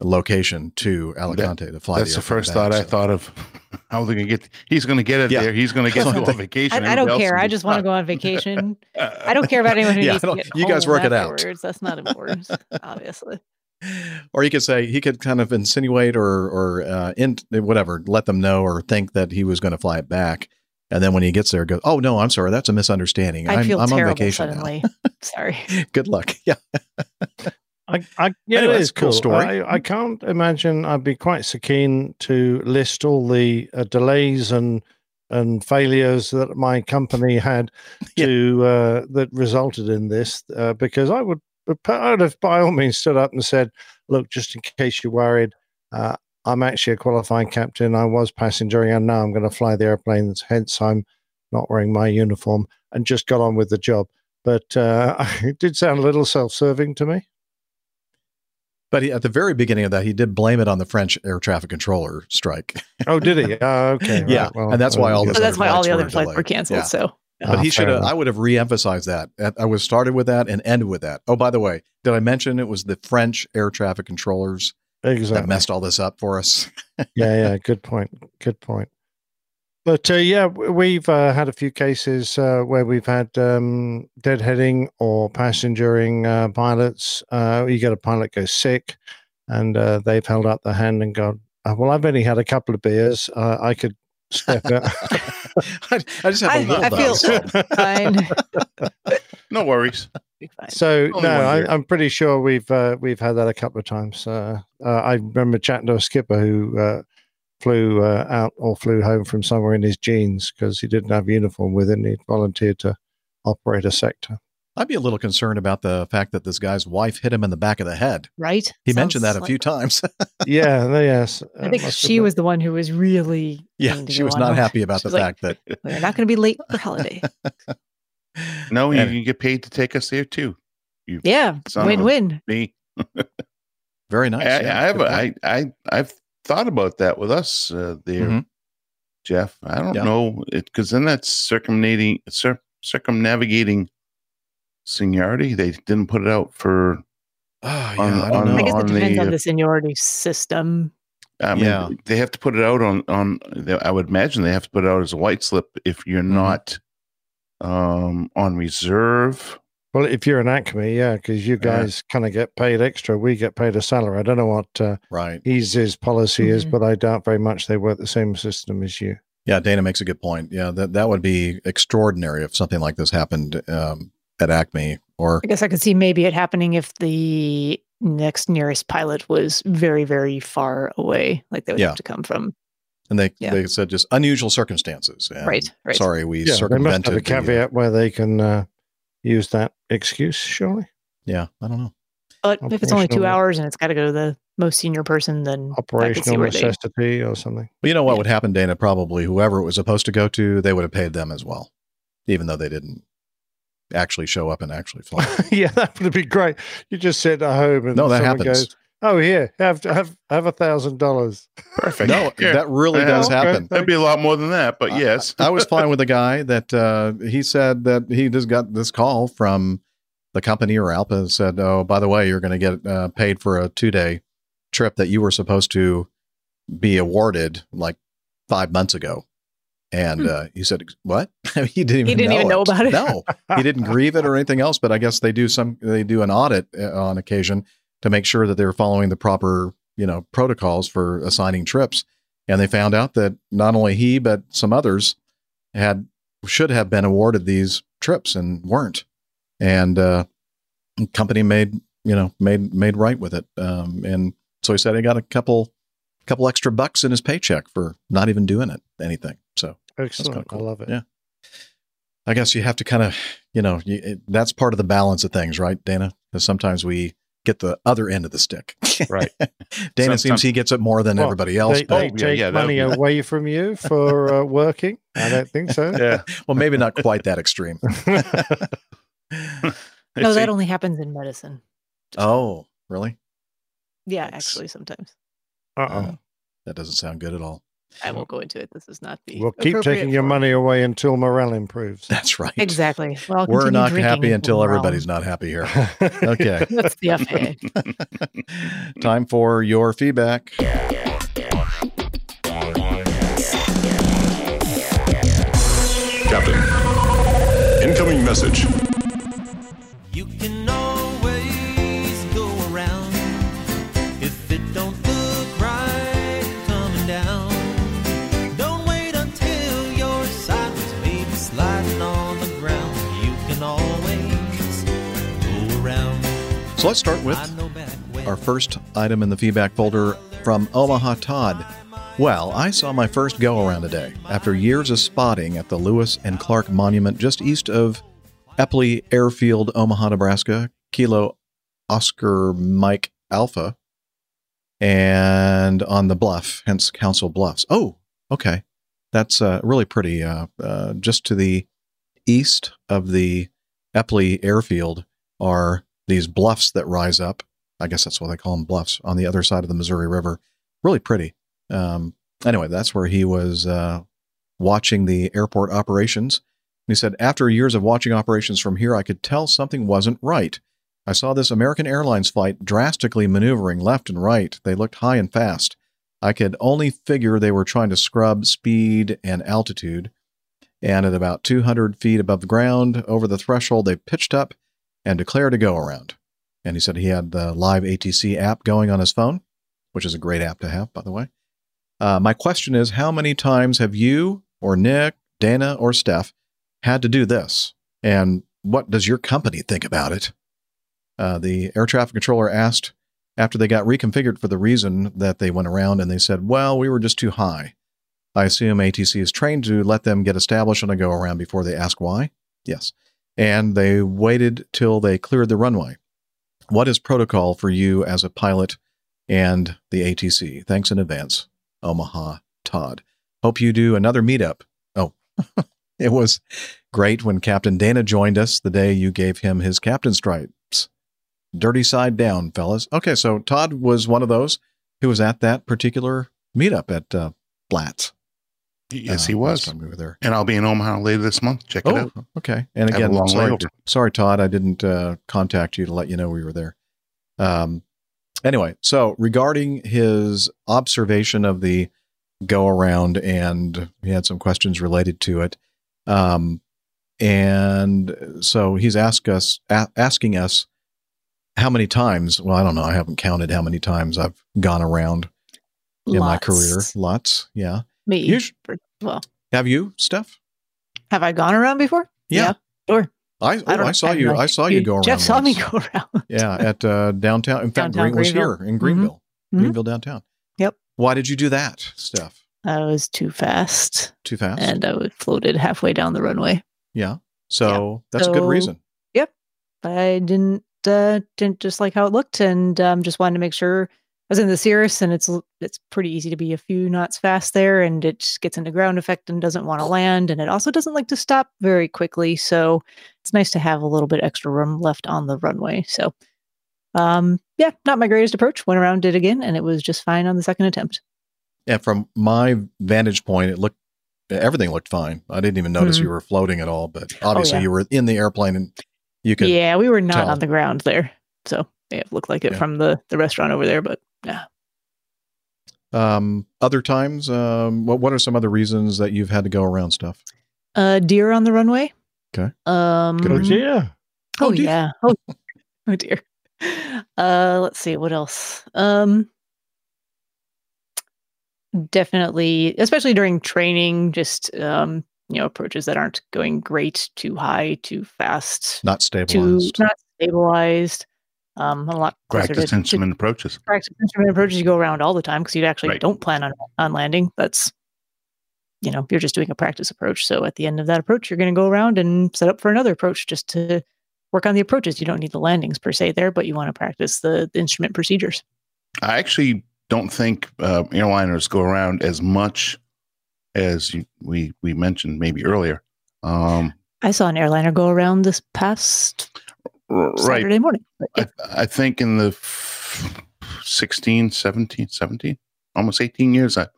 [SPEAKER 5] location to Alicante to fly.
[SPEAKER 8] That's the,
[SPEAKER 5] airplane
[SPEAKER 8] first
[SPEAKER 5] back,
[SPEAKER 8] thought I thought of. How are they going to get? He's going to get it
[SPEAKER 5] Yeah.
[SPEAKER 8] there. He's going to get to go on vacation.
[SPEAKER 6] I, I don't care. I just want to go on vacation. I don't care about anyone who
[SPEAKER 5] Yeah,
[SPEAKER 6] needs to
[SPEAKER 5] don't-
[SPEAKER 6] get
[SPEAKER 5] you guys
[SPEAKER 6] home
[SPEAKER 5] work it out.
[SPEAKER 6] That's not important, obviously.
[SPEAKER 5] or he could say he could kind of insinuate or or uh, in whatever, let them know or think that he was going to fly it back, and then when he gets there, go, oh no, I'm sorry, that's a misunderstanding.
[SPEAKER 6] I
[SPEAKER 5] I'm,
[SPEAKER 6] feel
[SPEAKER 5] I'm on
[SPEAKER 6] terrible
[SPEAKER 5] vacation now."
[SPEAKER 6] suddenly. Sorry.
[SPEAKER 5] Good luck. Yeah.
[SPEAKER 7] I, I, yeah,
[SPEAKER 5] Anyway,
[SPEAKER 7] it is
[SPEAKER 5] a cool
[SPEAKER 7] cool.
[SPEAKER 5] story.
[SPEAKER 7] I, I can't imagine I'd be quite so keen to list all the uh, delays and and failures that my company had to uh, that resulted in this, uh, because I would I would have by all means stood up and said, "Look, just in case you're worried, uh, I'm actually a qualified captain. I was passengering, and now I'm going to fly the airplanes. Hence, I'm not wearing my uniform," and just got on with the job. But uh, it did sound a little self-serving to me.
[SPEAKER 5] But he, at the very beginning of that, he did blame it on the French air traffic controller strike.
[SPEAKER 7] Oh, did he? Oh, okay.
[SPEAKER 5] yeah,
[SPEAKER 7] right, well,
[SPEAKER 5] and that's why
[SPEAKER 7] uh,
[SPEAKER 5] all
[SPEAKER 7] yeah.
[SPEAKER 6] that's why all the other flights were
[SPEAKER 5] delayed.
[SPEAKER 6] canceled.
[SPEAKER 5] Yeah.
[SPEAKER 6] So
[SPEAKER 5] But
[SPEAKER 7] Ah,
[SPEAKER 5] he should have. I would have re-emphasized that. I was started with that and ended with that. Oh, by the way, did I mention it was the French air traffic controllers
[SPEAKER 7] Exactly.
[SPEAKER 5] that messed all this up for us?
[SPEAKER 7] yeah, yeah. Good point. Good point. But uh, yeah, we've uh, had a few cases uh, where we've had um, deadheading or passengering uh, pilots. Uh, you get a pilot go sick, and uh, they've held up their hand and gone, uh, "Well, I've only had a couple of beers. Uh, I could step out."
[SPEAKER 5] I, I just have a
[SPEAKER 6] I,
[SPEAKER 5] little
[SPEAKER 6] I feel
[SPEAKER 5] though.
[SPEAKER 6] fine.
[SPEAKER 8] No worries.
[SPEAKER 7] So no, I, I'm pretty sure we've uh, we've had that a couple of times. Uh, uh, I remember chatting to a skipper who uh, flew uh, out or flew home from somewhere in his jeans because he didn't have a uniform with him. He volunteered to operate a sector.
[SPEAKER 5] I'd be a little concerned about the fact that this guy's wife hit him in the back of the head.
[SPEAKER 6] Right?
[SPEAKER 5] He mentioned
[SPEAKER 6] Sounds
[SPEAKER 5] that a
[SPEAKER 6] like-
[SPEAKER 5] few times.
[SPEAKER 7] Yeah, yes.
[SPEAKER 6] I think she was the one who was really.
[SPEAKER 5] yeah, she was not
[SPEAKER 6] home.
[SPEAKER 5] happy about
[SPEAKER 6] She
[SPEAKER 5] the
[SPEAKER 6] was like,
[SPEAKER 5] fact that
[SPEAKER 6] We're not going to be late for holiday.
[SPEAKER 8] No, you
[SPEAKER 5] And-
[SPEAKER 8] can get paid to take us there too. You
[SPEAKER 6] Yeah,
[SPEAKER 8] son
[SPEAKER 6] win-win.
[SPEAKER 8] Me.
[SPEAKER 5] Very nice.
[SPEAKER 8] I,
[SPEAKER 5] yeah,
[SPEAKER 8] I have.
[SPEAKER 5] good
[SPEAKER 8] A,
[SPEAKER 5] point.
[SPEAKER 8] I. I. I've thought about that with us uh, there,
[SPEAKER 5] Mhm.
[SPEAKER 8] Jeff. I don't
[SPEAKER 5] Yeah.
[SPEAKER 8] know it because then that's circumnating, cir- circumnavigating seniority. They didn't put it out for.
[SPEAKER 5] Oh,
[SPEAKER 8] on-
[SPEAKER 5] yeah, I don't
[SPEAKER 8] on-
[SPEAKER 5] know.
[SPEAKER 6] I guess it
[SPEAKER 8] on
[SPEAKER 6] depends
[SPEAKER 8] the,
[SPEAKER 6] on
[SPEAKER 8] uh,
[SPEAKER 6] the seniority system.
[SPEAKER 8] I mean,
[SPEAKER 5] Yeah.
[SPEAKER 8] they have to put it out on on. they- I would imagine they have to put it out as a white slip if you're
[SPEAKER 5] Mhm.
[SPEAKER 8] not um on reserve.
[SPEAKER 7] Well, if you're an Acme, yeah, because you
[SPEAKER 8] Yeah.
[SPEAKER 7] guys kind of get paid extra. We get paid a salary. I don't know what uh,
[SPEAKER 5] Right.
[SPEAKER 7] Ease's policy is,
[SPEAKER 6] Mhm.
[SPEAKER 7] but I doubt very much they work the same system as you.
[SPEAKER 5] Yeah, Dana makes a good point. Yeah, that that would be extraordinary if something like this happened um, at Acme or
[SPEAKER 6] I guess I could see maybe it happening if the next nearest pilot was very, very far away. Like they would
[SPEAKER 5] Yeah.
[SPEAKER 6] have to come from.
[SPEAKER 5] and they
[SPEAKER 6] Yeah.
[SPEAKER 5] they said just unusual circumstances. And
[SPEAKER 6] Right, right.
[SPEAKER 5] Sorry, we
[SPEAKER 7] Yeah, they must
[SPEAKER 5] circumvented.
[SPEAKER 7] have a
[SPEAKER 5] the-
[SPEAKER 7] caveat where they can uh, use that excuse, surely.
[SPEAKER 5] yeah, I don't know.
[SPEAKER 6] But if it's only two hours and it's got to go to the most senior person, then I could see
[SPEAKER 7] Operational
[SPEAKER 6] where they.
[SPEAKER 7] necessity or something.
[SPEAKER 5] Well, you know what would happen, Dana? Probably whoever it was supposed to go to, they would have paid them as well, even though they didn't actually show up and actually fly.
[SPEAKER 7] yeah, that would be great. You just sit at home and
[SPEAKER 5] No, that happens.
[SPEAKER 7] goes, "Oh, here, have have have a thousand dollars."
[SPEAKER 8] Perfect.
[SPEAKER 5] no,
[SPEAKER 8] Yeah.
[SPEAKER 5] that really
[SPEAKER 8] Yeah,
[SPEAKER 5] does
[SPEAKER 7] okay.
[SPEAKER 5] happen.
[SPEAKER 8] That'd be a lot more than that, but yes.
[SPEAKER 5] I was fine with a guy that uh, he said that he just got this call from the company or ALPA and said, "Oh, by the way, you're going to get uh, paid for a two day trip that you were supposed to be awarded like five months ago." And uh, he said, "What? he didn't even
[SPEAKER 6] Hmm. He didn't even know about it.
[SPEAKER 5] No, he didn't grieve it or anything else. But I guess they do some they do an audit uh, on occasion to make sure that they're following the proper you know protocols for assigning trips. And they found out that not only he but some others had should have been awarded these trips and weren't. And uh, company made you know made made right with it. Um, and so he said he got a couple couple extra bucks in his paycheck for not even doing it anything. So
[SPEAKER 7] Excellent,
[SPEAKER 5] cool.
[SPEAKER 7] I love it.
[SPEAKER 5] yeah. I guess you have to kind of, you know, you, it, that's part of the balance of things, right, Dana? Because sometimes we get the other end of the stick.
[SPEAKER 8] Right.
[SPEAKER 5] Dana
[SPEAKER 8] Sometimes-
[SPEAKER 5] seems he gets it more than
[SPEAKER 7] Well,
[SPEAKER 5] everybody else.
[SPEAKER 7] They,
[SPEAKER 5] but,
[SPEAKER 7] they take
[SPEAKER 8] yeah, that
[SPEAKER 7] money
[SPEAKER 8] be-
[SPEAKER 7] away from you for uh, working. I don't think so.
[SPEAKER 8] Yeah.
[SPEAKER 5] well, maybe not quite that extreme.
[SPEAKER 6] No, that only happens in medicine.
[SPEAKER 5] oh, really?
[SPEAKER 6] Yeah,
[SPEAKER 5] Thanks.
[SPEAKER 6] actually, sometimes.
[SPEAKER 7] Uh oh.
[SPEAKER 5] That doesn't sound good at all.
[SPEAKER 6] I won't go into it. This is not the.
[SPEAKER 7] We'll keep taking your money away until morale improves.
[SPEAKER 5] That's right.
[SPEAKER 6] Exactly. Well,
[SPEAKER 5] We're not happy until
[SPEAKER 6] morale-
[SPEAKER 5] everybody's not happy here. Okay.
[SPEAKER 6] That's the FA.
[SPEAKER 5] Time for your feedback.
[SPEAKER 16] Captain, incoming message.
[SPEAKER 5] So let's start with our first item in the feedback folder from Omaha Todd. Well, I saw my first go around today after years of spotting at the Lewis and Clark Monument just east of Eppley Airfield, Omaha, Nebraska, Kilo Oscar Mike Alpha, and on the bluff, hence Council Bluffs. Oh, okay. That's uh, really pretty. Uh, uh, just to the east of the Eppley Airfield are these bluffs that rise up. I guess that's what they call them bluffs on the other side of the Missouri River. Really pretty. Um, anyway, that's where he was uh, watching the airport operations. And he said, After years of watching operations from here, I could tell something wasn't right. I saw this American Airlines flight drastically maneuvering left and right. They looked high and fast. I could only figure they were trying to scrub speed and altitude. And at about 200 feet above the ground, over the threshold, they pitched up and declared a go around. And he said he had the live ATC app going on his phone, which is a great app to have, by the way. Uh, my question is how many times have you or Nick, Dana, or Steph had to do this? And what does your company think about it? Uh, the air traffic controller asked after they got reconfigured for the reason that they went around and they said, well, we were just too high. I assume ATC is trained to let them get established on a go around before they ask why. Yes. And they waited till they cleared the runway. What is protocol for you as a pilot and the ATC? Thanks in advance, Omaha Todd. Hope you do another meetup. Oh, it was great when Captain Dana joined us the day you gave him his captain stripes. dirty side down, fellas. Okay, so Todd was one of those who was at that particular meetup at uh, Blatz.
[SPEAKER 8] Yes,
[SPEAKER 5] Uh,
[SPEAKER 8] he was.
[SPEAKER 5] time we were there.
[SPEAKER 8] And I'll be in Omaha later this month. Check it
[SPEAKER 5] Oh,
[SPEAKER 8] out.
[SPEAKER 5] okay. And again,
[SPEAKER 8] long
[SPEAKER 5] sorry,
[SPEAKER 8] layover.
[SPEAKER 5] sorry, Todd, I didn't uh, contact you to let you know we were there. Um, anyway, so regarding his observation of the go around, and he had some questions related to it. Um, and so he's asked us, a- asking us how many times. Well, I don't know. I haven't counted how many times I've gone around in my career. Lots, yeah.
[SPEAKER 6] Me.
[SPEAKER 5] You sh-
[SPEAKER 6] well,
[SPEAKER 5] Have you, Steph?
[SPEAKER 6] have I gone around before?
[SPEAKER 5] Yeah.
[SPEAKER 6] sure.
[SPEAKER 5] I,
[SPEAKER 6] I
[SPEAKER 5] oh,
[SPEAKER 6] don't
[SPEAKER 5] I saw you. I saw you, go around.
[SPEAKER 6] Jeff saw me go around.
[SPEAKER 5] Yeah, at uh, downtown. In fact,
[SPEAKER 6] Downtown
[SPEAKER 5] Green was
[SPEAKER 6] Greenville.
[SPEAKER 5] here in. Greenville,
[SPEAKER 6] Mhm.
[SPEAKER 5] Greenville downtown.
[SPEAKER 6] Yep.
[SPEAKER 5] Why did you do that, Steph?
[SPEAKER 6] I was too fast.
[SPEAKER 5] Too fast?
[SPEAKER 6] And I was floated halfway down the runway.
[SPEAKER 5] Yeah. So that's a good reason.
[SPEAKER 6] Yep. I didn't uh didn't just like how it looked and um just wanted to make sure I was in the Cirrus and it's it's pretty easy to be a few knots fast there and it gets into ground effect and doesn't want to land and it also doesn't like to stop very quickly so it's nice to have a little bit extra room left on the runway so um yeah not my greatest approach went around did again and it was just fine on the second attempt
[SPEAKER 5] And from my vantage point, it looked everything looked fine. I didn't even notice
[SPEAKER 6] Mhm.
[SPEAKER 5] you were floating at all, but obviously
[SPEAKER 6] yeah.
[SPEAKER 5] you were in the airplane and you could.
[SPEAKER 6] yeah we were not
[SPEAKER 5] tell.
[SPEAKER 6] on the ground there so yeah, it looked like it
[SPEAKER 5] Yeah.
[SPEAKER 6] from the the restaurant over there but yeah
[SPEAKER 5] Um, other times, um, what what are some other reasons that you've had to go around stuff?
[SPEAKER 6] uh deer on the runway
[SPEAKER 5] Okay.
[SPEAKER 6] Um,
[SPEAKER 5] Good reason.
[SPEAKER 7] dear.
[SPEAKER 6] Oh,
[SPEAKER 5] Oh, dear.
[SPEAKER 6] yeah. Oh, oh dear. Uh, let's see what else. Um, definitely, especially during training, just um, you know, approaches that aren't going great, too high, too fast,
[SPEAKER 5] Not
[SPEAKER 6] too not stabilized. Um, a lot closer
[SPEAKER 8] Practice
[SPEAKER 6] to,
[SPEAKER 8] instrument approaches.
[SPEAKER 6] practice instrument approaches you go around all the time because you actually
[SPEAKER 8] Right.
[SPEAKER 6] don't plan on on landing. That's you know, you're just doing a practice approach. So at the end of that approach, you're going to go around and set up for another approach just to work on the approaches. You don't need the landings per se there, but you want to practice the, the instrument procedures.
[SPEAKER 8] I actually don't think uh, airliners go around as much as you, we we mentioned maybe earlier. Um,
[SPEAKER 6] I saw an airliner go around this past
[SPEAKER 8] right.
[SPEAKER 6] Saturday morning. Yeah.
[SPEAKER 8] I, I think in the f- 16, 17, 17, almost 18 years, I,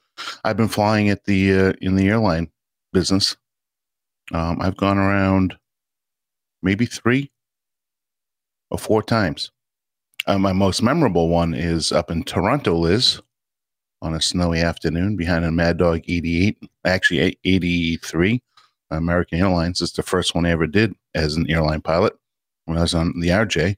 [SPEAKER 8] I've been flying at the, uh, in the airline business. Um, I've gone around maybe three or four times. Uh, my most memorable one is up in Toronto, Liz, on a snowy afternoon behind a Mad Dog 88, actually 83. American Airlines is the first one I ever did as an airline pilot when I was on the RJ.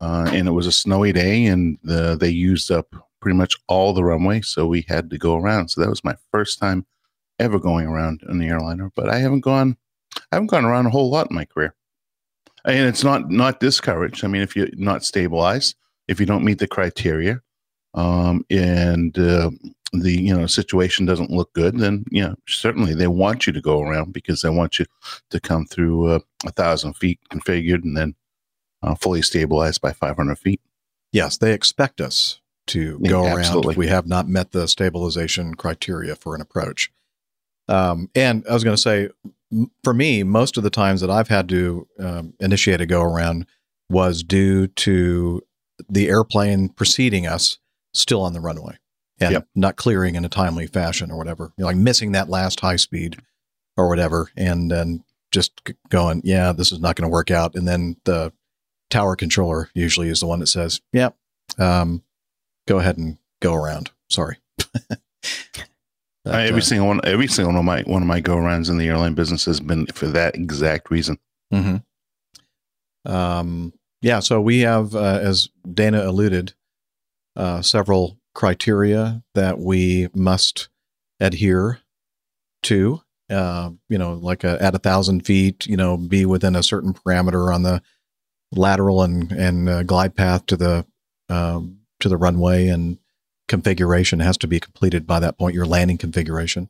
[SPEAKER 8] Uh, and it was a snowy day, and the, they used up pretty much all the runway, so we had to go around. So that was my first time ever going around in the airliner. But I haven't gone, I haven't gone around a whole lot in my career. And it's not not discouraged. I mean, if you're not stabilized, if you don't meet the criteria, um, and uh, the you know situation doesn't look good, then you know certainly they want you to go around because they want you to come through uh, a thousand feet configured and then uh, fully stabilized by 500 feet.
[SPEAKER 5] Yes, they expect us to
[SPEAKER 8] Yeah,
[SPEAKER 5] go around
[SPEAKER 8] absolutely.
[SPEAKER 5] if we have not met the stabilization criteria for an approach. Um, and I was going to say, for me, most of the times that I've had to um, initiate a go around was due to the airplane preceding us still on the runway and
[SPEAKER 8] Yep.
[SPEAKER 5] not clearing in a timely fashion or whatever. You know, like missing that last high speed or whatever, and then just going, yeah, this is not going to work out. And then the tower controller usually is the one that says, "Yep, um, go ahead and go around." Sorry.
[SPEAKER 8] Uh, every
[SPEAKER 5] uh,
[SPEAKER 8] single one, every single one of my one of my go rounds in the airline business has been for that exact reason.
[SPEAKER 5] mhm. Um, yeah, so we have, uh, as Dana alluded, uh, several criteria that we must adhere to. Uh, you know, like a, at a thousand feet, you know, be within a certain parameter on the lateral and and uh, glide path to the um, to the runway, and configuration has to be completed by that point. Your landing configuration,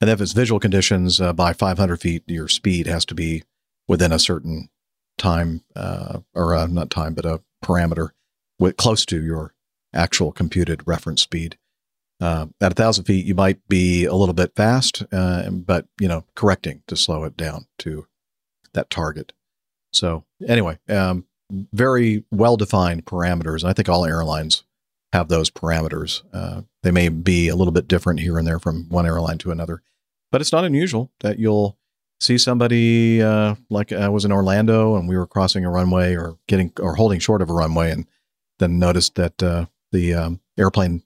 [SPEAKER 5] and if it's visual conditions uh, by 500 feet, your speed has to be within a certain time, uh, or uh, not time, but a parameter with close to your actual computed reference speed. Uh, at a thousand feet, you might be a little bit fast, uh, but you know, correcting to slow it down to that target. So anyway, um, very well defined parameters. I think all airlines have those parameters. Uh, they may be a little bit different here and there from one airline to another, but it's not unusual that you'll see somebody uh, like I was in Orlando and we were crossing a runway or getting or holding short of a runway, and then noticed that uh, the um, airplane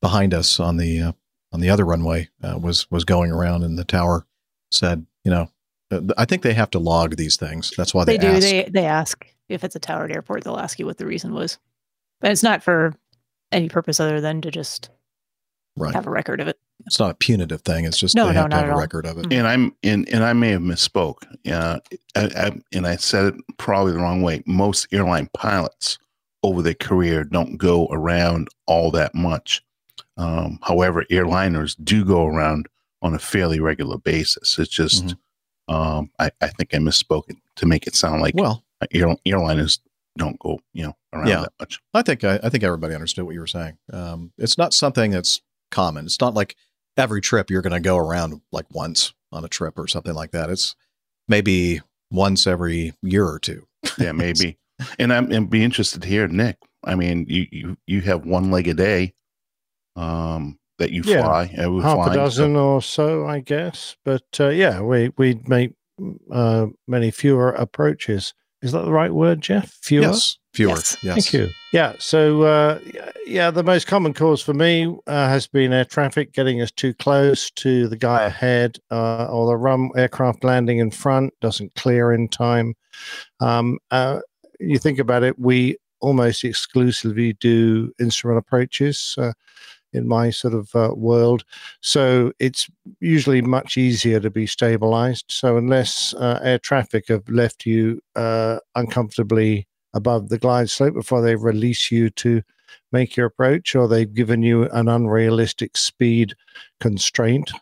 [SPEAKER 5] behind us on the uh, on the other runway uh, was was going around, and the tower said, you know, uh, I think they have to log these things. That's why they,
[SPEAKER 6] They do.
[SPEAKER 5] ask.
[SPEAKER 6] They they ask if it's a towered airport. They'll ask you what the reason was, but it's not for any purpose other than to just
[SPEAKER 5] Right.
[SPEAKER 6] have a record of it.
[SPEAKER 5] It's not a punitive thing. It's just
[SPEAKER 6] No,
[SPEAKER 5] they
[SPEAKER 6] no,
[SPEAKER 5] have to
[SPEAKER 6] not
[SPEAKER 5] have a
[SPEAKER 6] all.
[SPEAKER 5] record of it.
[SPEAKER 8] and I'm and, and I may have misspoke. Uh, I, I, and I said it probably the wrong way. Most airline pilots over their career don't go around all that much. Um, however, airliners do go around on a fairly regular basis. It's just, um, I, I think I misspoke it to make it sound like
[SPEAKER 5] well,
[SPEAKER 8] air, airliners don't go, you know, around
[SPEAKER 5] yeah,
[SPEAKER 8] that much.
[SPEAKER 5] I think I, I think everybody understood what you were saying. Um, it's not something that's common. It's not like every trip you're going to go around like once on a trip or something like that. It's maybe once every year or two.
[SPEAKER 8] Yeah, maybe. And I'm and be interested to hear, Nick. I mean, you you you have one leg a day, um, that you
[SPEAKER 7] Yeah,
[SPEAKER 8] fly. Uh, we're
[SPEAKER 7] half
[SPEAKER 8] flying,
[SPEAKER 7] a
[SPEAKER 8] so-
[SPEAKER 7] dozen or so, I guess. But uh, yeah, we we make uh, many fewer approaches. Is that the right word, Jeff? Fewer.
[SPEAKER 5] Yes, fewer. Yes.
[SPEAKER 7] Thank you. Yeah. So uh, yeah, the most common cause for me uh, has been air traffic getting us too close to the guy ahead, uh, or the run aircraft landing in front doesn't clear in time. Um, uh, you think about it, we almost exclusively do instrument approaches. Uh, in my sort of uh, world. So it's usually much easier to be stabilized. So unless uh, air traffic have left you uh, uncomfortably above the glide slope before they release you to make your approach, or they've given you an unrealistic speed constraint,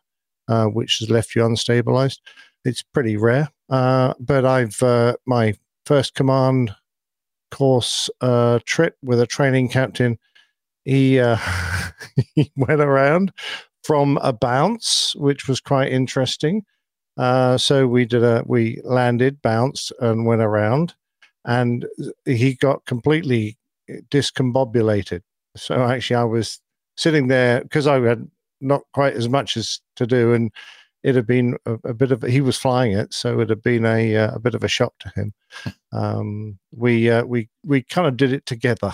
[SPEAKER 7] uh, which has left you unstabilized, it's pretty rare. Uh, but I've my first command course uh, trip with a training captain he uh, he went around from a bounce, which was quite interesting. Uh, so we did a we landed, bounced, and went around, and he got completely discombobulated. So actually, I was sitting there because I had not quite as much as to do, and it had been a, a bit of he was flying it, so it had been a uh, a bit of a shock to him. Um, we uh, we we kind of did it together.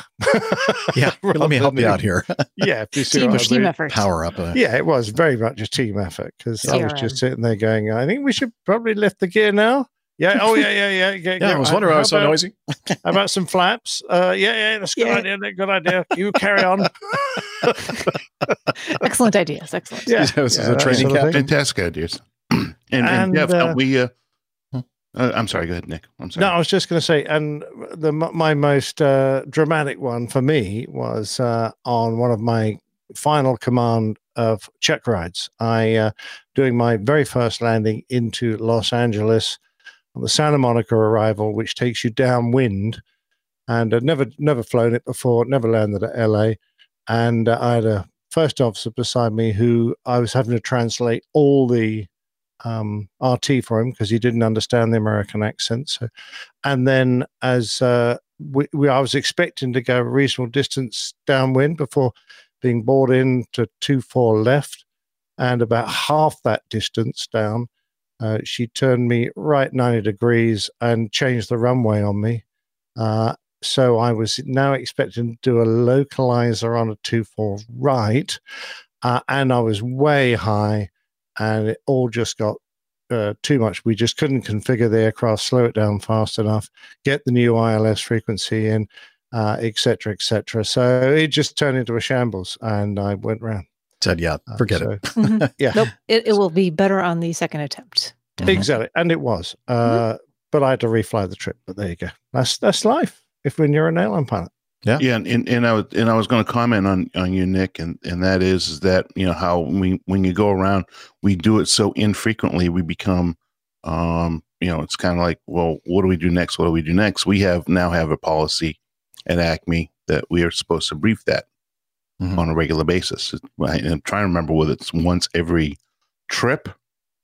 [SPEAKER 5] Yeah, let me help
[SPEAKER 7] rather
[SPEAKER 5] you out here.
[SPEAKER 7] yeah, if you see
[SPEAKER 6] Team-
[SPEAKER 7] I
[SPEAKER 6] team
[SPEAKER 7] mean.
[SPEAKER 6] effort.
[SPEAKER 5] Power up. Uh,
[SPEAKER 7] Yeah, it was very much a team effort because I was just sitting there going, I think we should probably lift the gear now. Yeah. Oh, yeah, yeah, yeah. Yeah,
[SPEAKER 5] Yeah, I was wondering why it was so
[SPEAKER 7] about-
[SPEAKER 5] noisy.
[SPEAKER 7] How about some flaps? Uh, yeah, yeah, that's a good
[SPEAKER 6] Yeah.
[SPEAKER 7] idea. Good idea. You carry on.
[SPEAKER 6] Excellent ideas. Excellent.
[SPEAKER 7] Yeah,
[SPEAKER 5] This is
[SPEAKER 7] yeah,
[SPEAKER 5] a training
[SPEAKER 7] sort of
[SPEAKER 5] captain.
[SPEAKER 8] Fantastic ideas. and, and,
[SPEAKER 7] And,
[SPEAKER 8] Jeff,
[SPEAKER 7] uh,
[SPEAKER 8] we. Uh, uh, I'm sorry. Go ahead, Nick. I'm sorry.
[SPEAKER 7] No, I was just going to say, and the my most uh, dramatic one for me was uh, on one of my final command of check rides. I uh, doing my very first landing into Los Angeles on the Santa Monica arrival, which takes you downwind, and I'd never never flown it before, never landed at LA, and uh, I had a first officer beside me who I was having to translate all the um, RT for him because he didn't understand the American accent. So, and then as uh, we, we, I was expecting to go a reasonable distance downwind before being brought in to two four left, and about half that distance down, uh, she turned me right ninety degrees and changed the runway on me. Uh, so I was now expecting to do a localizer on a two four right, uh, and I was way high and it all just got uh, too much. We just couldn't configure the aircraft, slow it down fast enough, get the new ILS frequency in, uh, et cetera, et cetera. So it just turned into a shambles, and I went round.
[SPEAKER 5] Said, yeah, forget
[SPEAKER 7] so-
[SPEAKER 5] it.
[SPEAKER 6] Mhm.
[SPEAKER 7] Yeah,
[SPEAKER 6] Nope. It, it will be better on the second attempt.
[SPEAKER 7] exactly, and it was. Uh, But I had to refly the trip. But there you go. That's that's life. If when you're an airline pilot.
[SPEAKER 5] Yeah.
[SPEAKER 8] Yeah, and, and, and I was and I was going to comment on on you, Nick, and and that is, is that you know how we when you go around, we do it so infrequently, we become, um, you know, it's kind of like, well, what do we do next? What do we do next? We have now have a policy at Acme that we are supposed to brief that
[SPEAKER 5] Mhm.
[SPEAKER 8] on a regular basis. I, I'm trying to remember whether it's once every trip,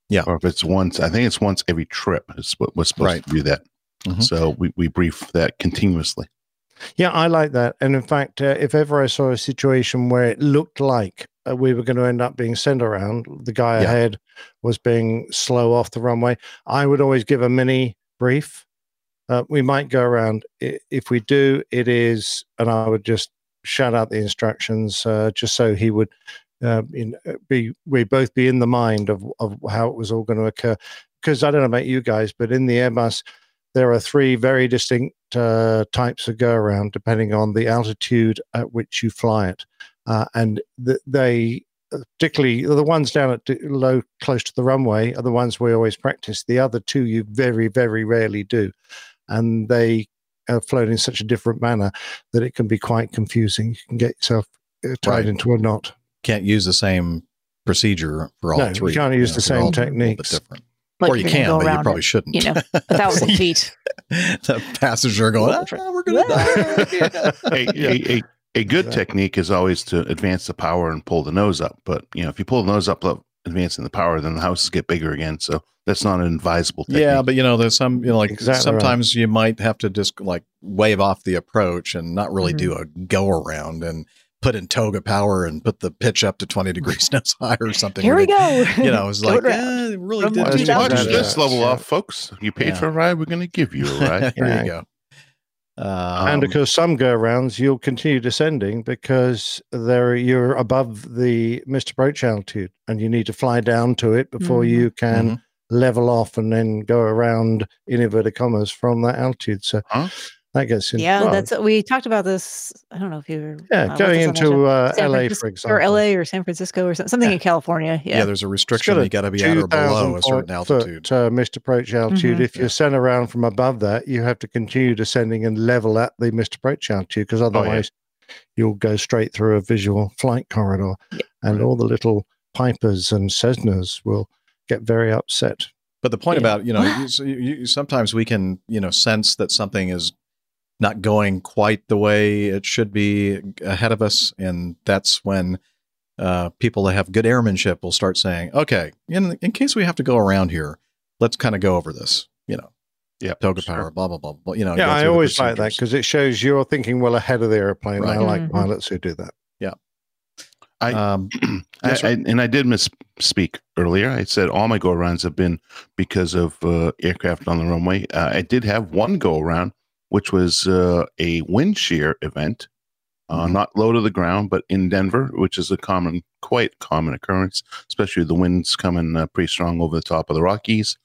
[SPEAKER 5] Yeah.
[SPEAKER 8] or if it's once. I think it's once every trip. Is what we're supposed
[SPEAKER 5] Right.
[SPEAKER 8] to do that. So we, we brief that continuously.
[SPEAKER 7] Yeah, I like that. And in fact, uh, if ever I saw a situation where it looked like uh, we were going to end up being sent around, the guy
[SPEAKER 5] Yeah.
[SPEAKER 7] ahead was being slow off the runway, I would always give a mini brief. Uh, we might go around. If we do, it is, and I would just shout out the instructions uh, just so he would uh, in, uh, be, we both be in the mind of, of how it was all going to occur. Because I don't know about you guys, but in the Airbus, there are three very distinct uh, types of go around depending on the altitude at which you fly it. Uh, and th- they, uh, particularly the ones down at d- low, close to the runway, are the ones we always practice. The other two you very, very rarely do. And they are flown in such a different manner that it can be quite confusing. You can get yourself uh, tied
[SPEAKER 5] Right.
[SPEAKER 7] into a knot.
[SPEAKER 5] Can't use the same procedure for all
[SPEAKER 7] No, you
[SPEAKER 5] three.
[SPEAKER 7] can't use
[SPEAKER 5] know,
[SPEAKER 7] the same
[SPEAKER 5] all a bit
[SPEAKER 7] techniques.
[SPEAKER 5] different.
[SPEAKER 6] Like
[SPEAKER 5] or you can,
[SPEAKER 6] go
[SPEAKER 5] but you probably
[SPEAKER 6] it,
[SPEAKER 5] shouldn't.
[SPEAKER 6] You know, a thousand feet.
[SPEAKER 5] the passengers are going, "Ah, we're going to die.
[SPEAKER 8] a, a, a, a good technique is always to advance the power and pull the nose up. But you know, if you pull the nose up, advancing the power, then the houses get bigger again. So that's not an advisable technique.
[SPEAKER 5] Yeah, but you know, there's some, you know, like
[SPEAKER 8] Exactly right.
[SPEAKER 5] sometimes you might have to just like wave off the approach and not really do
[SPEAKER 6] Mm-hmm.
[SPEAKER 5] a go around and put in TOGA power and put the pitch up to 20 degrees nose high or something.
[SPEAKER 6] Here we
[SPEAKER 5] ridiculous.
[SPEAKER 6] go.
[SPEAKER 5] You know, it's
[SPEAKER 6] Go
[SPEAKER 5] like,
[SPEAKER 6] around.
[SPEAKER 5] eh, really did
[SPEAKER 6] one
[SPEAKER 5] do
[SPEAKER 8] Watch
[SPEAKER 5] much.
[SPEAKER 8] this level
[SPEAKER 5] Yeah.
[SPEAKER 8] off, folks. You paid
[SPEAKER 5] Yeah.
[SPEAKER 8] for a ride, we're going to give you a ride.
[SPEAKER 5] there
[SPEAKER 7] Right.
[SPEAKER 5] you go. Um,
[SPEAKER 7] and because some go rounds, you'll continue descending because there you're above the missed approach altitude, and you need to fly down to it before
[SPEAKER 6] Mhm.
[SPEAKER 7] you can
[SPEAKER 5] Mhm.
[SPEAKER 7] level off and then go around in inverted commas from that altitude. So
[SPEAKER 8] Huh?
[SPEAKER 7] That gets in.
[SPEAKER 6] Yeah,
[SPEAKER 7] well,
[SPEAKER 6] that's we talked about this. I don't know if you were
[SPEAKER 7] Yeah,
[SPEAKER 6] uh,
[SPEAKER 7] going into, uh, LA,
[SPEAKER 6] Francisco-
[SPEAKER 7] for example.
[SPEAKER 6] or LA or San Francisco or something, something in California.
[SPEAKER 5] yeah.
[SPEAKER 6] Yeah,
[SPEAKER 5] there's a restriction.
[SPEAKER 7] got
[SPEAKER 5] You got to be at or below a certain altitude.
[SPEAKER 7] foot, uh, missed approach altitude.
[SPEAKER 6] Mhm.
[SPEAKER 7] If you're sent around from above that, you have to continue descending and level at the missed approach altitude because
[SPEAKER 8] yeah.
[SPEAKER 7] otherwise you'll go straight through a visual flight corridor, and all the little pipers and Cessnas will get very upset.
[SPEAKER 5] But the point
[SPEAKER 6] Yeah.
[SPEAKER 5] about you know, you, you, you, sometimes we can you know sense that something is not going quite the way it should be ahead of us, and that's when uh, people that have good airmanship will start saying, "Okay, in in case we have to go around here, let's kind of go over this." You know,
[SPEAKER 8] Yeah,
[SPEAKER 5] TOGA
[SPEAKER 8] sure.
[SPEAKER 5] power, blah blah blah. blah you know,
[SPEAKER 7] yeah, I always like that because it shows you're thinking well ahead of the airplane. and I
[SPEAKER 5] Right.
[SPEAKER 7] like
[SPEAKER 6] Mhm.
[SPEAKER 7] pilots who do that.
[SPEAKER 8] I,
[SPEAKER 5] Um,
[SPEAKER 8] I,
[SPEAKER 5] Yes,
[SPEAKER 8] I, and I did misspeak earlier. I said all my go arounds have been because of uh, aircraft on the runway. Uh, I did have one go around, which was uh, a wind shear event, uh,
[SPEAKER 5] Mhm.
[SPEAKER 8] not low to the ground, but in Denver, which is a common, quite common occurrence, especially the winds coming uh, pretty strong over the top of the Rockies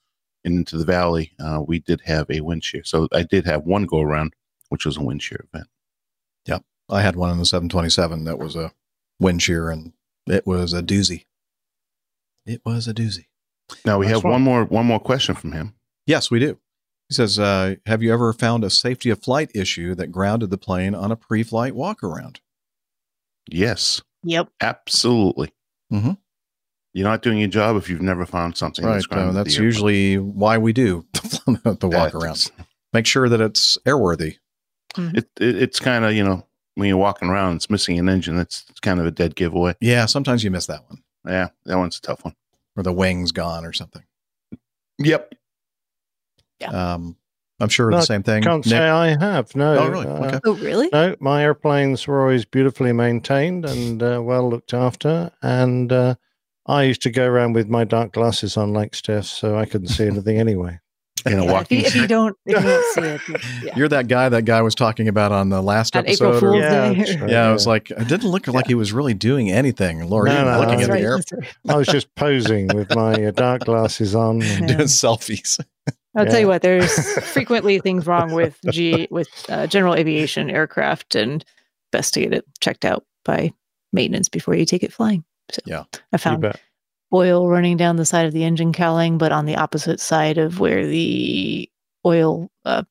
[SPEAKER 8] and into the valley. Uh, we did have a wind shear, so I did have one go around, which was a wind shear event. Yep.
[SPEAKER 5] I had one in the 727 that was a wind shear, and it was a doozy. It was a doozy.
[SPEAKER 8] Now we
[SPEAKER 7] That's
[SPEAKER 8] have one more one more question from him.
[SPEAKER 5] Yes, we do. He says, uh, "Have you ever found a safety of flight issue that grounded the plane on a pre-flight walk around?"
[SPEAKER 8] Yes,
[SPEAKER 6] yep.
[SPEAKER 8] absolutely.
[SPEAKER 5] Mhm.
[SPEAKER 8] You're not doing your job if you've never found something.
[SPEAKER 5] Right.
[SPEAKER 8] that's
[SPEAKER 5] Uh, that's usually why we do the walk around. Make sure that it's airworthy.
[SPEAKER 8] It, it, it's kind of you know when you're walking around, it's missing an engine. That's kind of a dead giveaway.
[SPEAKER 5] Yeah, sometimes you miss that one,
[SPEAKER 8] Yeah, that one's a tough one.
[SPEAKER 5] or the wings gone, or something.
[SPEAKER 8] Yep.
[SPEAKER 5] Um, I'm sure
[SPEAKER 7] No,
[SPEAKER 5] the same thing.
[SPEAKER 7] Can't
[SPEAKER 5] Nick-
[SPEAKER 7] say I have. No.
[SPEAKER 5] Oh, really?
[SPEAKER 7] Uh,
[SPEAKER 5] Okay.
[SPEAKER 6] Oh, really?
[SPEAKER 7] No, my airplanes were always beautifully maintained and uh, well looked after. And uh, I used to go around with my dark glasses on, like Steph, so I couldn't see anything anyway.
[SPEAKER 8] You know,
[SPEAKER 6] Yeah, if,
[SPEAKER 8] walking.
[SPEAKER 6] you, if you don't, if you don't see it, yeah.
[SPEAKER 5] You're that guy that guy was talking about on the last
[SPEAKER 6] On
[SPEAKER 5] episode.
[SPEAKER 6] April
[SPEAKER 5] or-
[SPEAKER 6] Fool's
[SPEAKER 7] Yeah,
[SPEAKER 6] Day.
[SPEAKER 7] right.
[SPEAKER 5] yeah, I was like, it didn't look like he was really doing anything. Laura,
[SPEAKER 7] No,
[SPEAKER 5] even
[SPEAKER 7] no,
[SPEAKER 5] looking
[SPEAKER 7] that's
[SPEAKER 5] at
[SPEAKER 6] right,
[SPEAKER 5] the air,
[SPEAKER 6] right.
[SPEAKER 7] I was just posing with my uh, dark glasses on. and-
[SPEAKER 6] Yeah.
[SPEAKER 5] doing selfies.
[SPEAKER 6] I'll tell you what. There's frequently things wrong with G with uh, general aviation aircraft, and best to get it checked out by maintenance before you take it flying. So
[SPEAKER 5] Yeah.
[SPEAKER 6] I found oil running down the side of the engine cowling, but on the opposite side of where the oil uh,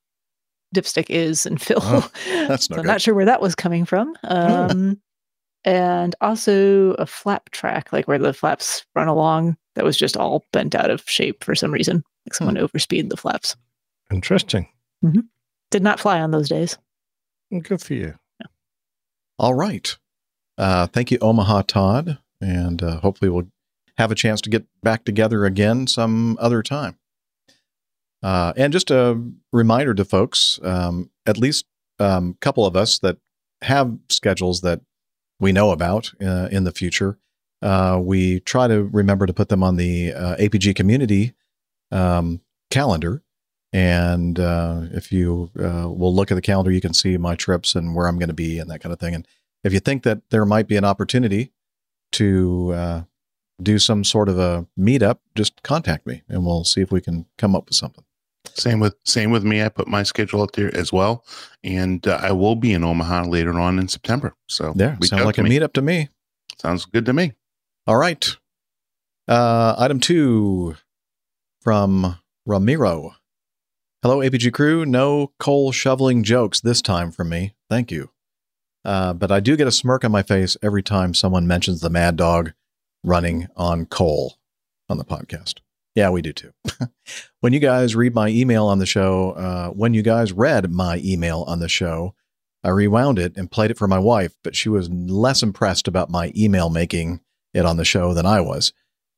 [SPEAKER 6] dipstick is and fill.
[SPEAKER 5] Oh, that's no
[SPEAKER 6] so I'm not sure where that was coming from. Um, and also a flap track, like where the flaps run along, that was just all bent out of shape for some reason. Like
[SPEAKER 5] Hmm.
[SPEAKER 6] someone overspeed the flaps.
[SPEAKER 7] Interesting.
[SPEAKER 6] Did not fly on those days.
[SPEAKER 7] Good for you.
[SPEAKER 5] All right. Uh, thank you, Omaha Todd. And uh, hopefully we'll have a chance to get back together again some other time. Uh, and just a reminder to folks, um, at least a um, couple of us that have schedules that we know about uh, in the future, uh, we try to remember to put them on the uh, APG community um, calendar. And uh, if you uh, will look at the calendar, you can see my trips and where I'm going to be and that kind of thing. And if you think that there might be an opportunity to uh, do some sort of a meetup, just contact me and we'll see if we can come up with something.
[SPEAKER 8] Same with same with me. I put my schedule out there as well, and uh, I will be in Omaha later on in September. So
[SPEAKER 5] There,
[SPEAKER 8] reach
[SPEAKER 5] sounds like a
[SPEAKER 8] me.
[SPEAKER 5] meetup to me.
[SPEAKER 8] Sounds good to me.
[SPEAKER 5] All right. Uh, item two from Ramiro. Hello, APG crew. No coal shoveling jokes this time from me. Thank you. Uh, but I do get a smirk on my face every time someone mentions the mad dog running on coal on the podcast. Yeah, we do too. when you guys read my email on the show, uh, when you guys read my email on the show, I rewound it and played it for my wife, but she was less impressed about my email making it on the show than I was.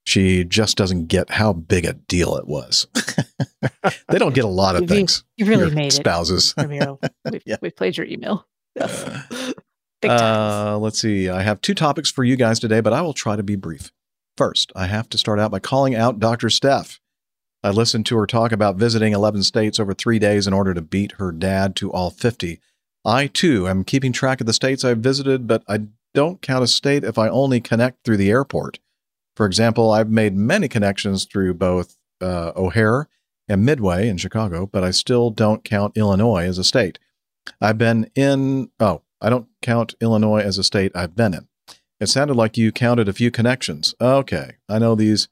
[SPEAKER 5] She just doesn't get how big a deal it was. they don't get a lot of
[SPEAKER 6] You-
[SPEAKER 5] things.
[SPEAKER 6] You really
[SPEAKER 5] your
[SPEAKER 6] made
[SPEAKER 5] spouses.
[SPEAKER 6] it, Ramiro. We've, we've played your email. Yes.
[SPEAKER 5] Uh, let's see. I have two topics for you guys today, but I will try to be brief. First, I have to start out by calling out Dr. Steph. I listened to her talk about visiting 11 states over three days in order to beat her dad to all 50. I, too, am keeping track of the states I've visited, but I don't count a state if I only connect through the airport. For example, I've made many connections through both uh, O'Hare and Midway in Chicago, but I still don't count Illinois as a state. I've been in, oh, I don't count Illinois as a state I've been in. It sounded like you counted a few connections. Okay. I know these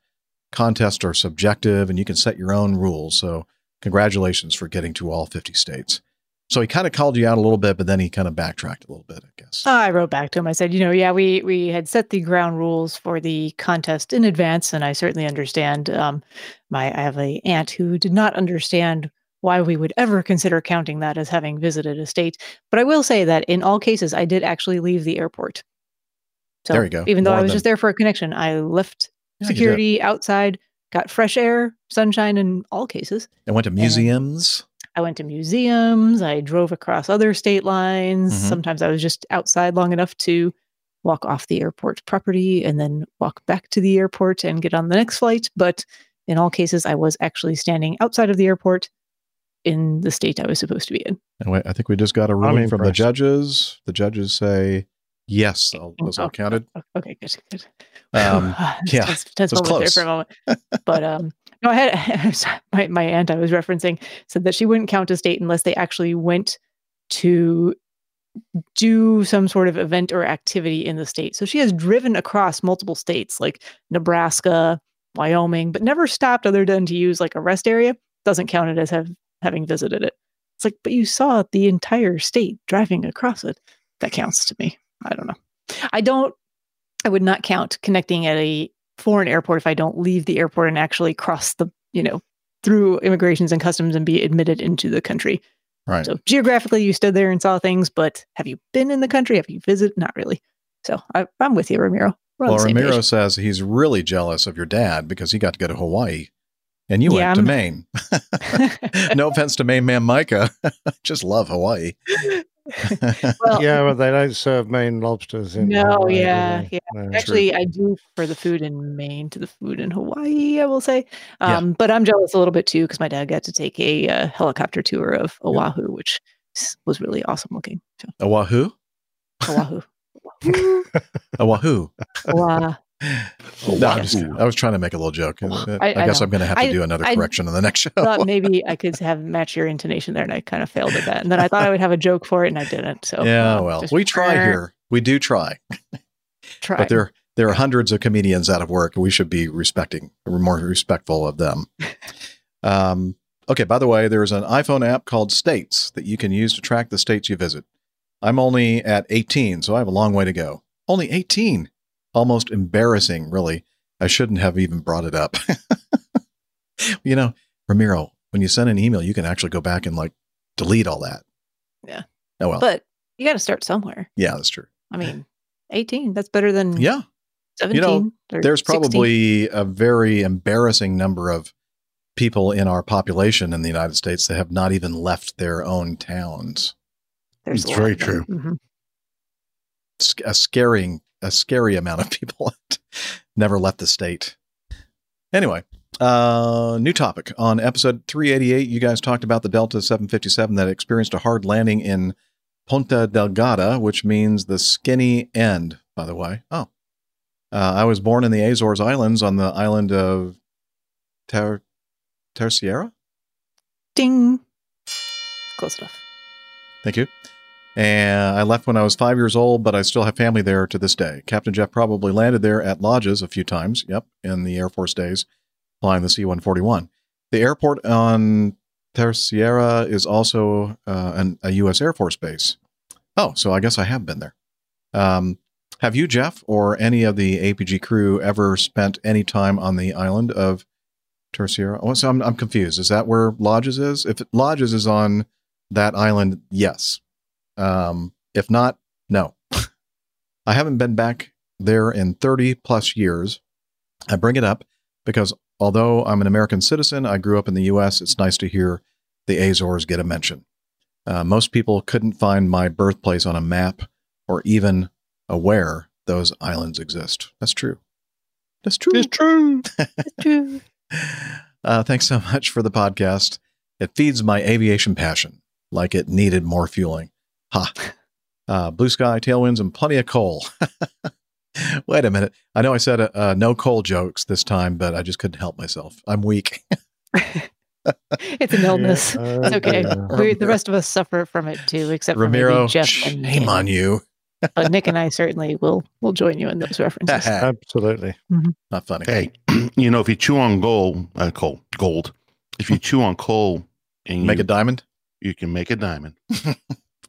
[SPEAKER 5] contests are subjective and you can set your own rules. So, congratulations for getting to all 50 states. So, he kind of called you out a little bit, but then he kind of backtracked a little bit, I guess.
[SPEAKER 6] I wrote back to him. I said, you know, yeah, we we had set the ground rules for the contest in advance, and I certainly understand. Um, my I have a aunt who did not understand why we would ever consider counting that as having visited a state. But I will say that in all cases, I did actually leave the airport. So
[SPEAKER 5] There you go.
[SPEAKER 6] Even though
[SPEAKER 5] More
[SPEAKER 6] I was
[SPEAKER 5] than-
[SPEAKER 6] just there for a connection, I left
[SPEAKER 5] Yeah,
[SPEAKER 6] security outside, got fresh air, sunshine in all cases.
[SPEAKER 5] I went to museums.
[SPEAKER 6] I went to museums. I drove across other state lines.
[SPEAKER 5] Mhm.
[SPEAKER 6] Sometimes I was just outside long enough to walk off the airport property and then walk back to the airport and get on the next flight. But in all cases, I was actually standing outside of the airport in the state I was supposed to be in.
[SPEAKER 5] And wait, I think we just got a ruling from the judges. The judges say, yes, all- those all
[SPEAKER 6] Oh,
[SPEAKER 5] counted.
[SPEAKER 6] Okay, good, good.
[SPEAKER 5] Um, yeah, it was close.
[SPEAKER 6] there for a moment. But um, no, I had my my aunt I was referencing said that she wouldn't count a state unless they actually went to do some sort of event or activity in the state. So she has driven across multiple states like Nebraska, Wyoming, but never stopped other than to use like a rest area. Doesn't count it as have, having visited it. It's like, but you saw the entire state driving across it. That counts to me. I don't know. I don't I would not count connecting at a foreign airport if I don't leave the airport and actually cross the, you know, through immigrations and customs and be admitted into the country.
[SPEAKER 5] Right.
[SPEAKER 6] So geographically, you stood there and saw things, but have you been in the country? Have you visited? Not really. So I, I'm with you, Ramiro.
[SPEAKER 5] Well, Ramiro
[SPEAKER 6] page.
[SPEAKER 5] says he's really jealous of your dad because he got to go to Hawaii and you
[SPEAKER 6] Yeah,
[SPEAKER 5] went to
[SPEAKER 6] I'm-
[SPEAKER 5] Maine. no offense to Maine man Micah. Just love Hawaii.
[SPEAKER 6] Well-
[SPEAKER 7] yeah, but they don't serve Maine lobsters in.
[SPEAKER 6] No,
[SPEAKER 7] Hawaii,
[SPEAKER 6] yeah, yeah.
[SPEAKER 7] No.
[SPEAKER 6] Actually, I do for the food in Maine to the food in Hawaii. I will say,
[SPEAKER 5] Yeah.
[SPEAKER 6] um, but I'm jealous a little bit too because my dad got to take a uh, helicopter tour of Oahu, which was really awesome looking. So,
[SPEAKER 5] Oahu?
[SPEAKER 6] Oahu,
[SPEAKER 5] Oahu.
[SPEAKER 6] Oahu.
[SPEAKER 5] No, I'm just kidding. I was trying to make a little joke. I,
[SPEAKER 6] I- I
[SPEAKER 5] guess
[SPEAKER 6] know.
[SPEAKER 5] I'm going to have to
[SPEAKER 6] I-
[SPEAKER 5] do another correction in the next show.
[SPEAKER 6] thought maybe I could have match your intonation there, and I kind of failed at that. And then I thought I would have a joke for it, and I didn't. So
[SPEAKER 5] yeah,
[SPEAKER 6] uh,
[SPEAKER 5] well, we try here. We do try.
[SPEAKER 6] Try.
[SPEAKER 5] But there, there are hundreds of comedians out of work. We should be respecting, more respectful of them. um, okay. By the way, there's an iPhone app called States that you can use to track the states you visit. I'm only at 18, so I have a long way to go. Only 18. Almost embarrassing, really. I shouldn't have even brought it up. you know, Ramiro, when you send an email, you can actually go back and like delete all that.
[SPEAKER 6] Yeah.
[SPEAKER 5] Oh well.
[SPEAKER 6] But you got to start somewhere.
[SPEAKER 5] yeah, that's true.
[SPEAKER 6] I mean, 18. That's better than
[SPEAKER 5] Yeah.
[SPEAKER 6] 17.
[SPEAKER 5] you know,
[SPEAKER 6] or
[SPEAKER 5] there's
[SPEAKER 6] 16.
[SPEAKER 5] probably a very embarrassing number of people in our population in the United States that have not even left their own towns.
[SPEAKER 6] There's
[SPEAKER 8] It's very true.
[SPEAKER 6] hmm
[SPEAKER 5] Sc- A scaring, a scary amount of people never left the state. Anyway, uh, new topic on episode 388. You guys talked about the Delta 757 that experienced a hard landing in Ponta Delgada, which means the skinny end. By the way, oh, uh, I was born in the Azores Islands on the island of Ter- Terceira.
[SPEAKER 6] Ding. Close enough.
[SPEAKER 5] Thank you. And I left when I was five years old, but I still have family there to this day. Captain Jeff probably landed there at Lajes a few times. Yep, in the Air Force days, flying the C-141. The airport on Terceira is also uh, an, a U.S. Air Force base. Oh, so I guess I have been there. Um, have you, Jeff, or any of the APG crew ever spent any time on the island of Terceira? Oh, so I'm, I'm confused. Is that where Lajes is? If Lajes is on that island, yes. Um, if not, no. I haven't been back there in 30 plus years. I bring it up because although I'm an American citizen, I grew up in the U.S., it's nice to hear the Azores get a mention. Uh, most people couldn't find my birthplace on a map or even aware those islands exist. That's true. That's true.
[SPEAKER 7] It's true.
[SPEAKER 6] True.
[SPEAKER 5] Uh, thanks so much for the podcast. It feeds my aviation passion like it needed more fueling. Ha. Uh, blue sky, tailwinds, and plenty of coal. Wait a minute. I know I said uh, uh, no coal jokes this time, but I just couldn't help myself. I'm weak.
[SPEAKER 6] It's an illness.
[SPEAKER 7] Yeah,
[SPEAKER 6] it's okay.
[SPEAKER 7] yeah.
[SPEAKER 6] We, the rest of us suffer from it too, except for
[SPEAKER 5] Ramiro,
[SPEAKER 6] maybe Jeff and
[SPEAKER 5] shame
[SPEAKER 6] Nick.
[SPEAKER 5] on you.
[SPEAKER 6] But Nick and I certainly will will join you in those references.
[SPEAKER 7] Absolutely.
[SPEAKER 5] Not funny.
[SPEAKER 8] Hey, you know, if you chew on gold, uh, coal, gold, if you chew on coal and
[SPEAKER 5] Make
[SPEAKER 8] you,
[SPEAKER 5] a diamond?
[SPEAKER 8] you can make a diamond.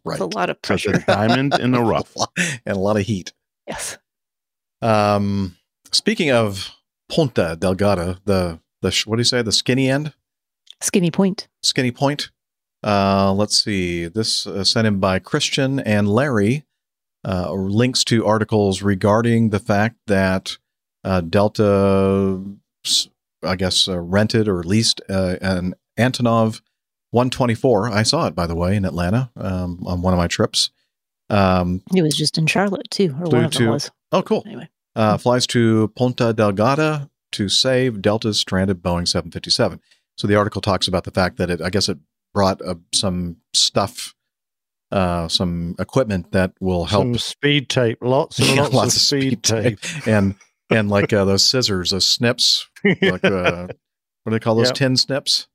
[SPEAKER 5] Right.
[SPEAKER 6] It's a lot of pressure.
[SPEAKER 8] a diamond in the rough.
[SPEAKER 5] and a lot of heat.
[SPEAKER 6] yes.
[SPEAKER 5] Um, speaking of Ponta Delgada, the, the what do you say? The skinny end?
[SPEAKER 6] Skinny point.
[SPEAKER 5] Skinny Point. Uh, let's see. This uh, sent in by Christian and Larry. Uh, links to articles regarding the fact that uh, Delta, I guess, uh, rented or leased uh, an Antonov 124. I saw it, by the way, in Atlanta um, on one of my trips. Um,
[SPEAKER 6] It was just in Charlotte too, or
[SPEAKER 5] Flew
[SPEAKER 6] one of them was.
[SPEAKER 5] oh, cool.
[SPEAKER 6] Anyway.
[SPEAKER 5] uh, flies to Ponta Delgada to save Delta's stranded Boeing 757. So the article talks about the fact that it, I guess, it brought uh, some stuff, uh, some equipment that will help.
[SPEAKER 7] Some speed tape. Lots and
[SPEAKER 5] Yeah,
[SPEAKER 7] lots, of speed, tape.
[SPEAKER 5] and and like uh, those scissors, those snips, like uh, what do they call those
[SPEAKER 7] Yep.
[SPEAKER 5] tin snips?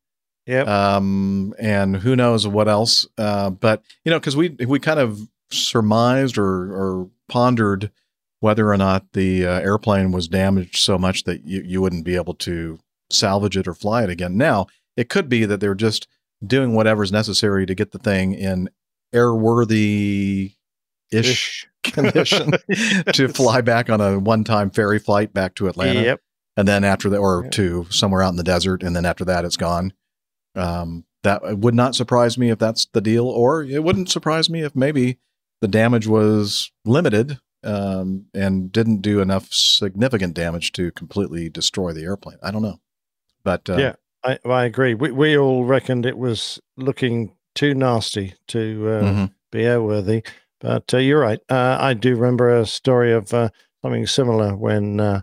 [SPEAKER 7] Yep.
[SPEAKER 5] Um, and who knows what else? Uh, but you know, because we we kind of surmised or or pondered whether or not the uh, airplane was damaged so much that you, you wouldn't be able to salvage it or fly it again. Now, it could be that they're just doing whatever's necessary to get the thing in airworthy ish condition to fly back on a one time ferry flight back to Atlanta.
[SPEAKER 7] Yep.
[SPEAKER 5] And then after that, or
[SPEAKER 7] Yeah.
[SPEAKER 5] to somewhere out in the desert. And then after that, it's gone. Um, that would not surprise me if that's the deal, or it wouldn't surprise me if maybe the damage was limited um, and didn't do enough significant damage to completely destroy the airplane. I don't know, but uh,
[SPEAKER 7] yeah, I, I agree. We, we all reckoned it was looking too nasty to uh,
[SPEAKER 5] mhm.
[SPEAKER 7] be airworthy. But uh, you're right. Uh, I do remember a story of uh, something similar when uh,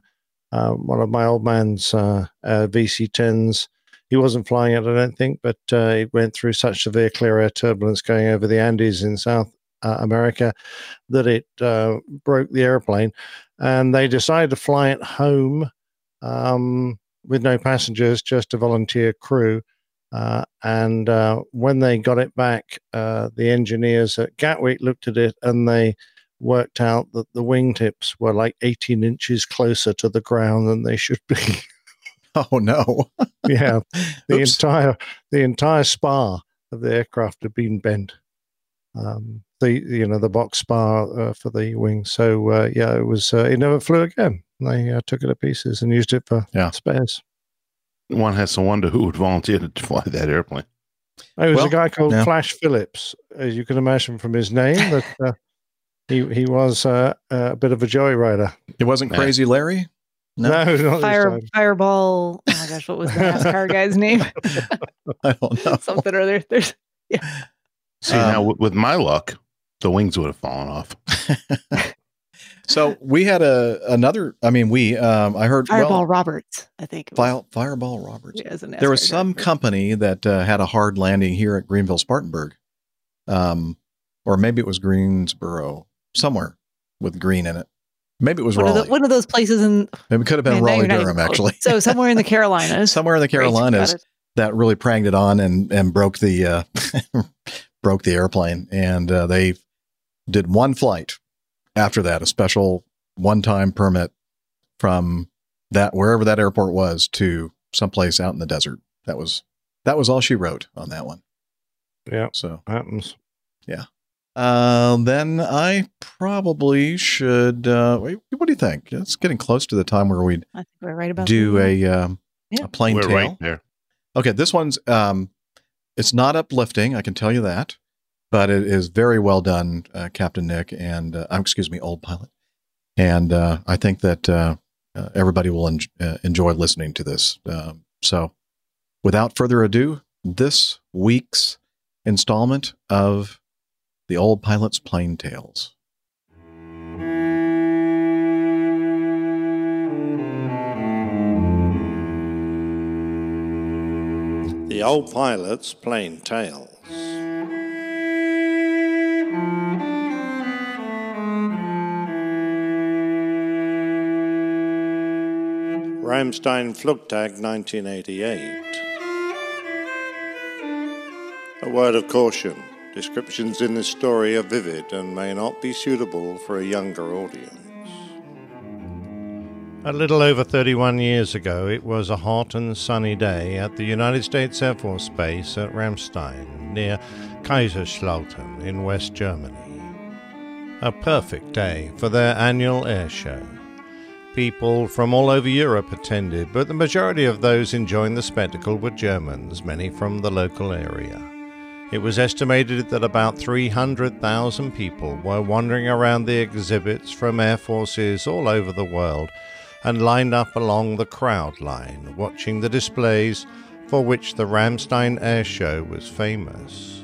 [SPEAKER 7] uh, one of my old man's uh, uh, VC-10s, he wasn't flying it, I don't think, but uh, it went through such severe clear air turbulence going over the Andes in South uh, America that it uh, broke the airplane. And they decided to fly it home um, with no passengers, just a volunteer crew. Uh, and uh, when they got it back, uh, the engineers at Gatwick looked at it and they worked out that the wingtips were like 18 inches closer to the ground than they should be.
[SPEAKER 5] oh no,
[SPEAKER 7] yeah, the
[SPEAKER 5] Oops.
[SPEAKER 7] entire the entire spar of the aircraft had been bent. Um, the you know the box spar uh, for the wing. So uh, yeah, it was. Uh, it never flew again. They uh, took it to pieces and used it for
[SPEAKER 5] Yeah.
[SPEAKER 7] spares.
[SPEAKER 8] One has to wonder who would volunteer to fly that airplane.
[SPEAKER 7] It was
[SPEAKER 5] Well,
[SPEAKER 7] a guy called
[SPEAKER 5] yeah.
[SPEAKER 7] Flash Phillips, as you can imagine from his name. That uh, he he was uh, a bit of a joyrider.
[SPEAKER 5] it wasn't Crazy Larry.
[SPEAKER 7] No, not this
[SPEAKER 6] Fire. Fireball. Oh my gosh, what was the NASCAR guy's name?
[SPEAKER 5] I don't know.
[SPEAKER 6] Something or other. There's
[SPEAKER 8] See
[SPEAKER 5] Um,
[SPEAKER 8] now with my luck, the wings would have fallen off.
[SPEAKER 5] So we had a another. I mean, we. Um, I heard
[SPEAKER 6] Fireball
[SPEAKER 5] well,
[SPEAKER 6] Roberts. I think. it.
[SPEAKER 5] Fire, Fireball Roberts.
[SPEAKER 6] Yeah, as a
[SPEAKER 5] there was
[SPEAKER 6] NASCAR
[SPEAKER 5] some company that uh, had a hard landing here at Greenville Spartanburg, um, or maybe it was Greensboro, somewhere with green in it. Maybe it was
[SPEAKER 6] one of,
[SPEAKER 5] Raleigh.
[SPEAKER 6] the, one of those places in
[SPEAKER 5] Maybe it could have been
[SPEAKER 6] Man,
[SPEAKER 5] Raleigh
[SPEAKER 6] you're even
[SPEAKER 5] Durham, actually.
[SPEAKER 6] So somewhere in the Carolinas.
[SPEAKER 5] somewhere in the Carolinas that really pranged it on and and broke the uh, broke the airplane, and uh, they did one flight after that, a special one time permit from that wherever that airport was to someplace out in the desert. That was that was all she wrote on that one.
[SPEAKER 7] Yeah,
[SPEAKER 5] so
[SPEAKER 7] happens.
[SPEAKER 5] Yeah. Um, then I probably should. Uh, wait, what do you think? It's getting close to the time where we'd
[SPEAKER 6] I think we're right about
[SPEAKER 5] do a um,
[SPEAKER 6] Yeah.
[SPEAKER 5] a plain
[SPEAKER 8] We're
[SPEAKER 5] tale.
[SPEAKER 8] right there.
[SPEAKER 5] Okay, this one's um, it's not uplifting. I can tell you that, but it is very well done, uh, Captain Nick, and uh, excuse me, old pilot. And uh, I think that uh, uh, everybody will en- uh, enjoy listening to this. Um, so, without further ado, this week's installment of the Old Pilot's Plane Tales.
[SPEAKER 7] The Old Pilot's Plane Tales. Ramstein Flugtag 1988. A word of caution. Descriptions in this story are vivid and may not be suitable for a younger audience. A little over 31 years ago, it was a hot and sunny day at the United States Air Force Base at Ramstein, near Kaiserslautern in West Germany. A perfect day for their annual air show. People from all over Europe attended, but the majority of those enjoying the spectacle were Germans, many from the local area. It was estimated that about 300,000 people were wandering around the exhibits from air forces all over the world and lined up along the crowd line, watching the displays for which the Ramstein Air Show was famous.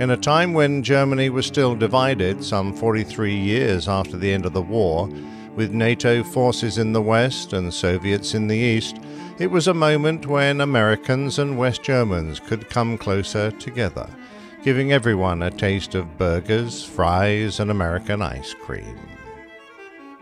[SPEAKER 7] In a time when Germany was still divided, some 43 years after the end of the war, with NATO forces in the west and Soviets in the east, it was a moment when Americans and West Germans could come closer together, giving everyone a taste of burgers, fries, and American ice cream.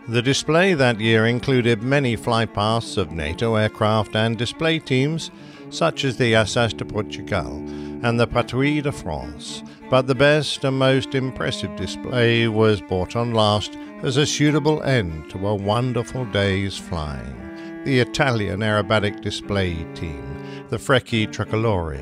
[SPEAKER 7] The display that year included many flypasts of NATO aircraft and display teams, such as the Asas de Portugal and the Patrouille de France, but the best and most impressive display was brought on last as a suitable end to a wonderful day's flying. The Italian aerobatic display team, the Frecce Tricolori.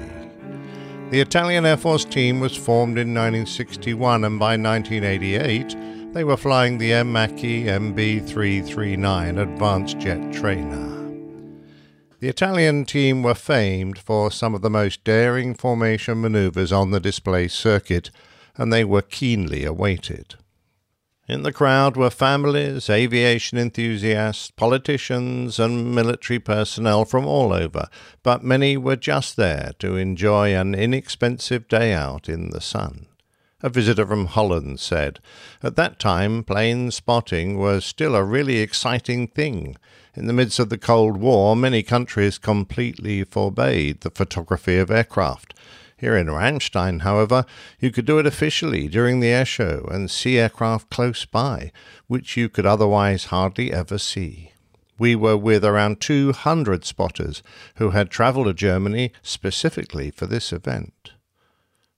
[SPEAKER 7] The Italian Air Force team was formed in 1961 and by 1988 they were flying the Macchi MB339 advanced jet trainer. The Italian team were famed for some of the most daring formation maneuvers on the display circuit, and they were keenly awaited. In the crowd were families, aviation enthusiasts, politicians, and military personnel from all over, but many were just there to enjoy an inexpensive day out in the sun. A visitor from Holland said, At that time, plane spotting was still a really exciting thing. In the midst of the Cold War, many countries completely forbade the photography of aircraft. Here in Ramstein, however, you could do it officially during the air show and see aircraft close by, which you could otherwise hardly ever see. We were with around 200 spotters who had travelled to Germany specifically for this event.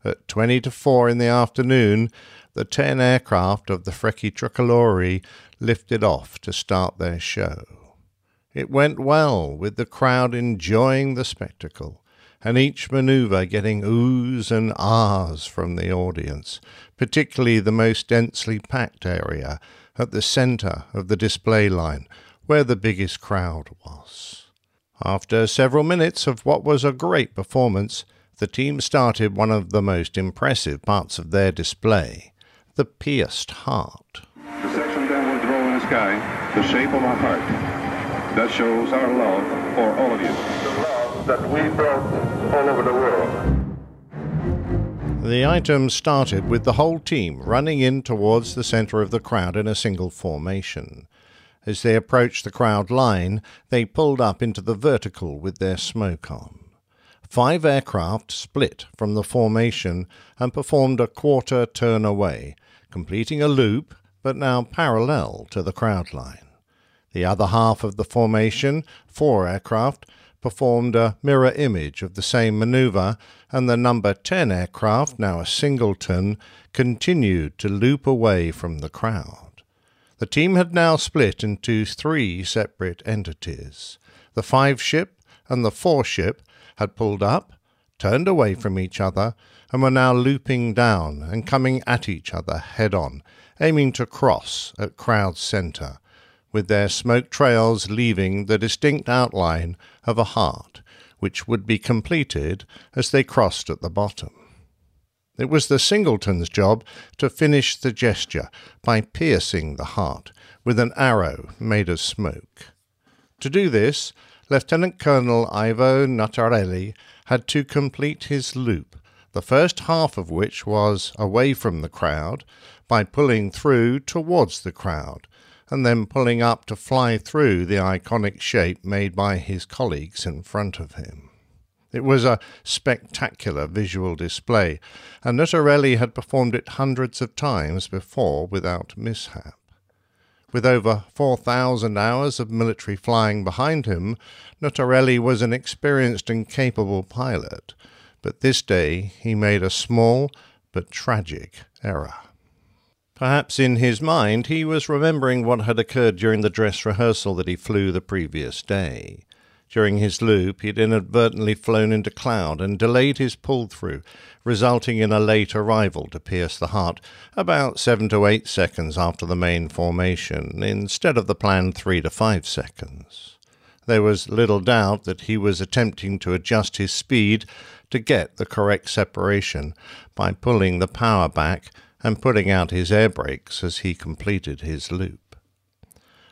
[SPEAKER 7] At 20 to 4 in the afternoon, the 10 aircraft of the Frecce Tricolori lifted off to start their show. It went well, with the crowd enjoying the spectacle, and each maneuver getting oohs and ahs from the audience, particularly the most densely packed area at the centre of the display line, where the biggest crowd was. After several minutes of what was a great performance, the team started one of the most impressive parts of their display the pierced heart.
[SPEAKER 17] The section downward roll in the sky, the shape of a heart.
[SPEAKER 10] That shows our love for all of you. The love that we brought all over the world.
[SPEAKER 7] The item started with the whole team running in towards the center of the crowd in a single formation. As they approached the crowd line, they pulled up into the vertical with their smoke on. Five aircraft split from the formation and performed a quarter turn away, completing a loop but now parallel to the crowd line. The other half of the formation, four aircraft, performed a mirror image of the same maneuver, and the number 10 aircraft, now a singleton, continued to loop away from the crowd. The team had now split into three separate entities. The five ship and the four ship had pulled up, turned away from each other, and were now looping down and coming at each other head on, aiming to cross at crowd centre with their smoke trails leaving the distinct outline of a heart, which would be completed as they crossed at the bottom. It was the singleton's job to finish the gesture by piercing the heart with an arrow made of smoke. To do this, Lieutenant Colonel Ivo Nutarelli had to complete his loop, the first half of which was away from the crowd, by pulling through towards the crowd, and then pulling up to fly through the iconic shape made by his colleagues in front of him. It was a spectacular visual display, and Nutarelli had performed it hundreds of times before without mishap. With over 4,000 hours of military flying behind him, Nutarelli was an experienced and capable pilot, but this day he made a small but tragic error. Perhaps in his mind he was remembering what had occurred during the dress rehearsal that he flew the previous day. During his loop, he had inadvertently flown into cloud and delayed his pull through, resulting in a late arrival to pierce the heart about seven to eight seconds after the main formation, instead of the planned three to five seconds. There was little doubt that he was attempting to adjust his speed to get the correct separation by pulling the power back and putting out his air brakes as he completed his loop.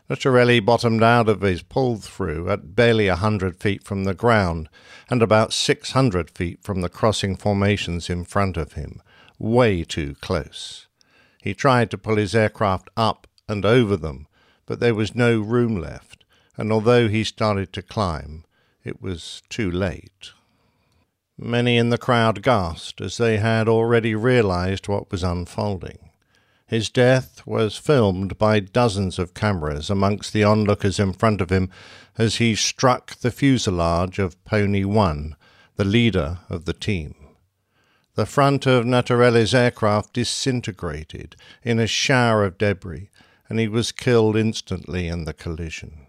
[SPEAKER 7] Nutarelli bottomed out of his pull through at barely a hundred feet from the ground and about six hundred feet from the crossing formations in front of him, way too close. He tried to pull his aircraft up and over them, but there was no room left, and although he started to climb, it was too late. Many in the crowd gasped as they had already realized what was unfolding. His death was filmed by dozens of cameras amongst the onlookers in front of him as he struck the fuselage of Pony 1, the leader of the team. The front of Nutarelli's aircraft disintegrated in a shower of debris, and he was killed instantly in the collision.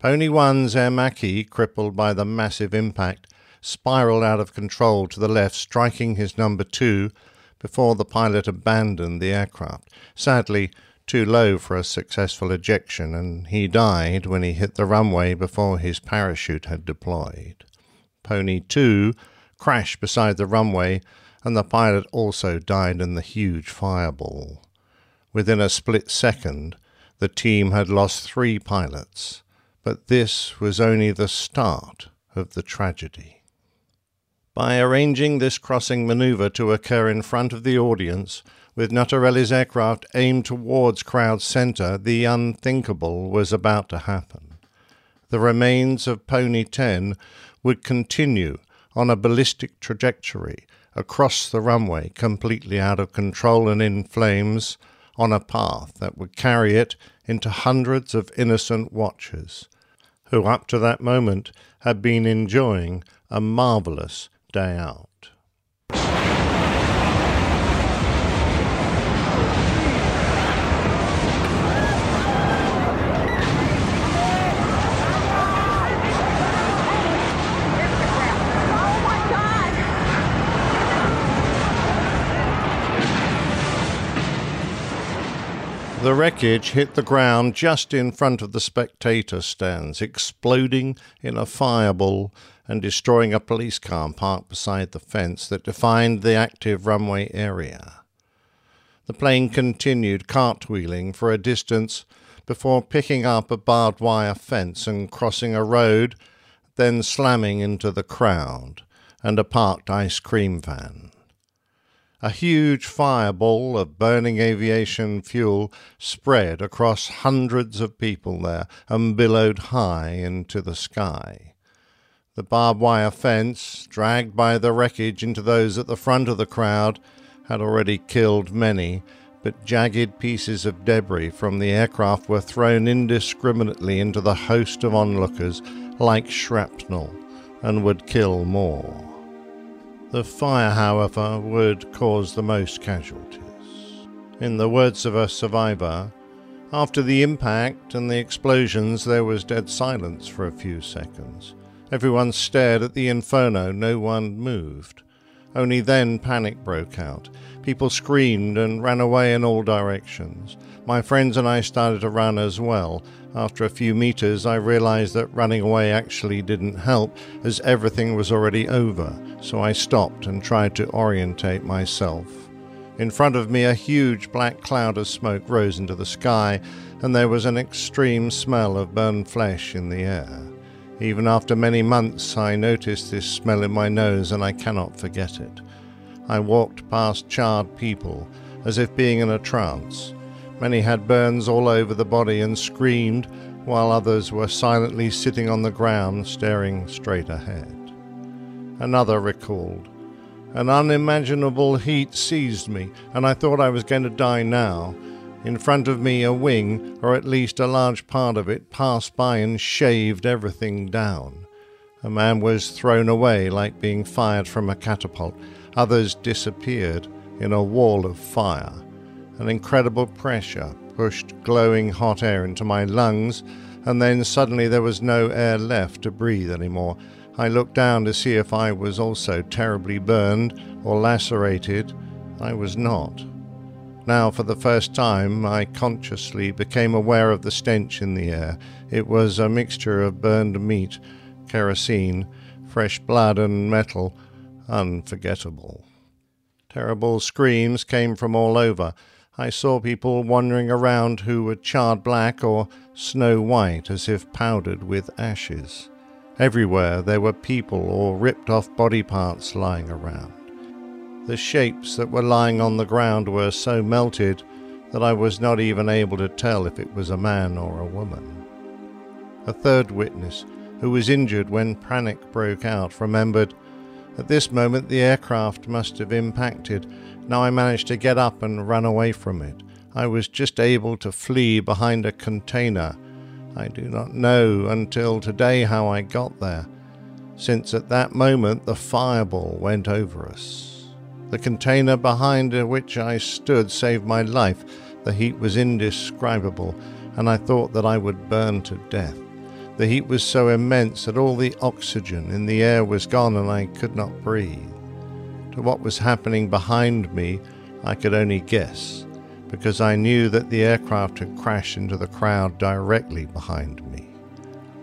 [SPEAKER 7] Pony 1's Aermacchi, crippled by the massive impact, spiraled out of control to the left, striking his number two before the pilot abandoned the aircraft. Sadly, too low for a successful ejection, and he died when he hit the runway before his parachute had deployed. Pony 2 crashed beside the runway, and the pilot also died in the huge fireball. Within a split second, the team had lost three pilots, but this was only the start of the tragedy. By arranging this crossing maneuver to occur in front of the audience, with Nutarelli's aircraft aimed towards crowd center, the unthinkable was about to happen. The remains of Pony 10 would continue on a ballistic trajectory across the runway, completely out of control and in flames, on a path that would carry it into hundreds of innocent watchers, who up to that moment had been enjoying a marvelous day out. The wreckage hit the ground just in front of the spectator stands, exploding in a fireball and destroying a police car parked beside the fence that defined the active runway area. The plane continued cartwheeling for a distance before picking up a barbed wire fence and crossing a road, then slamming into the crowd and a parked ice cream van. A huge fireball of burning aviation fuel spread across hundreds of people there and billowed high into the sky. The barbed wire fence, dragged by the wreckage into those at the front of the crowd, had already killed many, but jagged pieces of debris from the aircraft were thrown indiscriminately into the host of onlookers like shrapnel and would kill more. The fire, however, would cause the most casualties. In the words of a survivor, after the impact and the explosions, there was dead silence for a few seconds. Everyone stared at the inferno, no one moved. Only then panic broke out. People screamed and ran away in all directions. My friends and I started to run as well. After a few meters, I realized that running away actually didn't help, as everything was already over, so I stopped and tried to orientate myself. In front of me, a huge black cloud of smoke rose into the sky, and there was an extreme smell of burned flesh in the air. Even after many months, I noticed this smell in my nose, and I cannot forget it. I walked past charred people, as if being in a trance. Many had burns all over the body and screamed, while others were silently sitting on the ground, staring straight ahead. Another recalled, An unimaginable heat seized me, and I thought I was going to die now. In front of me, a wing, or at least a large part of it, passed by and shaved everything down. A man was thrown away like being fired from a catapult. Others disappeared in a wall of fire. An incredible pressure pushed glowing hot air into my lungs, and then suddenly there was no air left to breathe anymore. I looked down to see if I was also terribly burned or lacerated. I was not. Now, for the first time, I consciously became aware of the stench in the air. It was a mixture of burned meat, kerosene, fresh blood, and metal. Unforgettable. Terrible screams came from all over. I saw people wandering around who were charred black or snow white as if powdered with ashes. Everywhere there were people or ripped off body parts lying around. The shapes that were lying on the ground were so melted that I was not even able to tell if it was a man or a woman. A third witness, who was injured when panic broke out, remembered at this moment the aircraft must have impacted. Now I managed to get up and run away from it. I was just able to flee behind a container. I do not know until today how I got there, since at that moment the fireball went over us. The container behind which I stood saved my life. The heat was indescribable, and I thought that I would burn to death. The heat was so immense that all the oxygen in the air was gone and I could not breathe. To what was happening behind me, I could only guess, because I knew that the aircraft had crashed into the crowd directly behind me.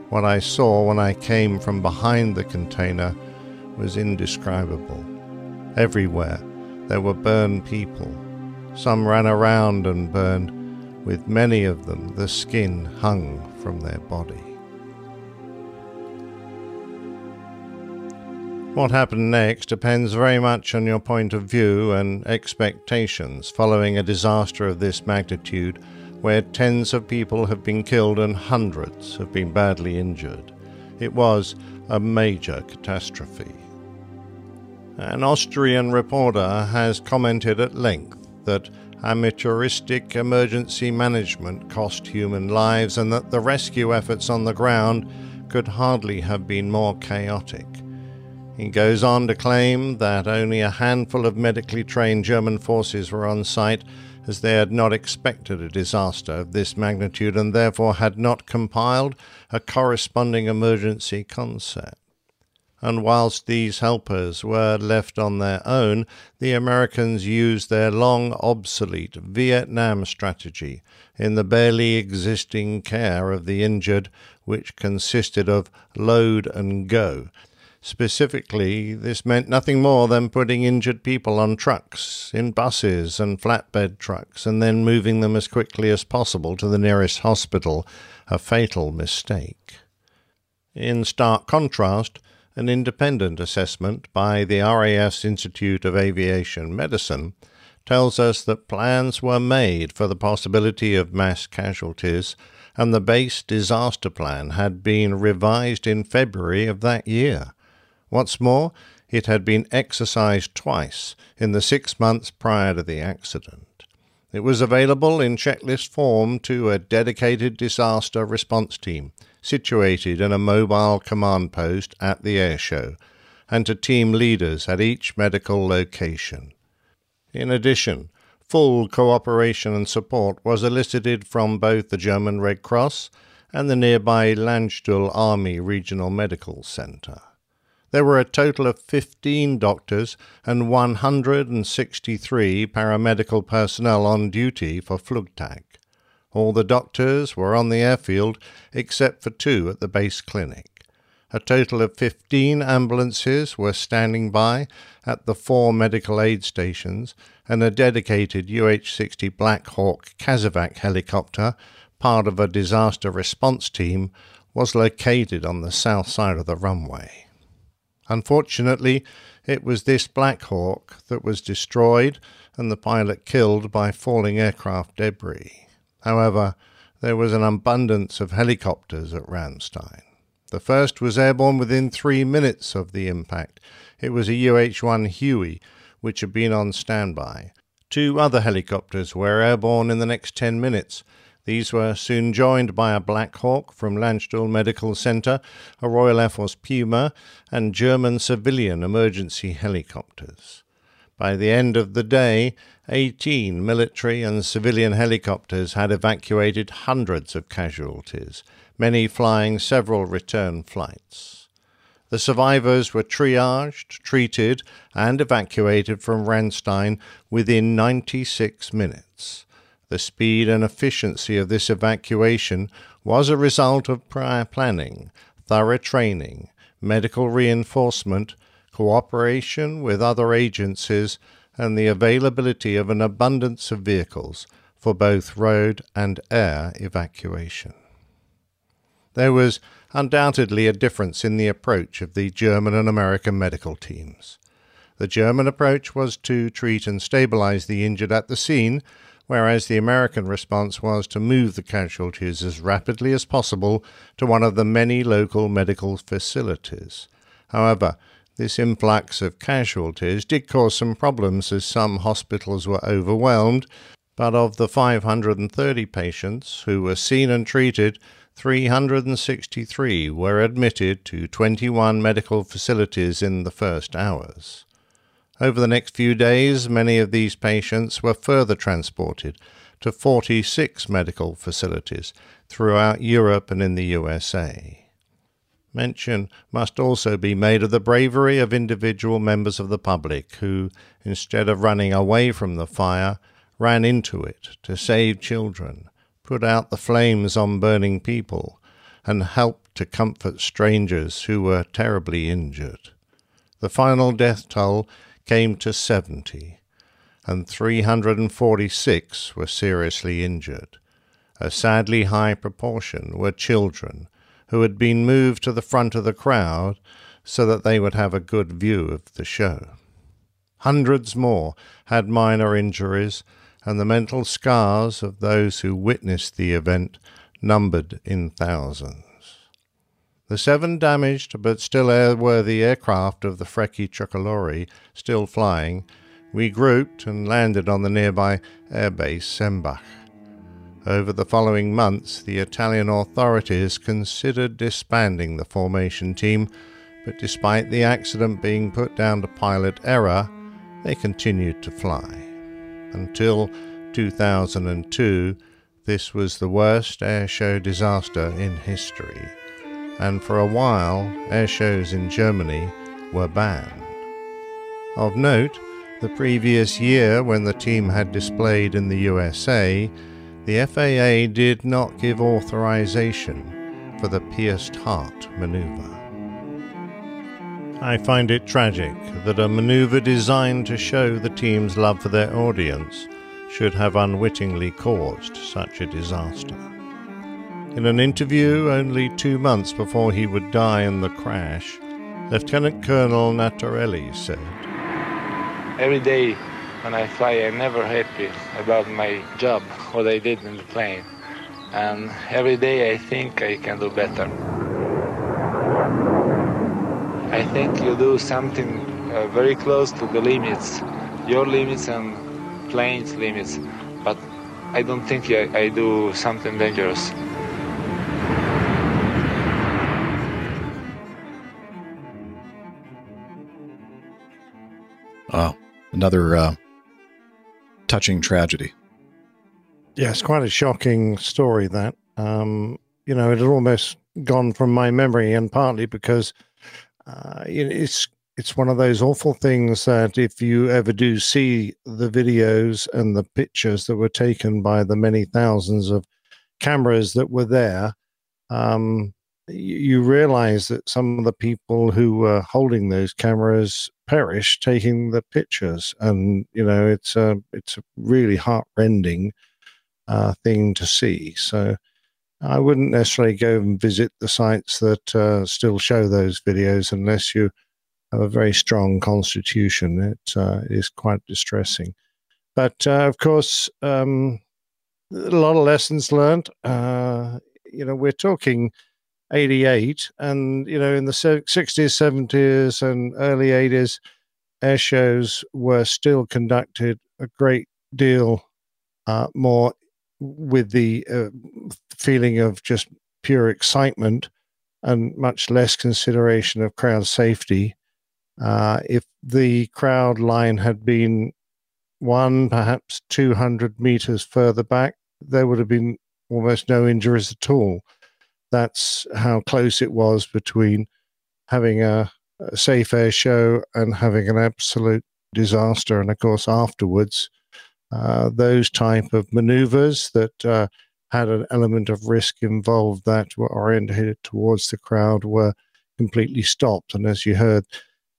[SPEAKER 7] What I saw when I came from behind the container was indescribable. Everywhere there were burned people. Some ran around and burned, with many of them the skin hung from their body. What happened next depends very much on your point of view and expectations following a disaster of this magnitude, where tens of people have been killed and hundreds have been badly injured. It was a major catastrophe. An Austrian reporter has commented at length that amateuristic emergency management cost human lives and that the rescue efforts on the ground could hardly have been more chaotic. He goes on to claim that only a handful of medically trained German forces were on site as they had not expected a disaster of this magnitude and therefore had not compiled a corresponding emergency concept. And whilst these helpers were left on their own, the Americans used their long obsolete Vietnam strategy in the barely existing care of the injured, which consisted of load and go, Specifically, this meant nothing more than putting injured people on trucks, in buses and flatbed trucks, and then moving them as quickly as possible to the nearest hospital, a fatal mistake. In stark contrast, an independent assessment by the RAF Institute of Aviation Medicine tells us that plans were made for the possibility of mass casualties, and the base disaster plan had been revised in February of that year. What's more, it had been exercised twice in the six months prior to the accident. It was available in checklist form to a dedicated disaster response team situated in a mobile command post at the airshow and to team leaders at each medical location. In addition, full cooperation and support was elicited from both the German Red Cross and the nearby Landstuhl Army Regional Medical Center. There were a total of 15 doctors and 163 paramedical personnel on duty for Flugtag. All the doctors were on the airfield except for two at the base clinic. A total of 15 ambulances were standing by at the four medical aid stations, and a dedicated UH 60 Black Hawk Casevac helicopter, part of a disaster response team, was located on the south side of the runway. Unfortunately, it was this Black Hawk that was destroyed and the pilot killed by falling aircraft debris. However, there was an abundance of helicopters at Ramstein. The first was airborne within three minutes of the impact. It was a UH 1 Huey, which had been on standby. Two other helicopters were airborne in the next ten minutes. These were soon joined by a Black Hawk from Landstuhl Medical Center, a Royal Air Force Puma, and German civilian emergency helicopters. By the end of the day, 18 military and civilian helicopters had evacuated hundreds of casualties, many flying several return flights. The survivors were triaged, treated, and evacuated from Ramstein within 96 minutes. The speed and efficiency of this evacuation was a result of prior planning, thorough training, medical reinforcement, cooperation with other agencies, and the availability of an abundance of vehicles for both road and air evacuation. There was undoubtedly a difference in the approach of the German and American medical teams. The German approach was to treat and stabilize the injured at the scene, whereas the American response was to move the casualties as rapidly as possible to one of the many local medical facilities. However, this influx of casualties did cause some problems as some hospitals were overwhelmed, but of the 530 patients who were seen and treated, 363 were admitted to 21 medical facilities in the first hours. Over the next few days, many of these patients were further transported to 46 medical facilities throughout Europe and in the USA. Mention must also be made of the bravery of individual members of the public who, instead of running away from the fire, ran into it to save children, put out the flames on burning people, and helped to comfort strangers who were terribly injured. The final death toll came to 70, and 346 were seriously injured. A sadly high proportion were children who had been moved to the front of the crowd so that they would have a good view of the show. Hundreds more had minor injuries, and the mental scars of those who witnessed the event numbered in thousands. The seven damaged but still airworthy aircraft of the Frecce Tricolori, still flying, regrouped and landed on the nearby airbase Sembach. Over the following months, the Italian authorities considered disbanding the formation team, but despite the accident being put down to pilot error, they continued to fly. Until 2002, this was the worst airshow disaster in history, and for a while, airshows in Germany were banned. Of note, the previous year, when the team had displayed in the USA, the FAA did not give authorization for the pierced heart maneuver. I find it tragic that a maneuver designed to show the team's love for their audience should have unwittingly caused such a disaster. In an interview only two months before he would die in the crash, Lieutenant Colonel Nutarelli said,
[SPEAKER 17] Every day when I fly, I'm never happy about my job, what I did in the plane. And every day I think I can do better. I think you do something uh, very close to the limits, your limits and plane's limits, but I don't think I, I do something dangerous.
[SPEAKER 5] Oh, another uh, touching tragedy.
[SPEAKER 7] Yeah, it's quite a shocking story that. Um, you know, it had almost gone from my memory, and partly because uh, it- it's it's one of those awful things that if you ever do see the videos and the pictures that were taken by the many thousands of cameras that were there, um, you realize that some of the people who were holding those cameras perished taking the pictures, and you know it's a it's a really heartrending uh, thing to see. So. I wouldn't necessarily go and visit the sites that uh, still show those videos unless you have a very strong constitution. It uh, is quite distressing. But uh, of course, um, a lot of lessons learned. Uh, you know, we're talking 88, and, you know, in the 60s, 70s, and early 80s, air shows were still conducted a great deal uh, more with the uh, feeling of just pure excitement and much less consideration of crowd safety. Uh, if the crowd line had been one, perhaps 200 meters further back, there would have been almost no injuries at all. That's how close it was between having a, a safe air show and having an absolute disaster. And of course, afterwards, uh, those type of maneuvers that uh, had an element of risk involved that were oriented towards the crowd were completely stopped. And as you heard,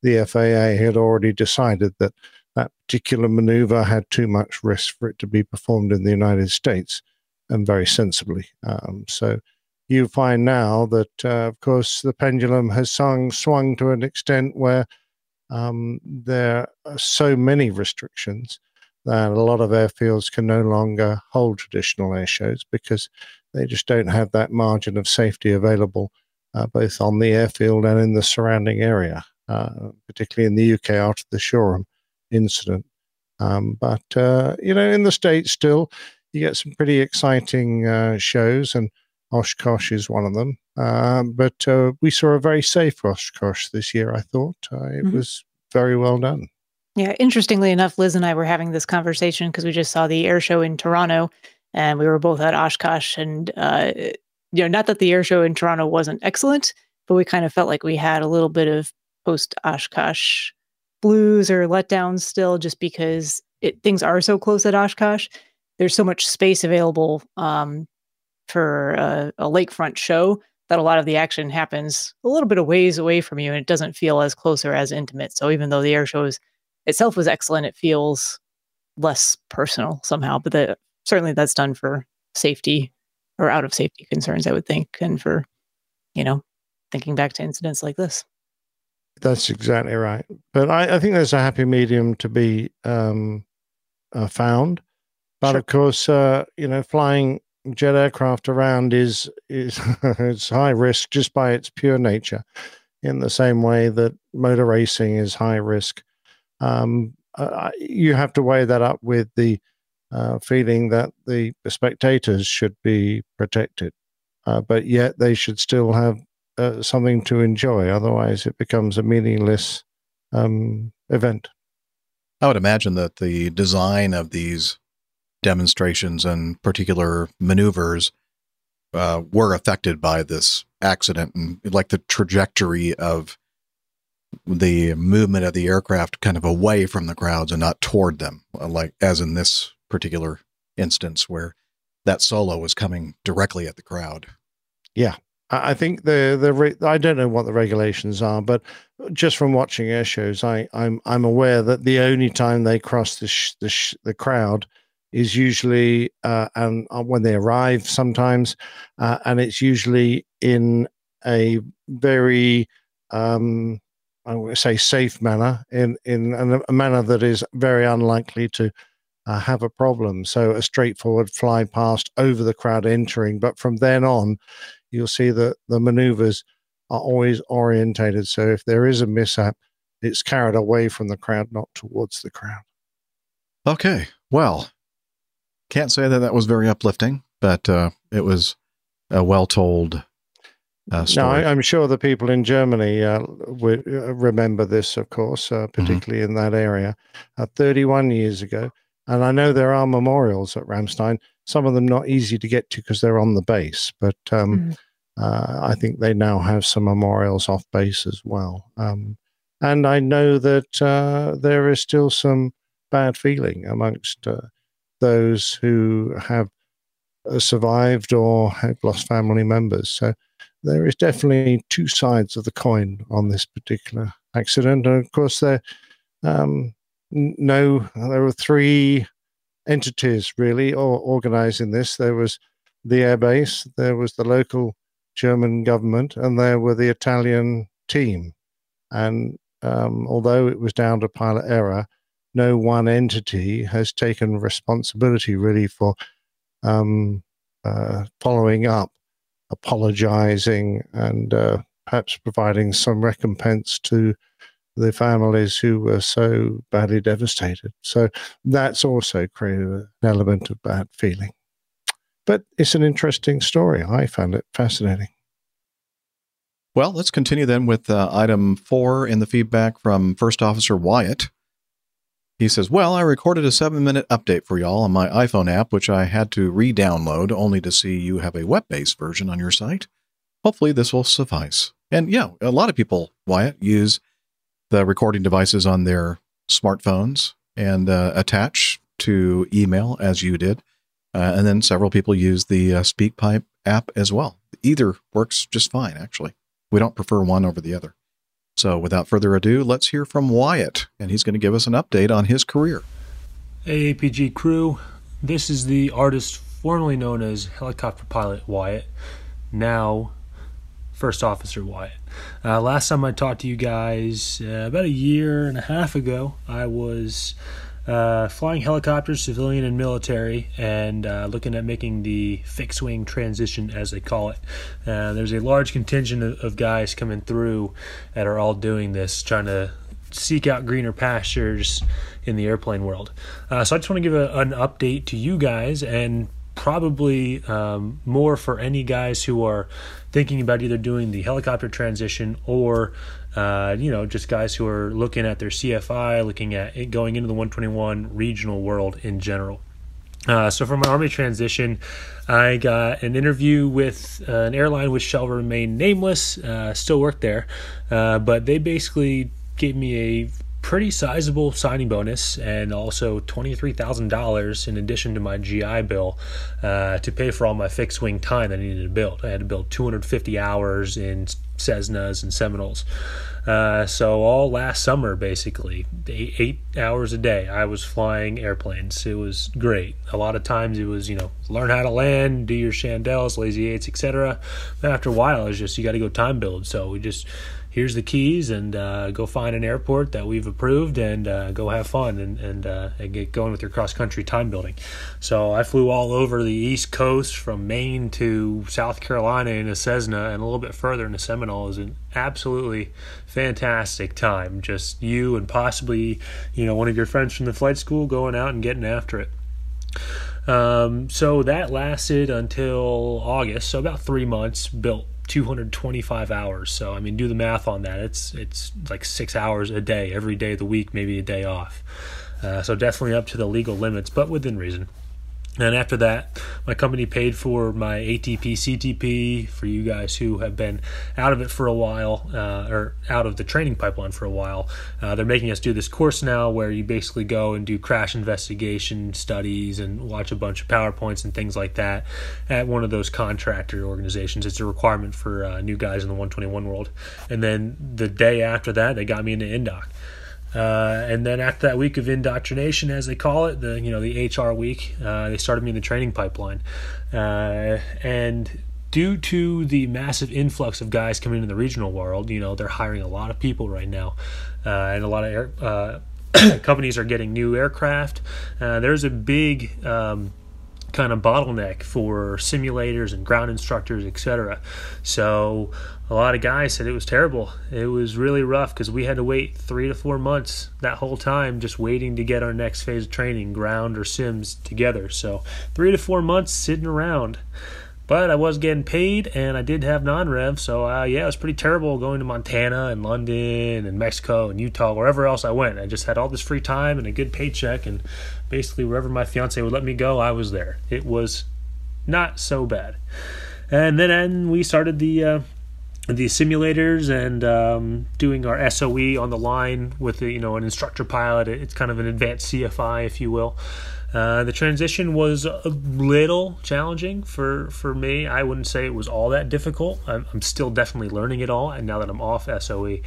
[SPEAKER 7] the FAA had already decided that that particular maneuver had too much risk for it to be performed in the United States, and very sensibly. Um, so you find now that, uh, of course, the pendulum has swung, swung to an extent where um, there are so many restrictions that a lot of airfields can no longer hold traditional air shows because they just don't have that margin of safety available, uh, both on the airfield and in the surrounding area, uh, particularly in the UK after the Shoreham incident. Um, but, uh, you know, in the States still, you get some pretty exciting uh, shows, and Oshkosh is one of them. Um, but uh, we saw a very safe Oshkosh this year, I thought. Uh, it
[SPEAKER 6] Mhm.
[SPEAKER 7] was very well done.
[SPEAKER 6] Yeah, interestingly enough, Liz and I were having this conversation because we just saw the air show in Toronto, and we were both at Oshkosh. And uh, you know, not that the air show in Toronto wasn't excellent, but we kind of felt like we had a little bit of post Oshkosh blues or letdowns still, just because it, things are so close at Oshkosh. There's so much space available um, for a, a lakefront show that a lot of the action happens a little bit of ways away from you, and it doesn't feel as close or as intimate. So even though the air show is itself was excellent, it feels less personal somehow. But the, certainly that's done for safety or out of safety concerns, I would think, and for you know thinking back to incidents like this.
[SPEAKER 7] That's exactly right. But I, I think there's a happy medium to be um, uh, found. But of course, uh, you know, flying jet aircraft around is is it's high risk just by its pure nature. In the same way that motor racing is high risk, um, uh, you have to weigh that up with the uh, feeling that the spectators should be protected, uh, but yet they should still have uh, something to enjoy. Otherwise, it becomes a meaningless um, event.
[SPEAKER 5] I would imagine that the design of these demonstrations and particular maneuvers uh, were affected by this accident and like the trajectory of the movement of the aircraft kind of away from the crowds and not toward them, like as in this particular instance where that solo was coming directly at the crowd.
[SPEAKER 7] Yeah, I I think the the re- I don't know what the regulations are, but just from watching air shows, I I'm I'm aware that the only time they cross the sh- the sh- the crowd is usually uh, and uh, when they arrive sometimes, uh, and it's usually in a very um, I would say safe manner in in a manner that is very unlikely to uh, have a problem. So a straightforward fly past over the crowd entering, but from then on, you'll see that the maneuvers are always orientated. So if there is a mishap, it's carried away from the crowd, not towards the crowd.
[SPEAKER 5] Okay. Well, can't say that that was very uplifting, but uh, it was a well told uh,
[SPEAKER 7] Now,
[SPEAKER 5] story.
[SPEAKER 7] I, I'm sure the people in Germany uh, would uh, remember this, of course, uh, particularly in that area, uh, 31 years ago. And I know there are memorials at Ramstein, some of them not easy to get to because they're on the base, but um, uh, I think they now have some memorials off base as well. Um, and I know that uh, there is still some bad feeling amongst uh, those who have uh, survived or have lost family members. So there is definitely two sides of the coin on this particular accident. And of course, there, um, no, there were three entities really or organizing this. There was the airbase, there was the local German government, and there were the Italian team. And um, although it was down to pilot error, no one entity has taken responsibility really for um, uh, following up, apologizing, and uh, perhaps providing some recompense to the families who were so badly devastated. So that's also created an element of bad feeling. But it's an interesting story. I found it fascinating.
[SPEAKER 5] Well, let's continue then with uh, item four in the feedback from First Officer Wyatt. He says, Well, I recorded a seven minute update for y'all on my iPhone app, which I had to re download only to see you have a web based version on your site. Hopefully, this will suffice. And yeah, a lot of people, Wyatt, use the recording devices on their smartphones and uh, attach to email as you did. Uh, and then several people use the uh, SpeakPipe app as well. Either works just fine, actually. We don't prefer one over the other. So without further ado, let's hear from Wyatt, and he's going to give us an update on his career.
[SPEAKER 18] Hey, APG crew. This is the artist formerly known as Helicopter Pilot Wyatt, now First Officer Wyatt. Uh, last time I talked to you guys, uh, about a year and a half ago, I was uh, flying helicopters, civilian and military, and uh, looking at making the fixed wing transition, as they call it. Uh, there's a large contingent of, of guys coming through that are all doing this, trying to seek out greener pastures in the airplane world. Uh, so I just want to give a, an update to you guys and probably um, more for any guys who are thinking about either doing the helicopter transition or uh, you know just guys who are looking at their CFI, looking at it going into the 121 regional world in general. Uh, so for my army transition, I got an interview with uh, an airline which shall remain nameless. Uh, still work there, uh, but they basically gave me a pretty sizable signing bonus and also $23,000 in addition to my GI bill uh, to pay for all my fixed wing time that I needed to build. I had to build 250 hours in Cessnas and Seminoles. Uh, so all last summer, basically, eight, eight hours a day, I was flying airplanes. It was great. A lot of times it was, you know, learn how to land, do your chandelles, lazy eights, etc. After a while, it's just you got to go time build. So we just here's the keys and uh, go find an airport that we've approved and uh, go have fun and and, uh, and get going with your cross country time building. So I flew all over the East Coast from Maine to South Carolina in a Cessna and a little bit further in a Seminole. It was an absolutely fantastic time. Just you and possibly you know one of your friends from the flight school going out and getting after it. Um, so that lasted until August, so about three months. Built 225 hours. So I mean, do the math on that. It's it's like six hours a day, every day of the week, maybe a day off. Uh, so definitely up to the legal limits, but within reason. And after that, my company paid for my ATP CTP for you guys who have been out of it for a while, uh, or out of the training pipeline for a while. Uh, they're making us do this course now where you basically go and do crash investigation studies and watch a bunch of PowerPoints and things like that at one of those contractor organizations. It's a requirement for uh, new guys in the 121 world. And then the day after that, they got me into Indoc. Uh, and then after that week of indoctrination, as they call it, the you know the HR week, uh, they started me in the training pipeline, uh, and due to the massive influx of guys coming into the regional world, you know they're hiring a lot of people right now, uh, and a lot of air, uh, companies are getting new aircraft. There's a big um, kind of bottleneck for simulators and ground instructors, etc. So a lot of guys said it was terrible. It was really rough because we had to wait three to four months that whole time just waiting to get our next phase of training, ground or sims together. So three to four months sitting around. But I was getting paid and I did have non rev. So uh, yeah, it was pretty terrible going to Montana and London and Mexico and Utah, wherever else I went. I just had all this free time and a good paycheck. And basically, wherever my fiance would let me go, I was there. It was not so bad. And then and we started the uh, the simulators and um, doing our SOE on the line with you know an instructor pilot. It's kind of an advanced CFI, if you will. Uh, the transition was a little challenging for, for me. I wouldn't say it was all that difficult. I'm, I'm still definitely learning it all, and now that I'm off SOE,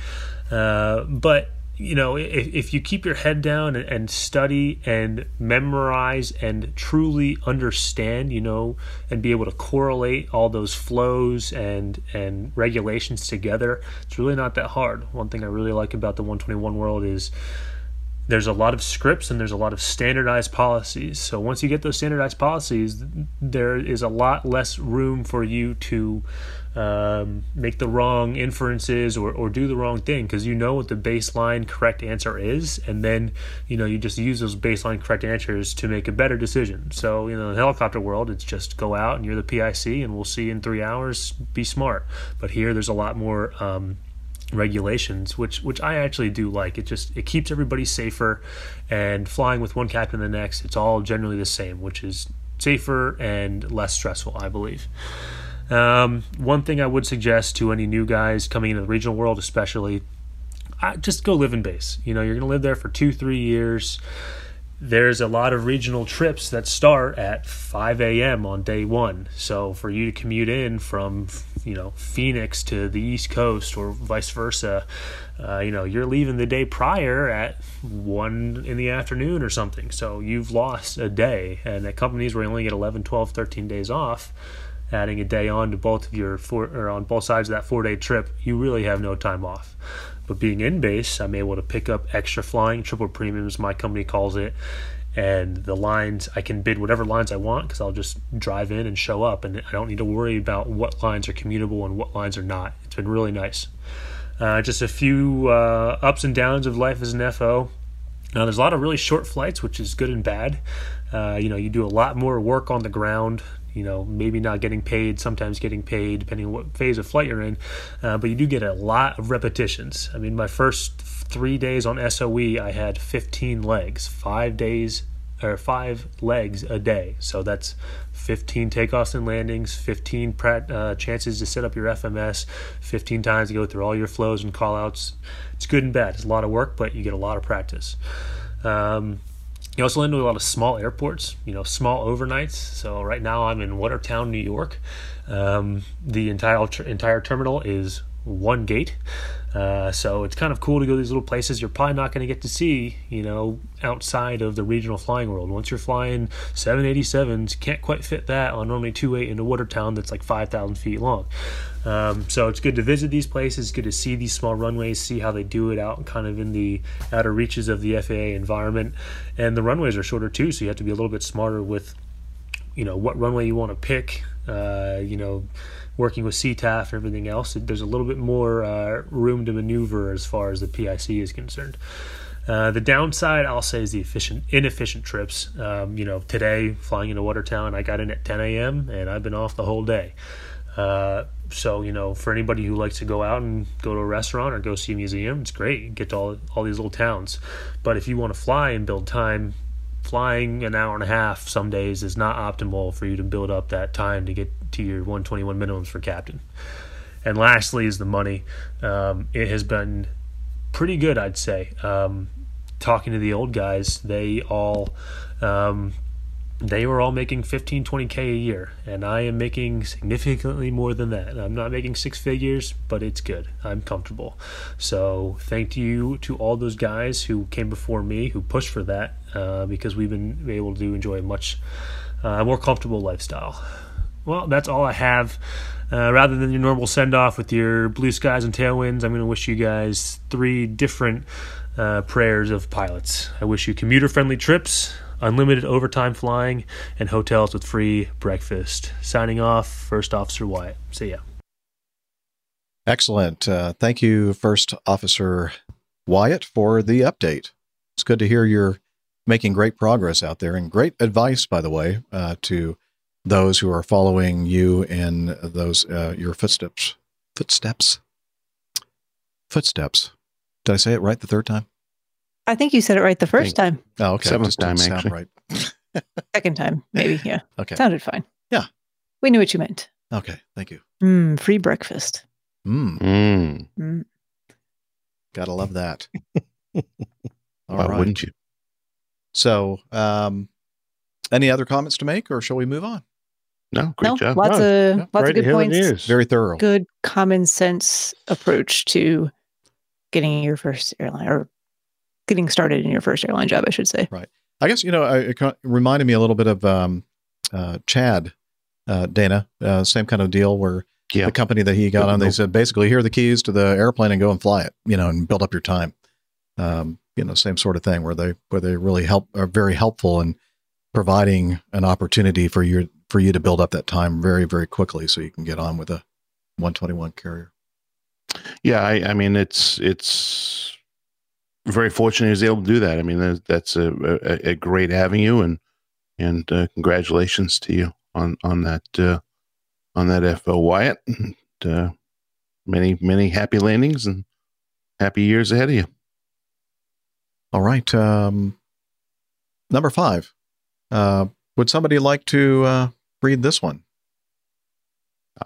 [SPEAKER 18] uh, but you know, if, if you keep your head down and, and, study and memorize and truly understand, you know, and be able to correlate all those flows and and regulations together, it's really not that hard. One thing I really like about the 121 world is there's a lot of scripts and there's a lot of standardized policies. So once you get those standardized policies, there is a lot less room for you to um, make the wrong inferences or, or do the wrong thing because you know what the baseline correct answer is, and then you know you just use those baseline correct answers to make a better decision. So you know, in the helicopter world, it's just go out and you're the PIC, and we'll see in three hours. Be smart. But here, there's a lot more. Um, regulations which which I actually do like it just it keeps everybody safer and flying with one captain the next it's all generally the same which is safer and less stressful I believe um, one thing I would suggest to any new guys coming into the regional world, especially, I, just go live in base. You know, you're going to live there for two, three years. There's a lot of regional trips that start at 5 a.m. on day one. So for you to commute in from, you know, Phoenix to the East Coast or vice versa, uh, you know, you're leaving the day prior at one in the afternoon or something. So you've lost a day. And at companies where you only get 11, 12, 13 days off, adding a day on to both of your four or on both sides of that four day trip, you really have no time off. But being in base, I'm able to pick up extra flying, triple premiums, my company calls it, and the lines I can bid whatever lines I want because I'll just drive in and show up, and I don't need to worry about what lines are commutable and what lines are not. It's been really nice. Uh, just a few uh, ups and downs of life as an FO. Now, there's a lot of really short flights, which is good and bad. Uh, you know, you do a lot more work on the ground you know, maybe not getting paid, sometimes getting paid, depending on what phase of flight you're in. Uh, but you do get a lot of repetitions. I mean, my first three days on SOE, I had 15 legs, five days or five legs a day. So that's 15 takeoffs and landings, 15 uh, chances to set up your FMS, 15 times to go through all your flows and callouts. It's good and bad. It's a lot of work, but you get a lot of practice. Um, you also land to a lot of small airports, you know, small overnights. So right now I'm in Watertown, New York. Um, the entire entire terminal is one gate. Uh, so it's kind of cool to go to these little places you're probably not going to get to see, you know, outside of the regional flying world. Once you're flying 787s, can't quite fit that on normally 28 into Watertown that's like 5,000 feet long. Um, so it's good to visit these places, good to see these small runways, see how they do it out kind of in the outer reaches of the FAA environment. And the runways are shorter too, so you have to be a little bit smarter with, you know, what runway you want to pick. Uh, you know, working with CTAF and everything else, there's a little bit more uh, room to maneuver as far as the PIC is concerned. Uh, the downside, I'll say, is the efficient, inefficient trips. Um, you know, today flying into Watertown, I got in at 10 a.m. and I've been off the whole day. Uh, so you know, for anybody who likes to go out and go to a restaurant or go see a museum, it's great. get to all all these little towns. But if you want to fly and build time, flying an hour and a half some days is not optimal for you to build up that time to get to your 121 minimums for captain. And lastly is the money. Um, it has been pretty good, I'd say. Um, talking to the old guys, they all um, they were all making 15 20k a year and i am making significantly more than that. I'm not making six figures but it's good. I'm comfortable. So thank you to all those guys who came before me who pushed for that uh, because we've been able to enjoy a much uh, more comfortable lifestyle. Well that's all i have. Uh, rather than your normal send off with your blue skies and tailwinds i'm going to wish you guys three different uh, prayers of pilots. I wish you commuter friendly trips unlimited overtime flying, and hotels with free breakfast. Signing off, First Officer Wyatt. See ya.
[SPEAKER 5] Excellent. Uh, thank you, First Officer Wyatt, for the update. It's good to hear you're making great progress out there and great advice, by the way, uh, to those who are following you in those uh, your footsteps. Footsteps. Footsteps. Did I say it right the third time?
[SPEAKER 6] I think you said it right the first time.
[SPEAKER 5] Oh, okay.
[SPEAKER 8] Seventh time, actually.
[SPEAKER 5] right.
[SPEAKER 6] Second time, maybe. Yeah.
[SPEAKER 5] Okay.
[SPEAKER 6] Sounded fine.
[SPEAKER 5] Yeah.
[SPEAKER 6] We knew what you meant.
[SPEAKER 5] Okay. Thank you.
[SPEAKER 6] Mm, free breakfast.
[SPEAKER 5] Mm.
[SPEAKER 8] Mm.
[SPEAKER 6] Mm.
[SPEAKER 5] Gotta love that. All
[SPEAKER 8] Why
[SPEAKER 5] right.
[SPEAKER 8] wouldn't you?
[SPEAKER 5] So, um, any other comments to make, or shall we move on?
[SPEAKER 8] No, great
[SPEAKER 6] No,
[SPEAKER 8] job.
[SPEAKER 6] lots
[SPEAKER 7] No,
[SPEAKER 6] of
[SPEAKER 7] yeah,
[SPEAKER 6] lots
[SPEAKER 7] great
[SPEAKER 6] of good points.
[SPEAKER 5] Very thorough.
[SPEAKER 6] Good common sense approach to getting your first airline or getting started in your first airline job, I should say.
[SPEAKER 5] Right. I guess you know it reminded me a little bit of um, uh, Chad, uh, Dana. Uh, same kind of deal where
[SPEAKER 8] Yeah.
[SPEAKER 5] the company that he got on, they said basically here are the keys to the airplane and go and fly it. You know, and build up your time. Um, you know, same sort of thing where they where they really help are very helpful in providing an opportunity for you for you to build up that time very very quickly so you can get on with a 121 carrier.
[SPEAKER 8] Yeah, I, I mean it's it's very fortunate he was able to do that. I mean that, that's a, a, a great avenue, and and uh, congratulations to you on on that uh, on that FO Wyatt. And, uh, many many happy landings and happy years ahead of you.
[SPEAKER 5] All right. Um, number five. Uh, would somebody like to uh, read this one?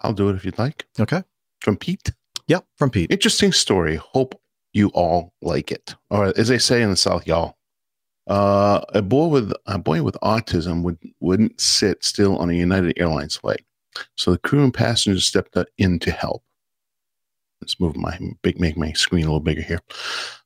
[SPEAKER 8] I'll do it if you'd like.
[SPEAKER 5] Okay.
[SPEAKER 8] From Pete.
[SPEAKER 5] Yeah, from Pete.
[SPEAKER 8] Interesting story. Hope you all like it. Or as they say in the South, y'all. Uh, a boy with a boy with autism would wouldn't sit still on a United Airlines flight, so the crew and passengers stepped in to help. Let's move my big make my screen a little bigger here.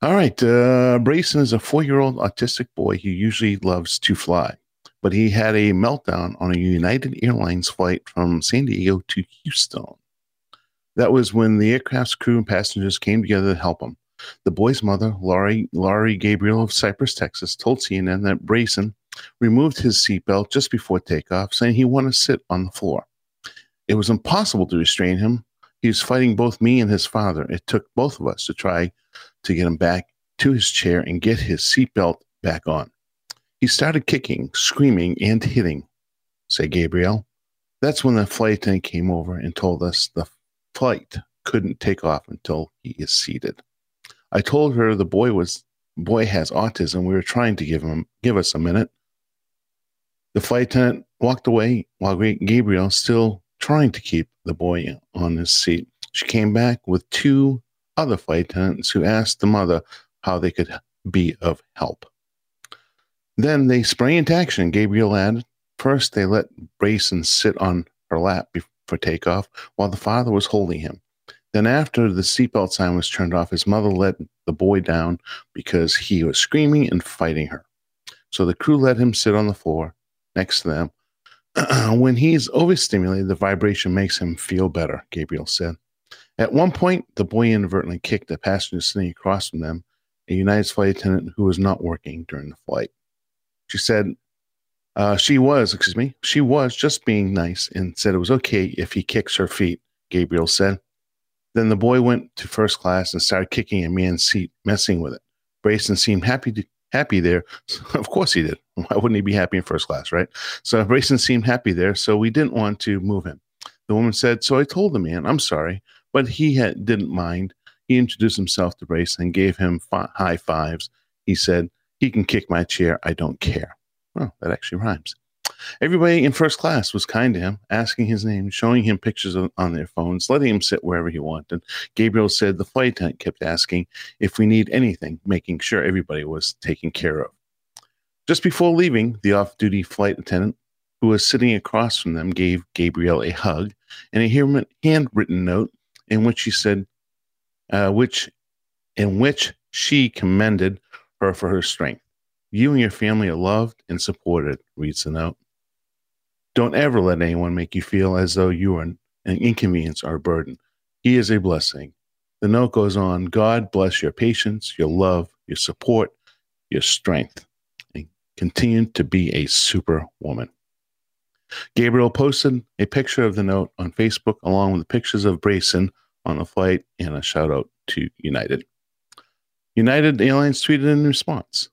[SPEAKER 8] All right, uh, Brayson is a four year old autistic boy who usually loves to fly, but he had a meltdown on a United Airlines flight from San Diego to Houston. That was when the aircraft's crew and passengers came together to help him. The boy's mother, Laurie, Laurie Gabriel of Cypress, Texas, told CNN that Brayson removed his seatbelt just before takeoff, saying he wanted to sit on the floor. It was impossible to restrain him. He was fighting both me and his father. It took both of us to try to get him back to his chair and get his seatbelt back on. He started kicking, screaming, and hitting, said Gabriel. That's when the flight attendant came over and told us the flight couldn't take off until he is seated. I told her the boy was boy has autism. We were trying to give him give us a minute. The flight attendant walked away while Gabriel still trying to keep the boy on his seat. She came back with two other flight attendants who asked the mother how they could be of help. Then they sprang into action. Gabriel added, First, they let Brayson sit on her lap for takeoff while the father was holding him. Then, after the seatbelt sign was turned off, his mother let the boy down because he was screaming and fighting her. So the crew let him sit on the floor next to them. when he's overstimulated, the vibration makes him feel better, Gabriel said. At one point, the boy inadvertently kicked a passenger sitting across from them, a United flight attendant who was not working during the flight. She said, uh, she was, excuse me, she was just being nice and said it was okay if he kicks her feet, Gabriel said. Then the boy went to first class and started kicking a man's seat, messing with it. Brayson seemed happy to, happy there. of course he did. Why wouldn't he be happy in first class, right? So Brayson seemed happy there, so we didn't want to move him. The woman said, So I told the man, I'm sorry, but he had, didn't mind. He introduced himself to Brayson and gave him fi- high fives. He said, He can kick my chair. I don't care. Well, that actually rhymes. Everybody in first class was kind to him, asking his name, showing him pictures of, on their phones, letting him sit wherever he wanted. Gabriel said the flight attendant kept asking if we need anything, making sure everybody was taken care of. Just before leaving, the off duty flight attendant, who was sitting across from them, gave Gabriel a hug and a handwritten note in which she said, uh, which in which she commended her for her strength. You and your family are loved and supported, reads the note. Don't ever let anyone make you feel as though you are an inconvenience or a burden. He is a blessing. The note goes on God bless your patience, your love, your support, your strength, and continue to be a superwoman. Gabriel posted a picture of the note on Facebook along with pictures of Brayson on the flight and a shout out to United. United Airlines tweeted in response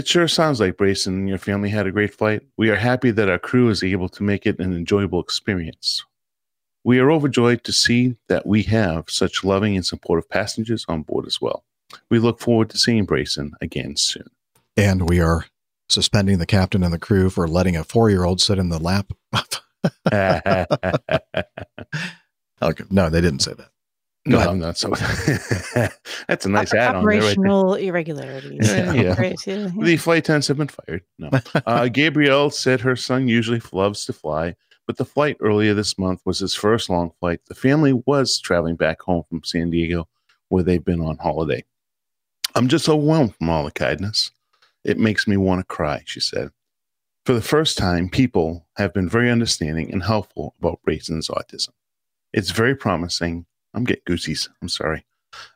[SPEAKER 8] It sure sounds like Brayson and your family had a great flight. We are happy that our crew is able to make it an enjoyable experience. We are overjoyed to see that we have such loving and supportive passengers on board as well. We look forward to seeing Brayson again soon.
[SPEAKER 5] And we are suspending the captain and the crew for letting a four year old sit in the lap. okay. No, they didn't say that. Go
[SPEAKER 8] no. I'm not so. That's a nice add on there. Right there.
[SPEAKER 6] Operational irregularities.
[SPEAKER 8] Yeah, yeah.
[SPEAKER 6] Great, yeah, yeah.
[SPEAKER 8] The flight attendants have been fired. No. Uh, Gabrielle said her son usually loves to fly, but the flight earlier this month was his first long flight. The family was traveling back home from San Diego, where they've been on holiday. I'm just overwhelmed from all the kindness. It makes me want to cry, she said. For the first time, people have been very understanding and helpful about Brayson's autism. It's very promising. I'm getting goosies. I'm sorry.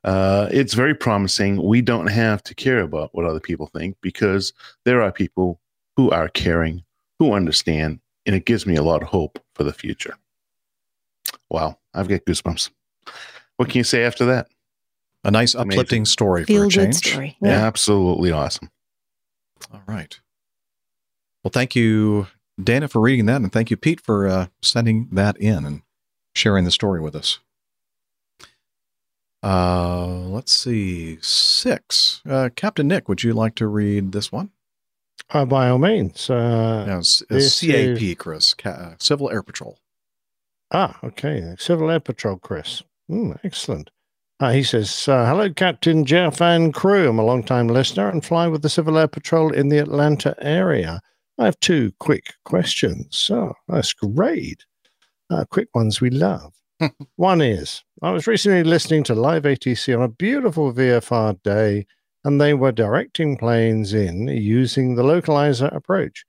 [SPEAKER 8] Uh, it's very promising. We don't have to care about what other people think because there are people who are caring, who understand, and it gives me a lot of hope for the future. Wow, I've got goosebumps. What can you say after that?
[SPEAKER 5] A nice
[SPEAKER 8] Amazing.
[SPEAKER 5] uplifting story
[SPEAKER 6] Feel
[SPEAKER 5] for a
[SPEAKER 6] good
[SPEAKER 5] change.
[SPEAKER 6] story.
[SPEAKER 8] Yeah. Absolutely awesome.
[SPEAKER 5] All right. Well, thank you, Dana, for reading that, and thank you, Pete, for uh, sending that in and sharing the story with us. Uh, let's see, six. Uh, Captain Nick, would you like to read this one?
[SPEAKER 7] Uh, by all means. Uh,
[SPEAKER 5] No, it's, it's CAP,
[SPEAKER 7] is-
[SPEAKER 5] Chris, Ca- uh, Civil Air Patrol.
[SPEAKER 7] Ah, okay. Civil Air Patrol, Chris. Mm, excellent. Uh, he says, uh, Hello, Captain Jeff and crew. I'm a long time listener and fly with the Civil Air Patrol in the Atlanta area. I have two quick questions. Oh, that's great. Uh, quick ones we love. One is I was recently listening to Live ATC on a beautiful VFR day, and they were directing planes in using the localizer approach.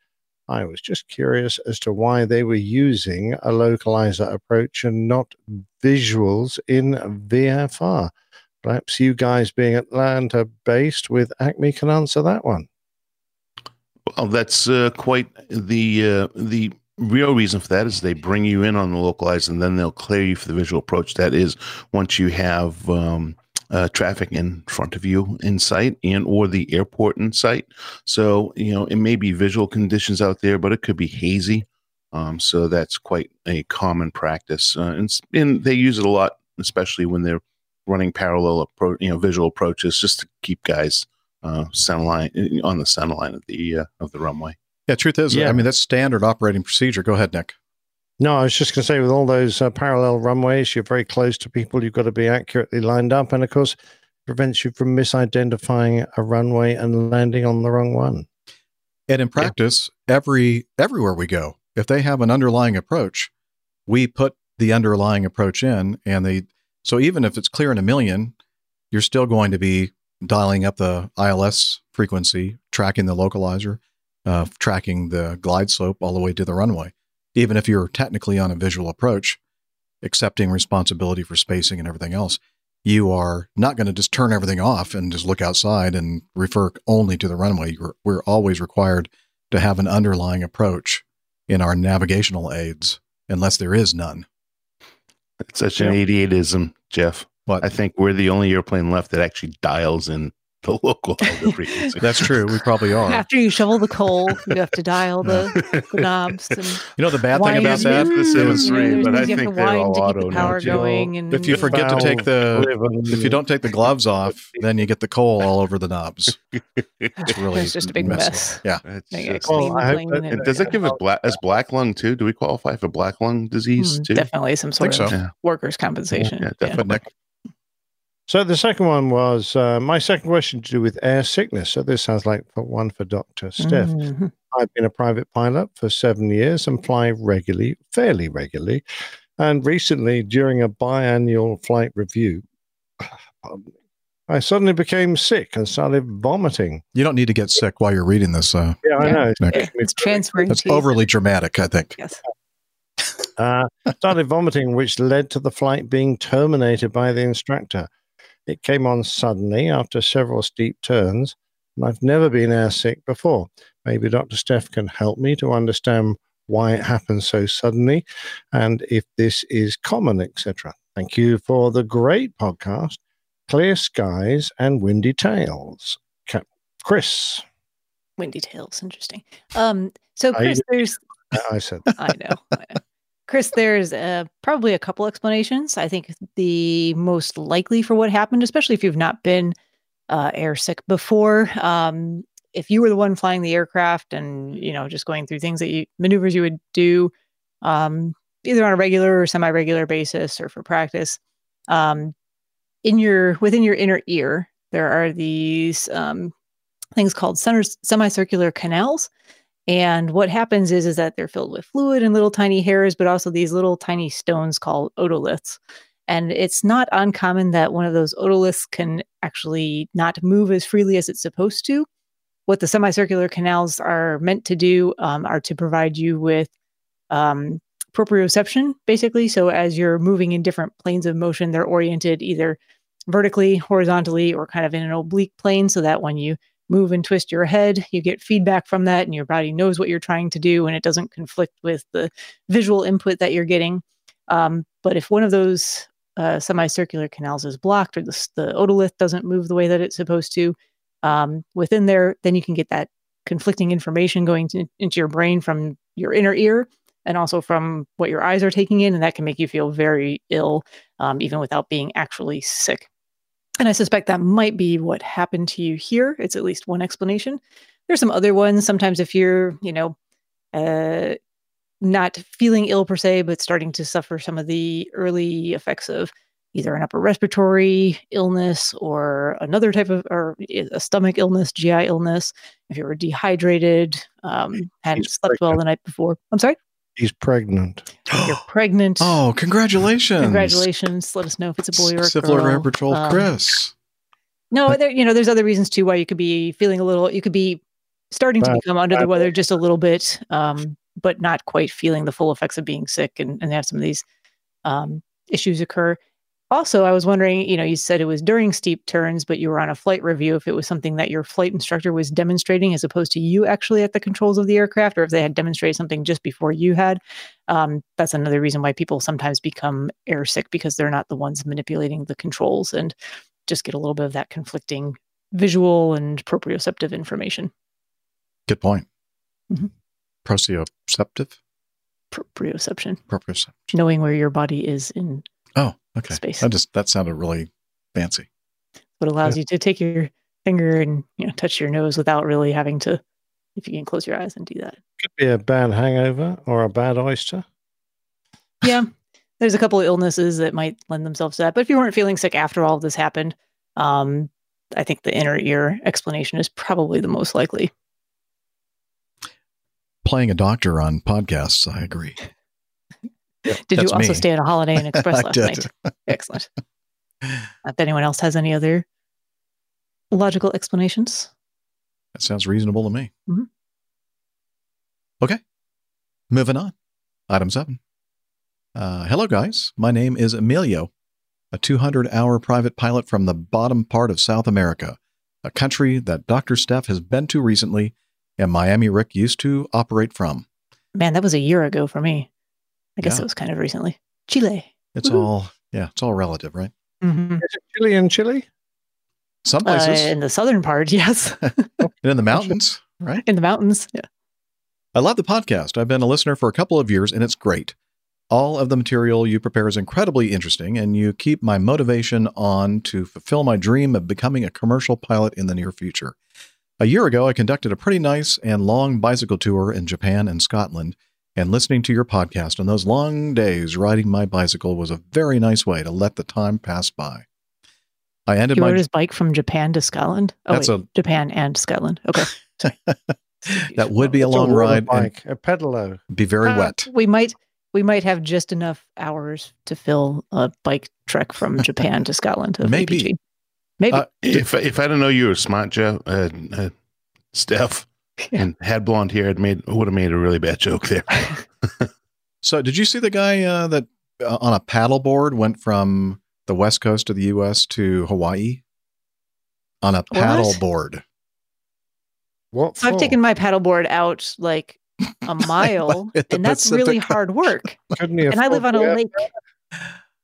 [SPEAKER 7] I was just curious as to why they were using a localizer approach and not visuals in VFR. Perhaps you guys, being Atlanta based with Acme, can answer that one.
[SPEAKER 8] Well, that's uh, quite the uh, the real reason for that is they bring you in on the localized and then they'll clear you for the visual approach. That is once you have um, uh, traffic in front of you in sight and or the airport in sight. So you know it may be visual conditions out there, but it could be hazy. Um, so that's quite a common practice, uh, and, and they use it a lot, especially when they're running parallel you know visual approaches, just to keep guys uh, center line on the center line of the uh, of the runway.
[SPEAKER 5] Yeah, truth is,
[SPEAKER 7] Yeah.
[SPEAKER 5] I mean, that's standard operating procedure. Go ahead, Nick.
[SPEAKER 7] No, I was just going to say, with all those uh, parallel runways, you're very close to people. You've got to be accurately lined up, and of course, prevents you from misidentifying a runway and landing on the wrong one.
[SPEAKER 5] And in practice, every everywhere we go, if they have an underlying approach, we put the underlying approach in, and they so even if it's clear in a million, you're still going to be dialing up the ILS frequency, tracking the localizer, uh, tracking the glide slope all the way to the runway. Even if you're technically on a visual approach, accepting responsibility for spacing and everything else, you are not going to just turn everything off and just look outside and refer only to the runway. You're, we're always required to have an underlying approach in our navigational aids, unless there is none.
[SPEAKER 8] It's such an 88ism, Jeff.
[SPEAKER 5] What?
[SPEAKER 8] I think we're the only airplane left that actually dials in the local audio frequency.
[SPEAKER 5] That's true. We probably are.
[SPEAKER 6] After you shovel the coal, you have to dial the, the knobs. And
[SPEAKER 5] You know the bad thing about
[SPEAKER 6] it.
[SPEAKER 5] that
[SPEAKER 8] The
[SPEAKER 5] is
[SPEAKER 6] You
[SPEAKER 8] 3, but I
[SPEAKER 6] have
[SPEAKER 8] think
[SPEAKER 6] to
[SPEAKER 8] they're
[SPEAKER 6] wind
[SPEAKER 8] all
[SPEAKER 6] keep
[SPEAKER 8] auto
[SPEAKER 6] the
[SPEAKER 8] now,
[SPEAKER 6] power going. And
[SPEAKER 5] if you forget to take the if you don't take the gloves off, then you get the coal all over the knobs. It's really
[SPEAKER 6] It's just a big
[SPEAKER 5] messy.
[SPEAKER 6] mess.
[SPEAKER 5] Yeah.
[SPEAKER 8] It's just-
[SPEAKER 7] Well, I hope
[SPEAKER 6] and-
[SPEAKER 8] and does it give us black as black lung too? Do we qualify for black lung disease
[SPEAKER 6] Mm,
[SPEAKER 8] too?
[SPEAKER 6] definitely some sort of
[SPEAKER 5] so.
[SPEAKER 8] Yeah.
[SPEAKER 6] workers' compensation.
[SPEAKER 8] Yeah,
[SPEAKER 6] Yeah.
[SPEAKER 8] definitely.
[SPEAKER 5] Nick,
[SPEAKER 7] So the second one was uh, my second question to do with air sickness. So this sounds like for one for Doctor Steph.
[SPEAKER 6] Mhm.
[SPEAKER 7] I've been a private pilot for seven years and fly regularly, fairly regularly. And recently, during a biannual flight review, I suddenly became sick and started vomiting.
[SPEAKER 5] you don't need to get sick while you're reading this. Uh,
[SPEAKER 7] Yeah, I know.
[SPEAKER 5] Nick.
[SPEAKER 7] It's-
[SPEAKER 6] It's transferring
[SPEAKER 5] that's
[SPEAKER 6] to you.
[SPEAKER 5] overly dramatic. I think.
[SPEAKER 6] Yes.
[SPEAKER 7] uh, started vomiting, which led to the flight being terminated by the instructor. It came on suddenly after several steep turns, and I've never been airsick before. Maybe Dr. Steph can help me to understand why it happens so suddenly and if this is common, etc. Thank you for the great podcast, Clear Skies and Windy Tales. Cap- Chris,
[SPEAKER 6] Windy Tales. Interesting. Um, so, Chris, there's
[SPEAKER 7] I said,
[SPEAKER 6] I know. I know. Chris, there's uh, probably a couple explanations. I think the most likely for what happened, especially if you've not been uh, airsick before, um, if you were the one flying the aircraft and you know just going through things that you maneuvers you would do, um, either on a regular or semi-regular basis or for practice, um, in your within your inner ear there are these um, things called center, semicircular canals and what happens is is that they're filled with fluid and little tiny hairs, but also these little tiny stones called otoliths. And it's not uncommon that one of those otoliths can actually not move as freely as it's supposed to. What the semicircular canals are meant to do um, are to provide you with um, proprioception, basically. So as you're moving in different planes of motion, they're oriented either vertically, horizontally, or kind of in an oblique plane, so that when you move and twist your head, you get feedback from that, and your body knows what you're trying to do, and it doesn't conflict with the visual input that you're getting. Um, but if one of those uh, semicircular canals is blocked, or the, the otolith doesn't move the way that it's supposed to, um, within there, then you can get that conflicting information going to, into your brain from your inner ear and also from what your eyes are taking in, and that can make you feel very ill, um, even without being actually sick. And I suspect that might be what happened to you here. It's at least one explanation. There's some other ones. Sometimes if you're, you know, uh, not feeling ill per se, but starting to suffer some of the early effects of either an upper respiratory illness or another type of, or a stomach illness, GI illness. If you were dehydrated, um, hadn't slept well the night before. I'm sorry,
[SPEAKER 7] he's pregnant.
[SPEAKER 6] you're pregnant.
[SPEAKER 5] Oh, congratulations!
[SPEAKER 6] Congratulations. Let us know if it's a boy or a
[SPEAKER 5] Syphilis
[SPEAKER 6] girl.
[SPEAKER 5] Air Patrol
[SPEAKER 6] Um,
[SPEAKER 5] Chris.
[SPEAKER 6] No, there, you know, there's other reasons too why you could be feeling a little, you could be starting to become under the
[SPEAKER 7] bad
[SPEAKER 6] weather just a little bit, um, but not quite feeling the full effects of being sick and, and have some of these um, issues occur. Also, I was wondering, you know, you said it was during steep turns, but you were on a flight review. If it was something that your flight instructor was demonstrating as opposed to you actually at the controls of the aircraft, or if they had demonstrated something just before you had, um, that's another reason why people sometimes become airsick because they're not the ones manipulating the controls and just get a little bit of that conflicting visual and proprioceptive information.
[SPEAKER 5] Good point.
[SPEAKER 6] Mhm.
[SPEAKER 5] Proprioceptive.
[SPEAKER 6] Proprioception,
[SPEAKER 5] Proprioceptive.
[SPEAKER 6] knowing where your body is in
[SPEAKER 5] Oh, okay.
[SPEAKER 6] Space.
[SPEAKER 5] That just that sounded really fancy.
[SPEAKER 6] what allows you to take your finger and you know touch your nose without really having to if you can close your eyes and do that
[SPEAKER 7] Could be a bad hangover or a bad oyster.
[SPEAKER 6] yeah there's a couple of illnesses that might lend themselves to that but if you weren't feeling sick after all of this happened um i think the inner ear explanation is probably the most likely
[SPEAKER 5] Playing a doctor on podcasts, I agree.
[SPEAKER 6] did you also
[SPEAKER 5] me.
[SPEAKER 6] stay at a holiday inn express last
[SPEAKER 5] did.
[SPEAKER 6] night excellent if anyone else has any other logical explanations
[SPEAKER 5] That sounds reasonable to me.
[SPEAKER 6] Mhm.
[SPEAKER 5] Okay. Moving on. Item seven. Uh, hello, guys. My name is Emilio, a 200 hour private pilot from the bottom part of South America, a country that Dr. Steph has been to recently and Miami Rick used to operate from.
[SPEAKER 6] man that was a year ago for me i guess
[SPEAKER 5] Yeah.
[SPEAKER 6] it was kind of recently chile
[SPEAKER 5] It's
[SPEAKER 6] Woohoo.
[SPEAKER 5] all, yeah, it's all relative, right?
[SPEAKER 6] Mhm.
[SPEAKER 7] Chile and Chile?
[SPEAKER 5] Some
[SPEAKER 6] Uh,
[SPEAKER 5] places.
[SPEAKER 6] in the southern part, yes.
[SPEAKER 5] and in the mountains, right?
[SPEAKER 6] in the mountains. Yeah.
[SPEAKER 5] I love the podcast. I've been a listener for a couple of years and it's great. All of the material you prepare is incredibly interesting, and you keep my motivation on to fulfill my dream of becoming a commercial pilot in the near future. A year ago, I conducted a pretty nice and long bicycle tour in Japan and Scotland, and listening to your podcast on those long days riding my bicycle was a very nice way to let the time pass by. I ended
[SPEAKER 6] He
[SPEAKER 5] my
[SPEAKER 6] rode his bike from Japan to Scotland. Oh,
[SPEAKER 5] That's
[SPEAKER 6] wait,
[SPEAKER 5] a-
[SPEAKER 6] Japan and Scotland. Okay.
[SPEAKER 5] that would be a
[SPEAKER 7] It's a
[SPEAKER 5] long ride
[SPEAKER 7] bike, a pedalo.
[SPEAKER 5] be very
[SPEAKER 6] Uh,
[SPEAKER 5] wet.
[SPEAKER 6] We might we might have just enough hours to fill a bike trek from Japan to Scotland. of
[SPEAKER 5] Maybe.
[SPEAKER 6] APG. Maybe.
[SPEAKER 5] Uh,
[SPEAKER 8] if if I don't know you were smart, Jeff, uh, uh, Steph, and had blonde hair, it made would have made a really bad joke there.
[SPEAKER 5] So, did you see the guy uh, that uh, on a paddleboard went from the west coast of the U.S. to Hawaii on a paddleboard?
[SPEAKER 7] What
[SPEAKER 6] so I've taken my paddleboard out like a mile, and that's really hard work. And I live on a
[SPEAKER 7] to have
[SPEAKER 6] lake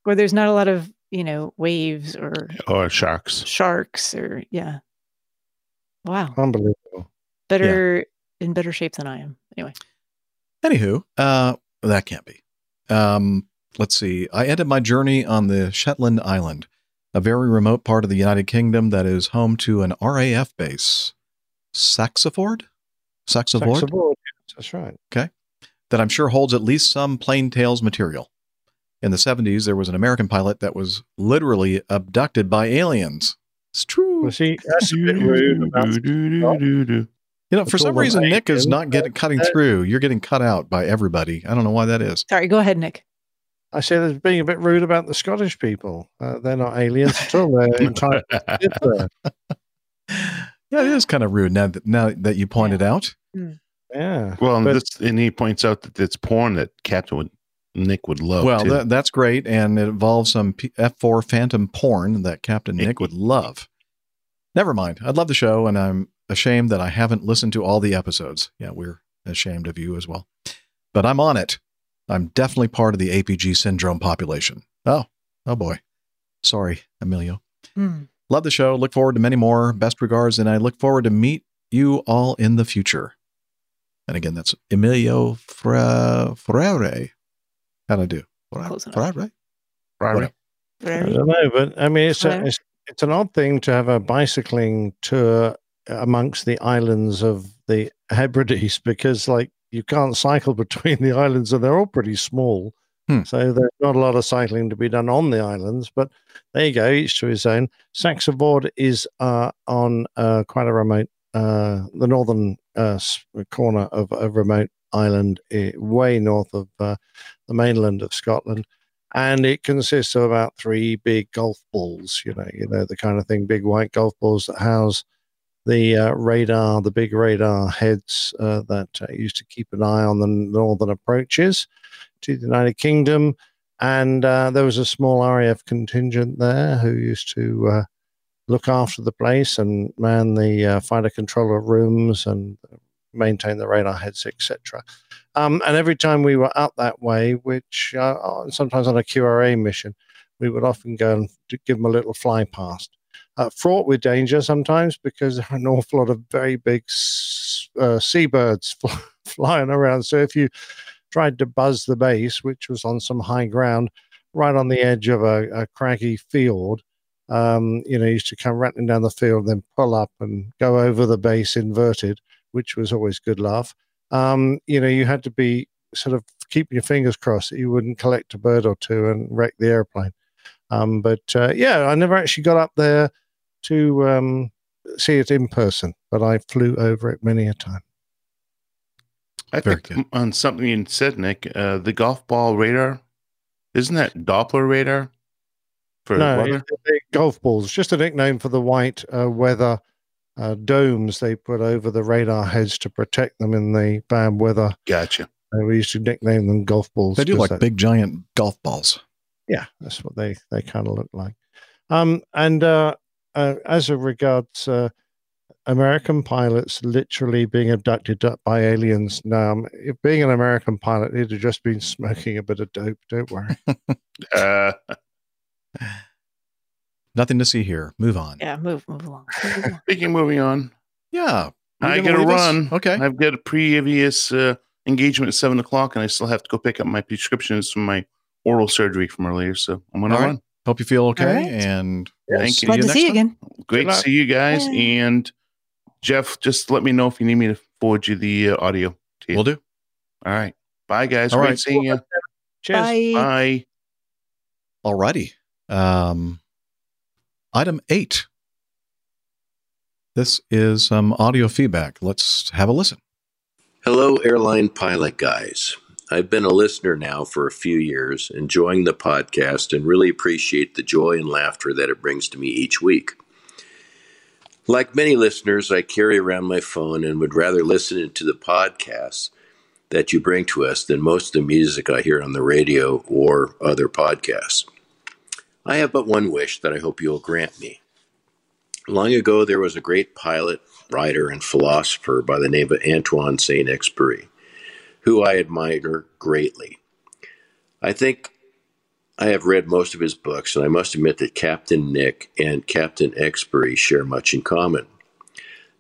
[SPEAKER 6] where there's not a lot of you know waves or
[SPEAKER 8] or sharks.
[SPEAKER 6] sharks or yeah. Wow,
[SPEAKER 7] Unbelievable.
[SPEAKER 6] Better in better shape than I am. Anyway,
[SPEAKER 5] Anywho, uh, that can't be. Um, let's see. I ended my journey on the Shetland Island, a very remote part of the United Kingdom that is home to an RAF base, Saxiford. Saxiford.
[SPEAKER 7] Saxa Vord, yes, That's right.
[SPEAKER 5] Okay. That I'm sure holds at least some Plane Tales material. In the 70s, there was an American pilot that was literally abducted by aliens. It's true.
[SPEAKER 7] Well, see, that's a bit rude. About
[SPEAKER 5] You know, for some reason. Nick is not getting cutting through. You're getting cut out by everybody. I don't know why that is.
[SPEAKER 6] sorry. Go ahead, Nick.
[SPEAKER 7] I said it's being a bit rude about the Scottish people. Uh, they're not aliens at all. They're entitled to.
[SPEAKER 5] Yeah, it is kind of rude now that, now that you pointed out.
[SPEAKER 7] Yeah.
[SPEAKER 8] Well, and,
[SPEAKER 7] But-
[SPEAKER 8] this, and he points out that it's porn that Captain would, Nick would love.
[SPEAKER 5] well, that, that's great. And it involves some P- F4 Phantom porn that Captain Nick would love. Never mind. I love the show, and I'm ashamed that I haven't listened to all the episodes. Yeah, we're ashamed of you as well. But I'm on it. I'm definitely part of the APG syndrome population. Oh, oh boy. Sorry, Emilio.
[SPEAKER 6] Hmm.
[SPEAKER 5] Love the show. Look forward to many more. Best regards, and I look forward to meet you all in the future. And again, that's Emilio Fra- Freire. How'd I do?
[SPEAKER 6] Close enough.
[SPEAKER 5] Freire?
[SPEAKER 8] Right.
[SPEAKER 7] I don't know, but I mean, it's, a, it's it's an odd thing to have a bicycling tour amongst the islands of the Hebrides because, like, you can't cycle between the islands, and they're all pretty small.
[SPEAKER 5] Hmm.
[SPEAKER 7] So there's not a lot of cycling to be done on the islands. But there you go, each to his own. Saxa Vord is uh, on uh, quite a remote, uh, the northern uh, corner of a remote island, eh, way north of uh, the mainland of Scotland and it consists of about three big golf balls. You know, you know the kind of thing, big white golf balls that house the uh, radar, the big radar heads uh, that uh, used to keep an eye on the northern approaches to the United Kingdom. And uh, there was a small RAF contingent there who used to uh, look after the place and man the fighter controller rooms and maintain the radar heads, etc. Um, and every time we were up that way, which sometimes on a QRA mission, we would often go and give them a little fly past. Uh, fraught with danger sometimes because there are an awful lot of very big uh, seabirds fl- flying around. So if you tried to buzz the base, which was on some high ground, right on the edge of a, a craggy field, um, you know, used to come rattling down the field, then pull up and go over the base inverted, which was always good laugh um, you know, you had to be sort of keeping your fingers crossed that you wouldn't collect a bird or two and wreck the airplane. Um, but uh, yeah, I never actually got up there to um, see it in person, but I flew over it many a time.
[SPEAKER 8] I
[SPEAKER 5] Very
[SPEAKER 8] think on something you said, Nick, uh, the golf ball radar, isn't that Doppler radar for
[SPEAKER 7] no,
[SPEAKER 8] weather?
[SPEAKER 7] it's the golf balls, just a nickname for the white uh, weather uh, domes they put over the radar heads to protect them in the bad weather.
[SPEAKER 8] Gotcha.
[SPEAKER 7] Uh, we used to nickname them golf balls.
[SPEAKER 5] They do
[SPEAKER 7] 'cause
[SPEAKER 5] like
[SPEAKER 7] that-
[SPEAKER 5] big giant golf balls.
[SPEAKER 7] yeah, that's what they they kind of look like. Um, and uh, uh, as a regards uh, American pilots literally being abducted by aliens, now um, if being an American pilot, he'd have just been smoking a bit of dope. Don't worry.
[SPEAKER 8] Uh,
[SPEAKER 5] Nothing to see here. Move on.
[SPEAKER 6] Yeah, move move along. Move along.
[SPEAKER 8] Speaking of moving on,
[SPEAKER 5] Yeah.
[SPEAKER 8] I
[SPEAKER 5] gonna
[SPEAKER 8] got to
[SPEAKER 5] leave us?
[SPEAKER 8] run.
[SPEAKER 5] Okay.
[SPEAKER 8] I've got a previous uh, engagement at seven o'clock, and I still have to go pick up my prescriptions from my oral surgery from earlier. So I'm going to
[SPEAKER 5] All right.
[SPEAKER 8] Run.
[SPEAKER 5] Hope you feel okay.
[SPEAKER 6] All right.
[SPEAKER 5] And
[SPEAKER 8] Thank you.
[SPEAKER 6] Glad to
[SPEAKER 5] next
[SPEAKER 6] see you
[SPEAKER 5] time.
[SPEAKER 6] again.
[SPEAKER 8] Great to see you guys.
[SPEAKER 6] Bye.
[SPEAKER 8] And Jeff, just let me know if you need me to forward you the uh, audio. To you.
[SPEAKER 5] We'll do.
[SPEAKER 8] All right. Bye, guys.
[SPEAKER 5] All
[SPEAKER 8] Great
[SPEAKER 5] right.
[SPEAKER 8] seeing you.
[SPEAKER 7] Cheers.
[SPEAKER 6] Bye.
[SPEAKER 8] Bye.
[SPEAKER 5] Alrighty. Um, item eight. This is some audio feedback. Let's have a listen.
[SPEAKER 9] Hello, airline pilot guys. I've been a listener now for a few years, enjoying the podcast, and really appreciate the joy and laughter that it brings to me each week. Like many listeners, I carry around my phone and would rather listen to the podcasts that you bring to us than most of the music I hear on the radio or other podcasts. I have but one wish that I hope you will grant me. Long ago, there was a great pilot, writer, and philosopher by the name of Antoine Saint Exupéry, who I admire greatly. I think I have read most of his books, and I must admit that Captain Nick and Captain Exupéry share much in common.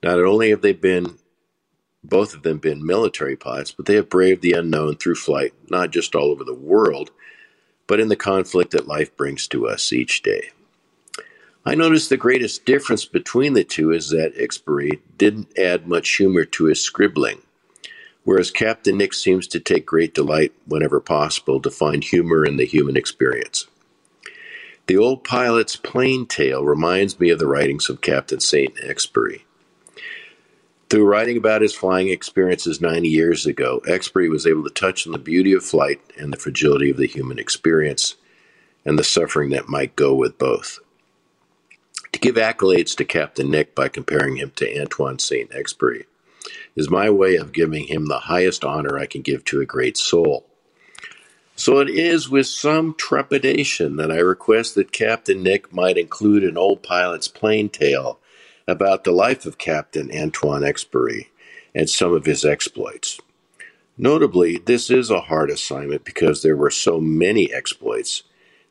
[SPEAKER 9] Not only have they been, both of them been military pilots, but they have braved the unknown through flight, not just all over the world, but in the conflict that life brings to us each day. I noticed the greatest difference between the two is that Exupéry didn't add much humor to his scribbling, whereas Captain Nick seems to take great delight whenever possible to find humor in the human experience. The old pilot's Plane Tale reminds me of the writings of Captain Saint Exupéry. Through writing about his flying experiences 90 years ago, Exupéry was able to touch on the beauty of flight and the fragility of the human experience and the suffering that might go with both. To give accolades to Captain Nick by comparing him to Antoine Saint Exupéry is my way of giving him the highest honor I can give to a great soul. So it is with some trepidation that I request that Captain Nick might include an old pilot's Plane Tale about the life of Captain Antoine Exupéry and some of his exploits. Notably, this is a hard assignment because there were so many exploits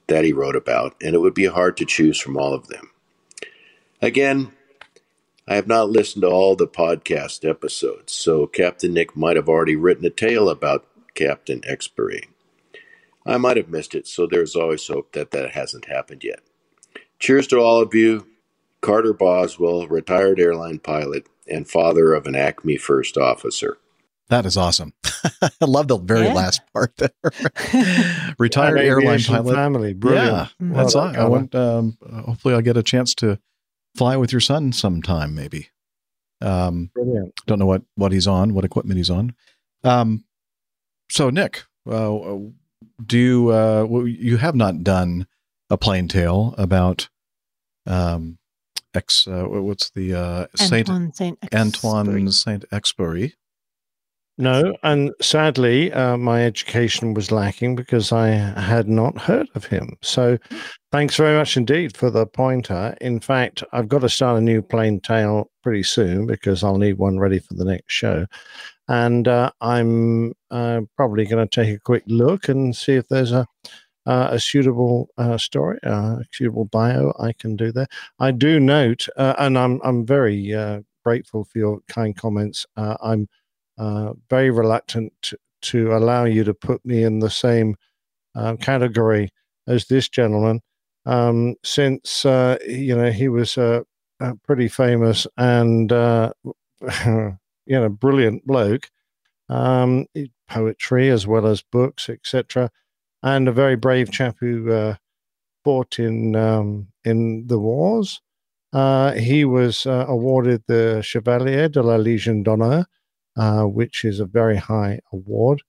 [SPEAKER 9] that he wrote about, and it would be hard to choose from all of them. Again, I have not listened to all the podcast episodes, so Captain Nick might have already written a tale about Captain Exupéry. I might have missed it, so there's always hope that that hasn't happened yet. Cheers to all of you. Carter Boswell, retired airline pilot and father of an Acme first officer.
[SPEAKER 5] That is awesome. I love the very
[SPEAKER 6] Yeah.
[SPEAKER 5] last part there. Retired airline pilot.
[SPEAKER 7] family. Brilliant.
[SPEAKER 5] Yeah,
[SPEAKER 7] Well
[SPEAKER 5] that's
[SPEAKER 7] done,
[SPEAKER 5] all. I
[SPEAKER 7] Carter.
[SPEAKER 5] want. Um, hopefully, I'll get a chance to fly with your son sometime. Maybe. Um,
[SPEAKER 7] Brilliant.
[SPEAKER 5] don't know what what he's on, what equipment he's on. Um, so Nick, uh, do you uh, well, you have not done a Plane Tale about um, ex? Uh, what's the uh, Saint
[SPEAKER 6] Antoine Saint
[SPEAKER 5] Antoine Saint Exupéry?
[SPEAKER 7] No, and sadly, uh, my education was lacking because I had not heard of him. So, thanks very much indeed for the pointer. In fact, I've got to start a new Plane Tale pretty soon because I'll need one ready for the next show. And uh, I'm uh, probably going to take a quick look and see if there's a uh, a suitable uh, story, uh, a suitable bio I can do there. I do note, uh, and I'm I'm very uh, grateful for your kind comments. Uh, I'm uh, very reluctant to, allow you to put me in the same uh, category as this gentleman, um, since uh, you know he was uh, pretty famous and uh, you know brilliant bloke, um, poetry as well as books, etc., and a very brave chap who uh, fought in um, in the wars. He was awarded the Chevalier de la Légion d'honneur, uh, which is a very high award,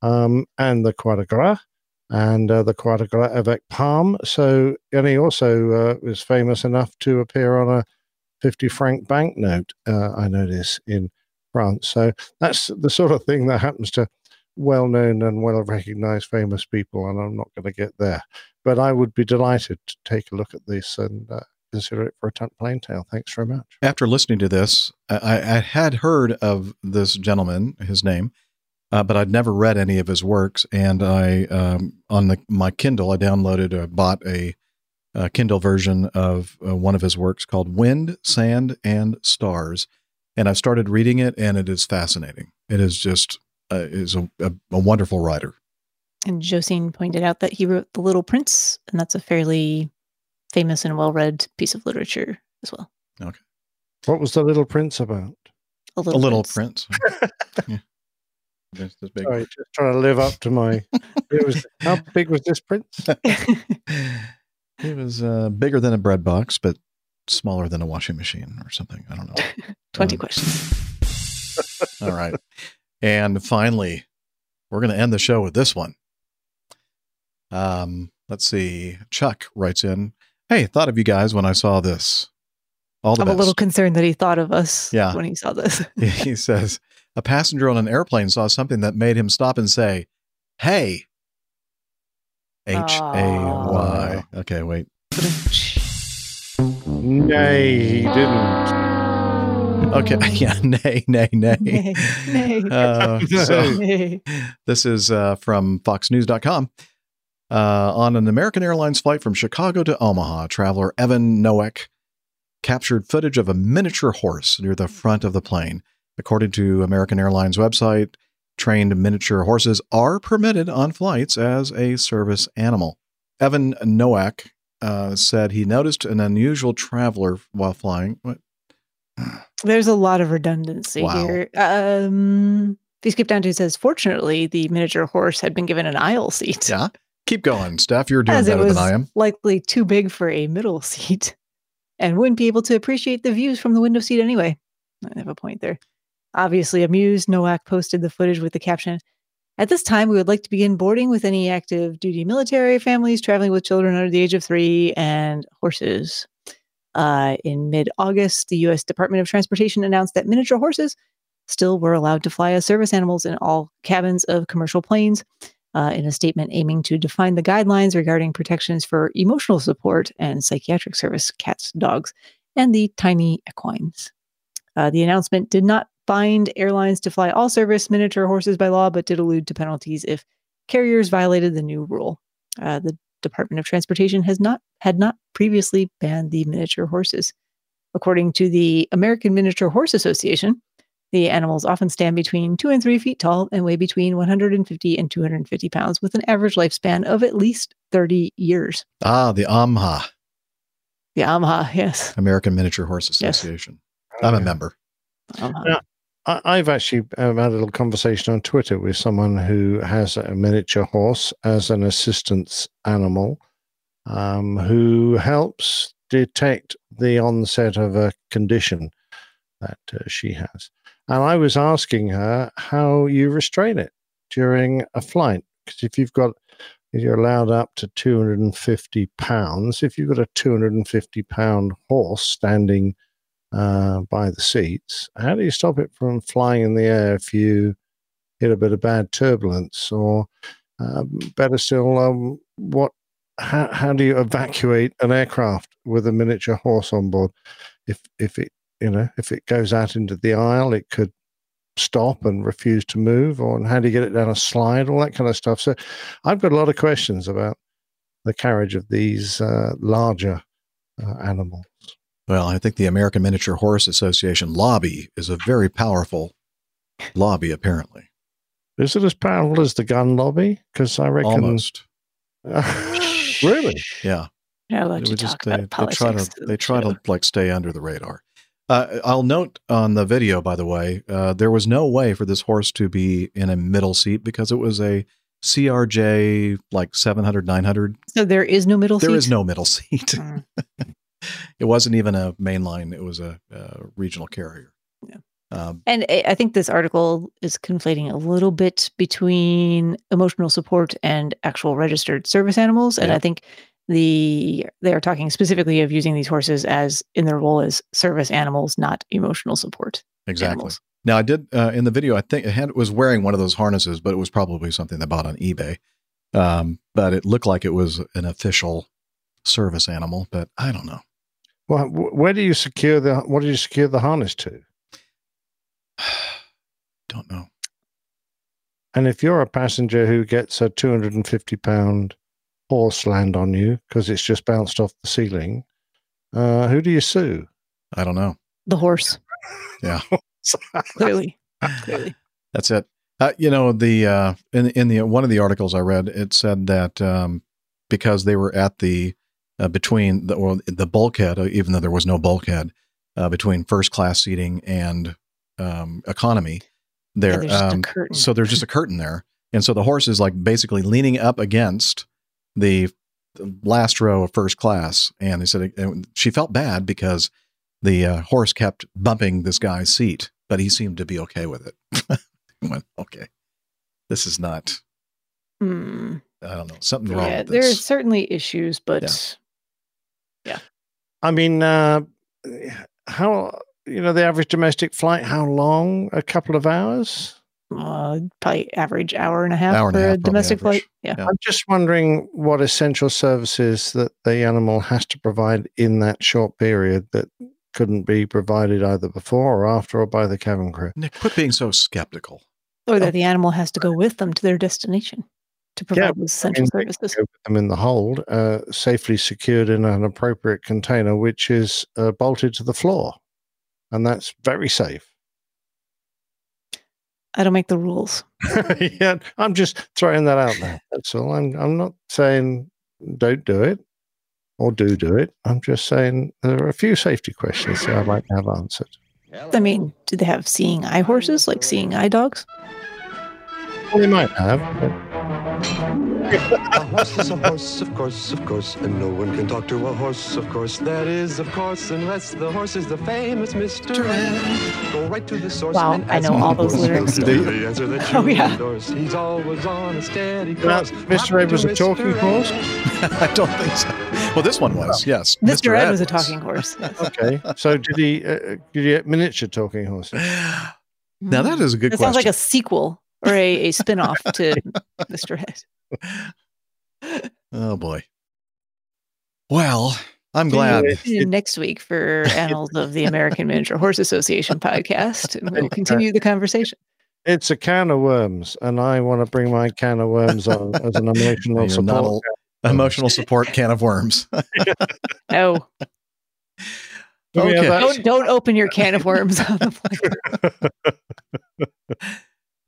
[SPEAKER 7] um, and the Croix de Guerre and uh, the Croix de Guerre avec Palm. So, and he also uh, was famous enough to appear on a 50 franc banknote, uh, I notice, in France. So that's the sort of thing that happens to well known and well recognized famous people, and I'm not going to get there. But I would be delighted to take a look at this and uh, consider it for a t- Plane Tale. Thanks very much.
[SPEAKER 5] After listening to this, I, I had heard of this gentleman, his name, uh, but I'd never read any of his works. And I, um, on the, my Kindle, I downloaded, uh, bought a uh, Kindle version of uh, one of his works called Wind, Sand, and Stars. And I've started reading it, and it is fascinating. It is just uh, is a, a, a wonderful writer.
[SPEAKER 6] And Josine pointed out that he wrote The Little Prince, and that's a fairly famous and well read piece of literature as well.
[SPEAKER 5] Okay.
[SPEAKER 7] What was the Little Prince about?
[SPEAKER 6] A
[SPEAKER 5] A
[SPEAKER 6] Little,
[SPEAKER 5] Little
[SPEAKER 6] Prince.
[SPEAKER 5] Prince. yeah. This, this big.
[SPEAKER 7] Sorry, just trying to live up to my. It was how big was this prince?
[SPEAKER 5] It was uh, bigger than a bread box, but smaller than a washing machine or something. I don't know.
[SPEAKER 6] 20
[SPEAKER 5] Um,
[SPEAKER 6] questions.
[SPEAKER 5] All right. And finally, we're going to end the show with this one. Um, let's see. Chuck writes in, "Hey, thought of you guys when I saw this. All the
[SPEAKER 6] I'm
[SPEAKER 5] best."
[SPEAKER 6] a little concerned that he thought of us
[SPEAKER 5] Yeah.
[SPEAKER 6] when he saw this.
[SPEAKER 5] he says a passenger on an airplane saw something that made him stop and say, "Hey." H A Y. Okay, wait.
[SPEAKER 7] Nay, he didn't.
[SPEAKER 5] Okay, yeah, nay, nay, nay.
[SPEAKER 6] Nay, nay.
[SPEAKER 5] Uh, so
[SPEAKER 6] Nay.
[SPEAKER 5] this is uh, from FoxNews.com. Uh, on an American Airlines flight from Chicago to Omaha, traveler Evan Nowak captured footage of a miniature horse near the front of the plane. According to American Airlines website, trained miniature horses are permitted on flights as a service animal. Evan Nowak uh, said he noticed an unusual traveler while flying. What?
[SPEAKER 6] There's a lot of redundancy
[SPEAKER 5] Wow.
[SPEAKER 6] here. Um, if you skip down to it says, fortunately, the miniature horse had been given an aisle seat.
[SPEAKER 5] Yeah, keep going, Steph. You're doing better than I am.
[SPEAKER 6] likely too big for a middle seat and wouldn't be able to appreciate the views from the window seat anyway. I have a point there. Obviously amused, Nowak posted the footage with the caption At this time, we would like to begin boarding with any active duty military families traveling with children under the age of three and horses. Uh, in mid August, the U.S. Department of Transportation announced that miniature horses still were allowed to fly as service animals in all cabins of commercial planes uh, in a statement aiming to define the guidelines regarding protections for emotional support and psychiatric service cats, dogs, and the tiny equines. Uh, the announcement did not bind airlines to fly all service miniature horses by law, but did allude to penalties if carriers violated the new rule. Uh, the Department of Transportation has not had not previously banned the miniature horses. According to the American Miniature Horse Association, the animals often stand between two and three feet tall and weigh between 150 and 250 pounds, with an average lifespan of at least 30 years.
[SPEAKER 5] Ah, the AMHA,
[SPEAKER 6] The AMHA, yes.
[SPEAKER 5] American Miniature Horse Association. I'm a member.
[SPEAKER 6] AMHA.
[SPEAKER 7] Now, I, I've actually had a little conversation on Twitter with someone who has a miniature horse as an assistance animal, um, who helps detect the onset of a condition that uh, she has. And I was asking her how you restrain it during a flight. Because if you've got, if you're allowed up to 250 pounds, if you've got a 250 pound horse standing uh, by the seats, how do you stop it from flying in the air if you hit a bit of bad turbulence? Or um, better still, um, what? How, how do you evacuate an aircraft with a miniature horse on board? If if it you know if it goes out into the aisle, it could stop and refuse to move, or how do you get it down a slide? All that kind of stuff. So, I've got a lot of questions about the carriage of these uh, larger uh, animals.
[SPEAKER 5] Well, I think the American Miniature Horse Association lobby is a very powerful lobby, apparently.
[SPEAKER 7] Is it as powerful as the gun lobby? Because I reckon
[SPEAKER 5] Almost.
[SPEAKER 7] really.
[SPEAKER 5] Yeah.
[SPEAKER 6] You're not allowed
[SPEAKER 5] It
[SPEAKER 6] to talk
[SPEAKER 5] they,
[SPEAKER 6] about
[SPEAKER 5] they try to they try to like stay under the radar. Uh, I'll note on the video, by the way, uh, there was no way for this horse to be in a middle seat because it was a CRJ like 700, 900.
[SPEAKER 6] So there is no middle
[SPEAKER 5] There
[SPEAKER 6] seat?
[SPEAKER 5] is no middle seat.
[SPEAKER 6] Mm.
[SPEAKER 5] it wasn't even a mainline. It was a, a regional carrier.
[SPEAKER 6] Yeah.
[SPEAKER 5] Um,
[SPEAKER 6] And I I think this article is conflating a little bit between emotional support and actual registered service animals. And
[SPEAKER 5] Yeah.
[SPEAKER 6] I think the they are talking specifically of using these horses as in their role as service animals, not emotional support.
[SPEAKER 5] Exactly.
[SPEAKER 6] animals.
[SPEAKER 5] Now, I did uh, in the video. I think it had was wearing one of those harnesses, but it was probably something they bought on eBay. Um, but it looked like it was an official service animal. But I don't know.
[SPEAKER 7] Well, where do you secure the? What do you secure the harness to?
[SPEAKER 5] Don't know.
[SPEAKER 7] And if you're a passenger who gets a 250 pound horse land on you because it's just bounced off the ceiling, uh, who do you sue?
[SPEAKER 5] I don't know.
[SPEAKER 6] The horse.
[SPEAKER 5] Yeah.
[SPEAKER 6] Clearly. Clearly.
[SPEAKER 5] That's it. Uh, you know, the uh, in in the one of the articles I read, it said that um, because they were at the uh, between the or the bulkhead, uh, even though there was no bulkhead uh, between first class seating and um, economy, there.
[SPEAKER 6] there's just a
[SPEAKER 5] um,
[SPEAKER 6] curtain.
[SPEAKER 5] so there's just a curtain there, and so the horse is like basically leaning up against the last row of first class, and they said and she felt bad because the uh, horse kept bumping this guy's seat, but he seemed to be okay with it. I went, okay, this is not.
[SPEAKER 6] Hmm.
[SPEAKER 5] I don't know something wrong.
[SPEAKER 6] Yeah,
[SPEAKER 5] with
[SPEAKER 6] there's
[SPEAKER 5] this.
[SPEAKER 6] certainly issues, but Yeah.
[SPEAKER 7] I mean, uh, how you know the average domestic flight? How long? A couple of hours.
[SPEAKER 6] Uh, probably average hour and a half
[SPEAKER 7] Hour and a
[SPEAKER 6] for
[SPEAKER 7] half,
[SPEAKER 6] a domestic
[SPEAKER 7] average.
[SPEAKER 6] flight. Yeah.
[SPEAKER 7] I'm just wondering what essential services that the animal has to provide in that short period that couldn't be provided either before or after or by the cabin crew.
[SPEAKER 5] Nick, quit being so skeptical.
[SPEAKER 6] Or that the animal has to go with them to their destination to provide those essential
[SPEAKER 7] I mean, they
[SPEAKER 6] services.
[SPEAKER 7] go with them in the hold, uh, safely secured in an appropriate container, which is uh, bolted to the floor, and that's very safe.
[SPEAKER 6] I don't make the rules.
[SPEAKER 7] yeah, I'm just throwing that out there. That's all. I'm. I'm not saying don't do it or do do it. I'm just saying there are a few safety questions that I'd like to have answered.
[SPEAKER 6] I mean, do they have seeing eye horses like seeing eye dogs?
[SPEAKER 7] Well, they might have.
[SPEAKER 19] A horse is a horse, of course, of course, and no one can talk to a horse, of course. That is, of course, unless the horse is the famous Mr. Ed. Go right to the source.
[SPEAKER 6] Wow,
[SPEAKER 19] and
[SPEAKER 6] I know all those lyrics.
[SPEAKER 19] He'll
[SPEAKER 6] Do
[SPEAKER 19] give
[SPEAKER 6] you?
[SPEAKER 19] you the answer that
[SPEAKER 6] Oh, yeah.
[SPEAKER 19] endorse. He's always on a steady
[SPEAKER 7] Now. Mr. Ed was a talking horse.
[SPEAKER 5] I don't think so. Well, this one was yes.
[SPEAKER 6] Mr. Ed was a talking horse.
[SPEAKER 7] Okay, so did he? Uh, did he get miniature talking horses?
[SPEAKER 5] Now that is a good
[SPEAKER 6] It
[SPEAKER 5] question.
[SPEAKER 6] sounds like a sequel or a, a spin off to Mr. Ed.
[SPEAKER 5] oh boy. Well, I'm glad.
[SPEAKER 6] Tune in next week for Annals of the American Miniature Horse Association podcast, and we'll continue the conversation.
[SPEAKER 7] It's a can of worms, and I want to bring my can of worms on as an emotional
[SPEAKER 5] You're not
[SPEAKER 7] support.
[SPEAKER 5] a- emotional support can of worms.
[SPEAKER 6] No,
[SPEAKER 5] Okay.
[SPEAKER 6] Don't, don't open your can of worms on the plane.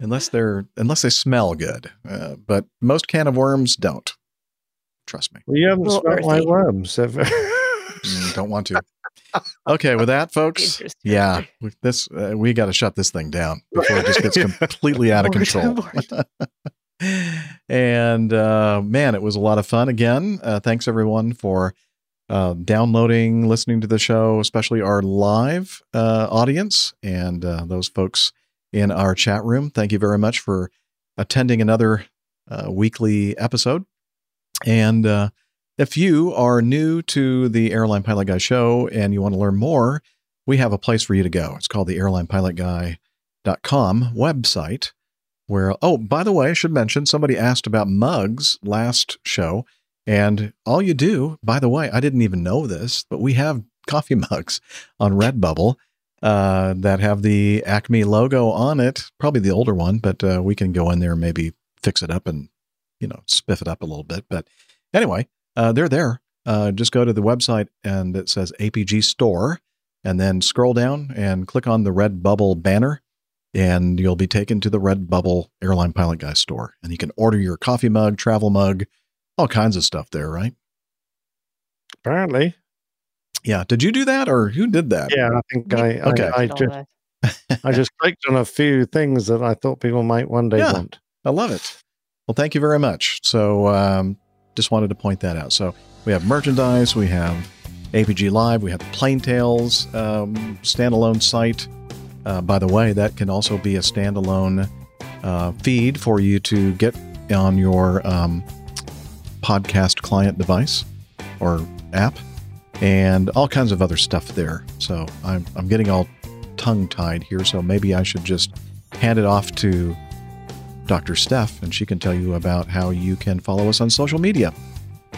[SPEAKER 5] Unless they're unless they smell good. Uh, but most can of worms don't. Trust me.
[SPEAKER 7] Well, you haven't
[SPEAKER 6] Little
[SPEAKER 7] smelled my worms. Have
[SPEAKER 5] Mm, don't want to. Okay, with that, folks. Yeah, with this uh, we got to shut this thing down before it just gets completely out of control. and uh, man, it was a lot of fun again. Uh, thanks everyone for uh, downloading, listening to the show, especially our live uh, audience and uh, those folks in our chat room. Thank you very much for attending another uh, weekly episode. And uh, if you are new to the Airline Pilot Guy show and you want to learn more, we have a place for you to go. It's called the airlinepilotguy.com website where oh by the way i should mention somebody asked about mugs last show and all you do by the way i didn't even know this but we have coffee mugs on redbubble uh, that have the acme logo on it probably the older one but uh, we can go in there and maybe fix it up and you know spiff it up a little bit but anyway uh, they're there uh, just go to the website and it says apg store and then scroll down and click on the red bubble banner and you'll be taken to the red bubble Airline Pilot Guy store. And you can order your coffee mug, travel mug, all kinds of stuff there, right?
[SPEAKER 7] Apparently,
[SPEAKER 5] Yeah. Did you do that or who did that?
[SPEAKER 7] yeah. I think I.
[SPEAKER 5] Okay.
[SPEAKER 7] I, I just I just clicked on a few things that I thought people might one day
[SPEAKER 5] Yeah.
[SPEAKER 7] want.
[SPEAKER 5] I love it. Well, thank you very much. So, um, just wanted to point that out. So, we have merchandise, we have APG Live, we have the Plane Tales um, standalone site. Uh, by the way, that can also be a standalone uh, feed for you to get on your um, podcast client device or app, and all kinds of other stuff there. So, I'm, I'm getting all tongue tied here. So, maybe I should just hand it off to Dr. Steph, and she can tell you about how you can follow us on social media.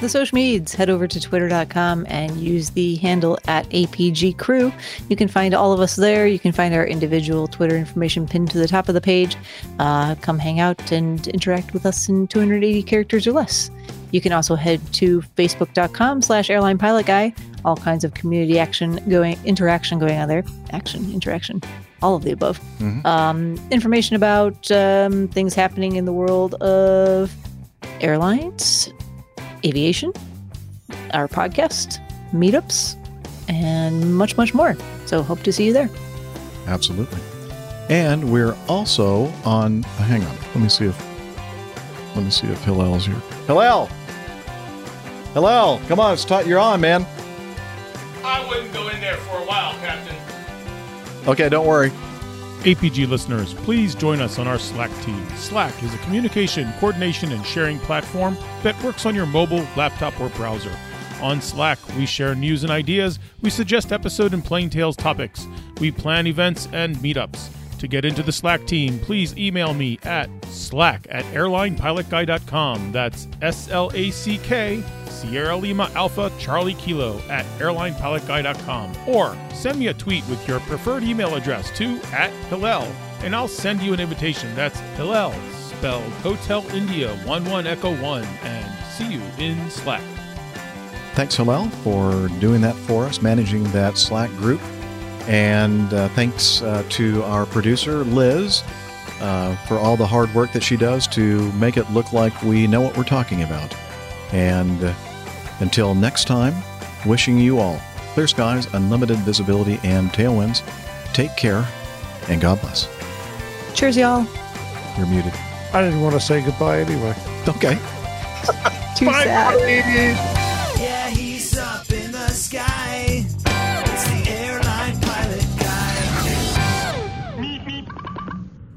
[SPEAKER 6] the social medias, head over to twitter.com and use the handle at APG Crew. You can find all of us there. You can find our individual Twitter information pinned to the top of the page. Uh, come hang out and interact with us in 280 characters or less. You can also head to facebook.com slash airline pilot guy. All kinds of community action going, interaction going on there. Action, interaction, all of the above.
[SPEAKER 5] Mhm.
[SPEAKER 6] Um, information about um, things happening in the world of airlines, aviation, our podcast, meetups, and much, much more. So hope to see you there.
[SPEAKER 5] Absolutely. And we're also on. Hang on. Let me see if. Let me see if Hillel's here. Hillel. Hillel, come on. It's ti- you're on, man.
[SPEAKER 20] I wouldn't go in there for a while, Captain.
[SPEAKER 5] Okay, don't worry.
[SPEAKER 21] APG listeners, please join us on our Slack team. Slack is a communication, coordination, and sharing platform that works on your mobile, laptop, or browser. On Slack, we share news and ideas, we suggest episode and Plane Tales topics, we plan events and meetups. To get into the Slack team, please email me at slack at airlinepilotguy.com. That's S L A C K, Sierra Lima Alpha Charlie Kilo at airlinepilotguy.com. Or send me a tweet with your preferred email address to at Hillel, and I'll send you an invitation. That's Hillel, spelled Hotel India 11 Echo 1, and see you in Slack.
[SPEAKER 5] Thanks, Hillel, for doing that for us, managing that Slack group. And uh, thanks uh, to our producer, Liz, uh, for all the hard work that she does to make it look like we know what we're talking about. And uh, until next time, wishing you all clear skies, unlimited visibility, and tailwinds. Take care, and God bless.
[SPEAKER 6] Cheers, y'all.
[SPEAKER 5] You're muted.
[SPEAKER 7] I didn't want to say goodbye anyway.
[SPEAKER 5] Okay.
[SPEAKER 6] Too sad.
[SPEAKER 3] Yeah,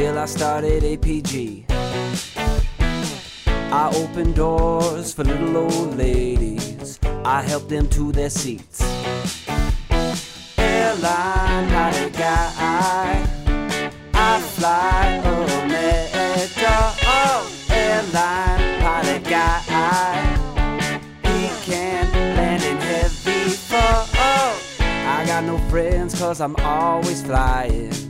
[SPEAKER 22] till I started APG. I opened doors for little old ladies, I helped them to their seats. Airline pilot guy, I fly Omega. Oh, airline pilot guy, he can land in heavy. I got no friends cause I'm always flying.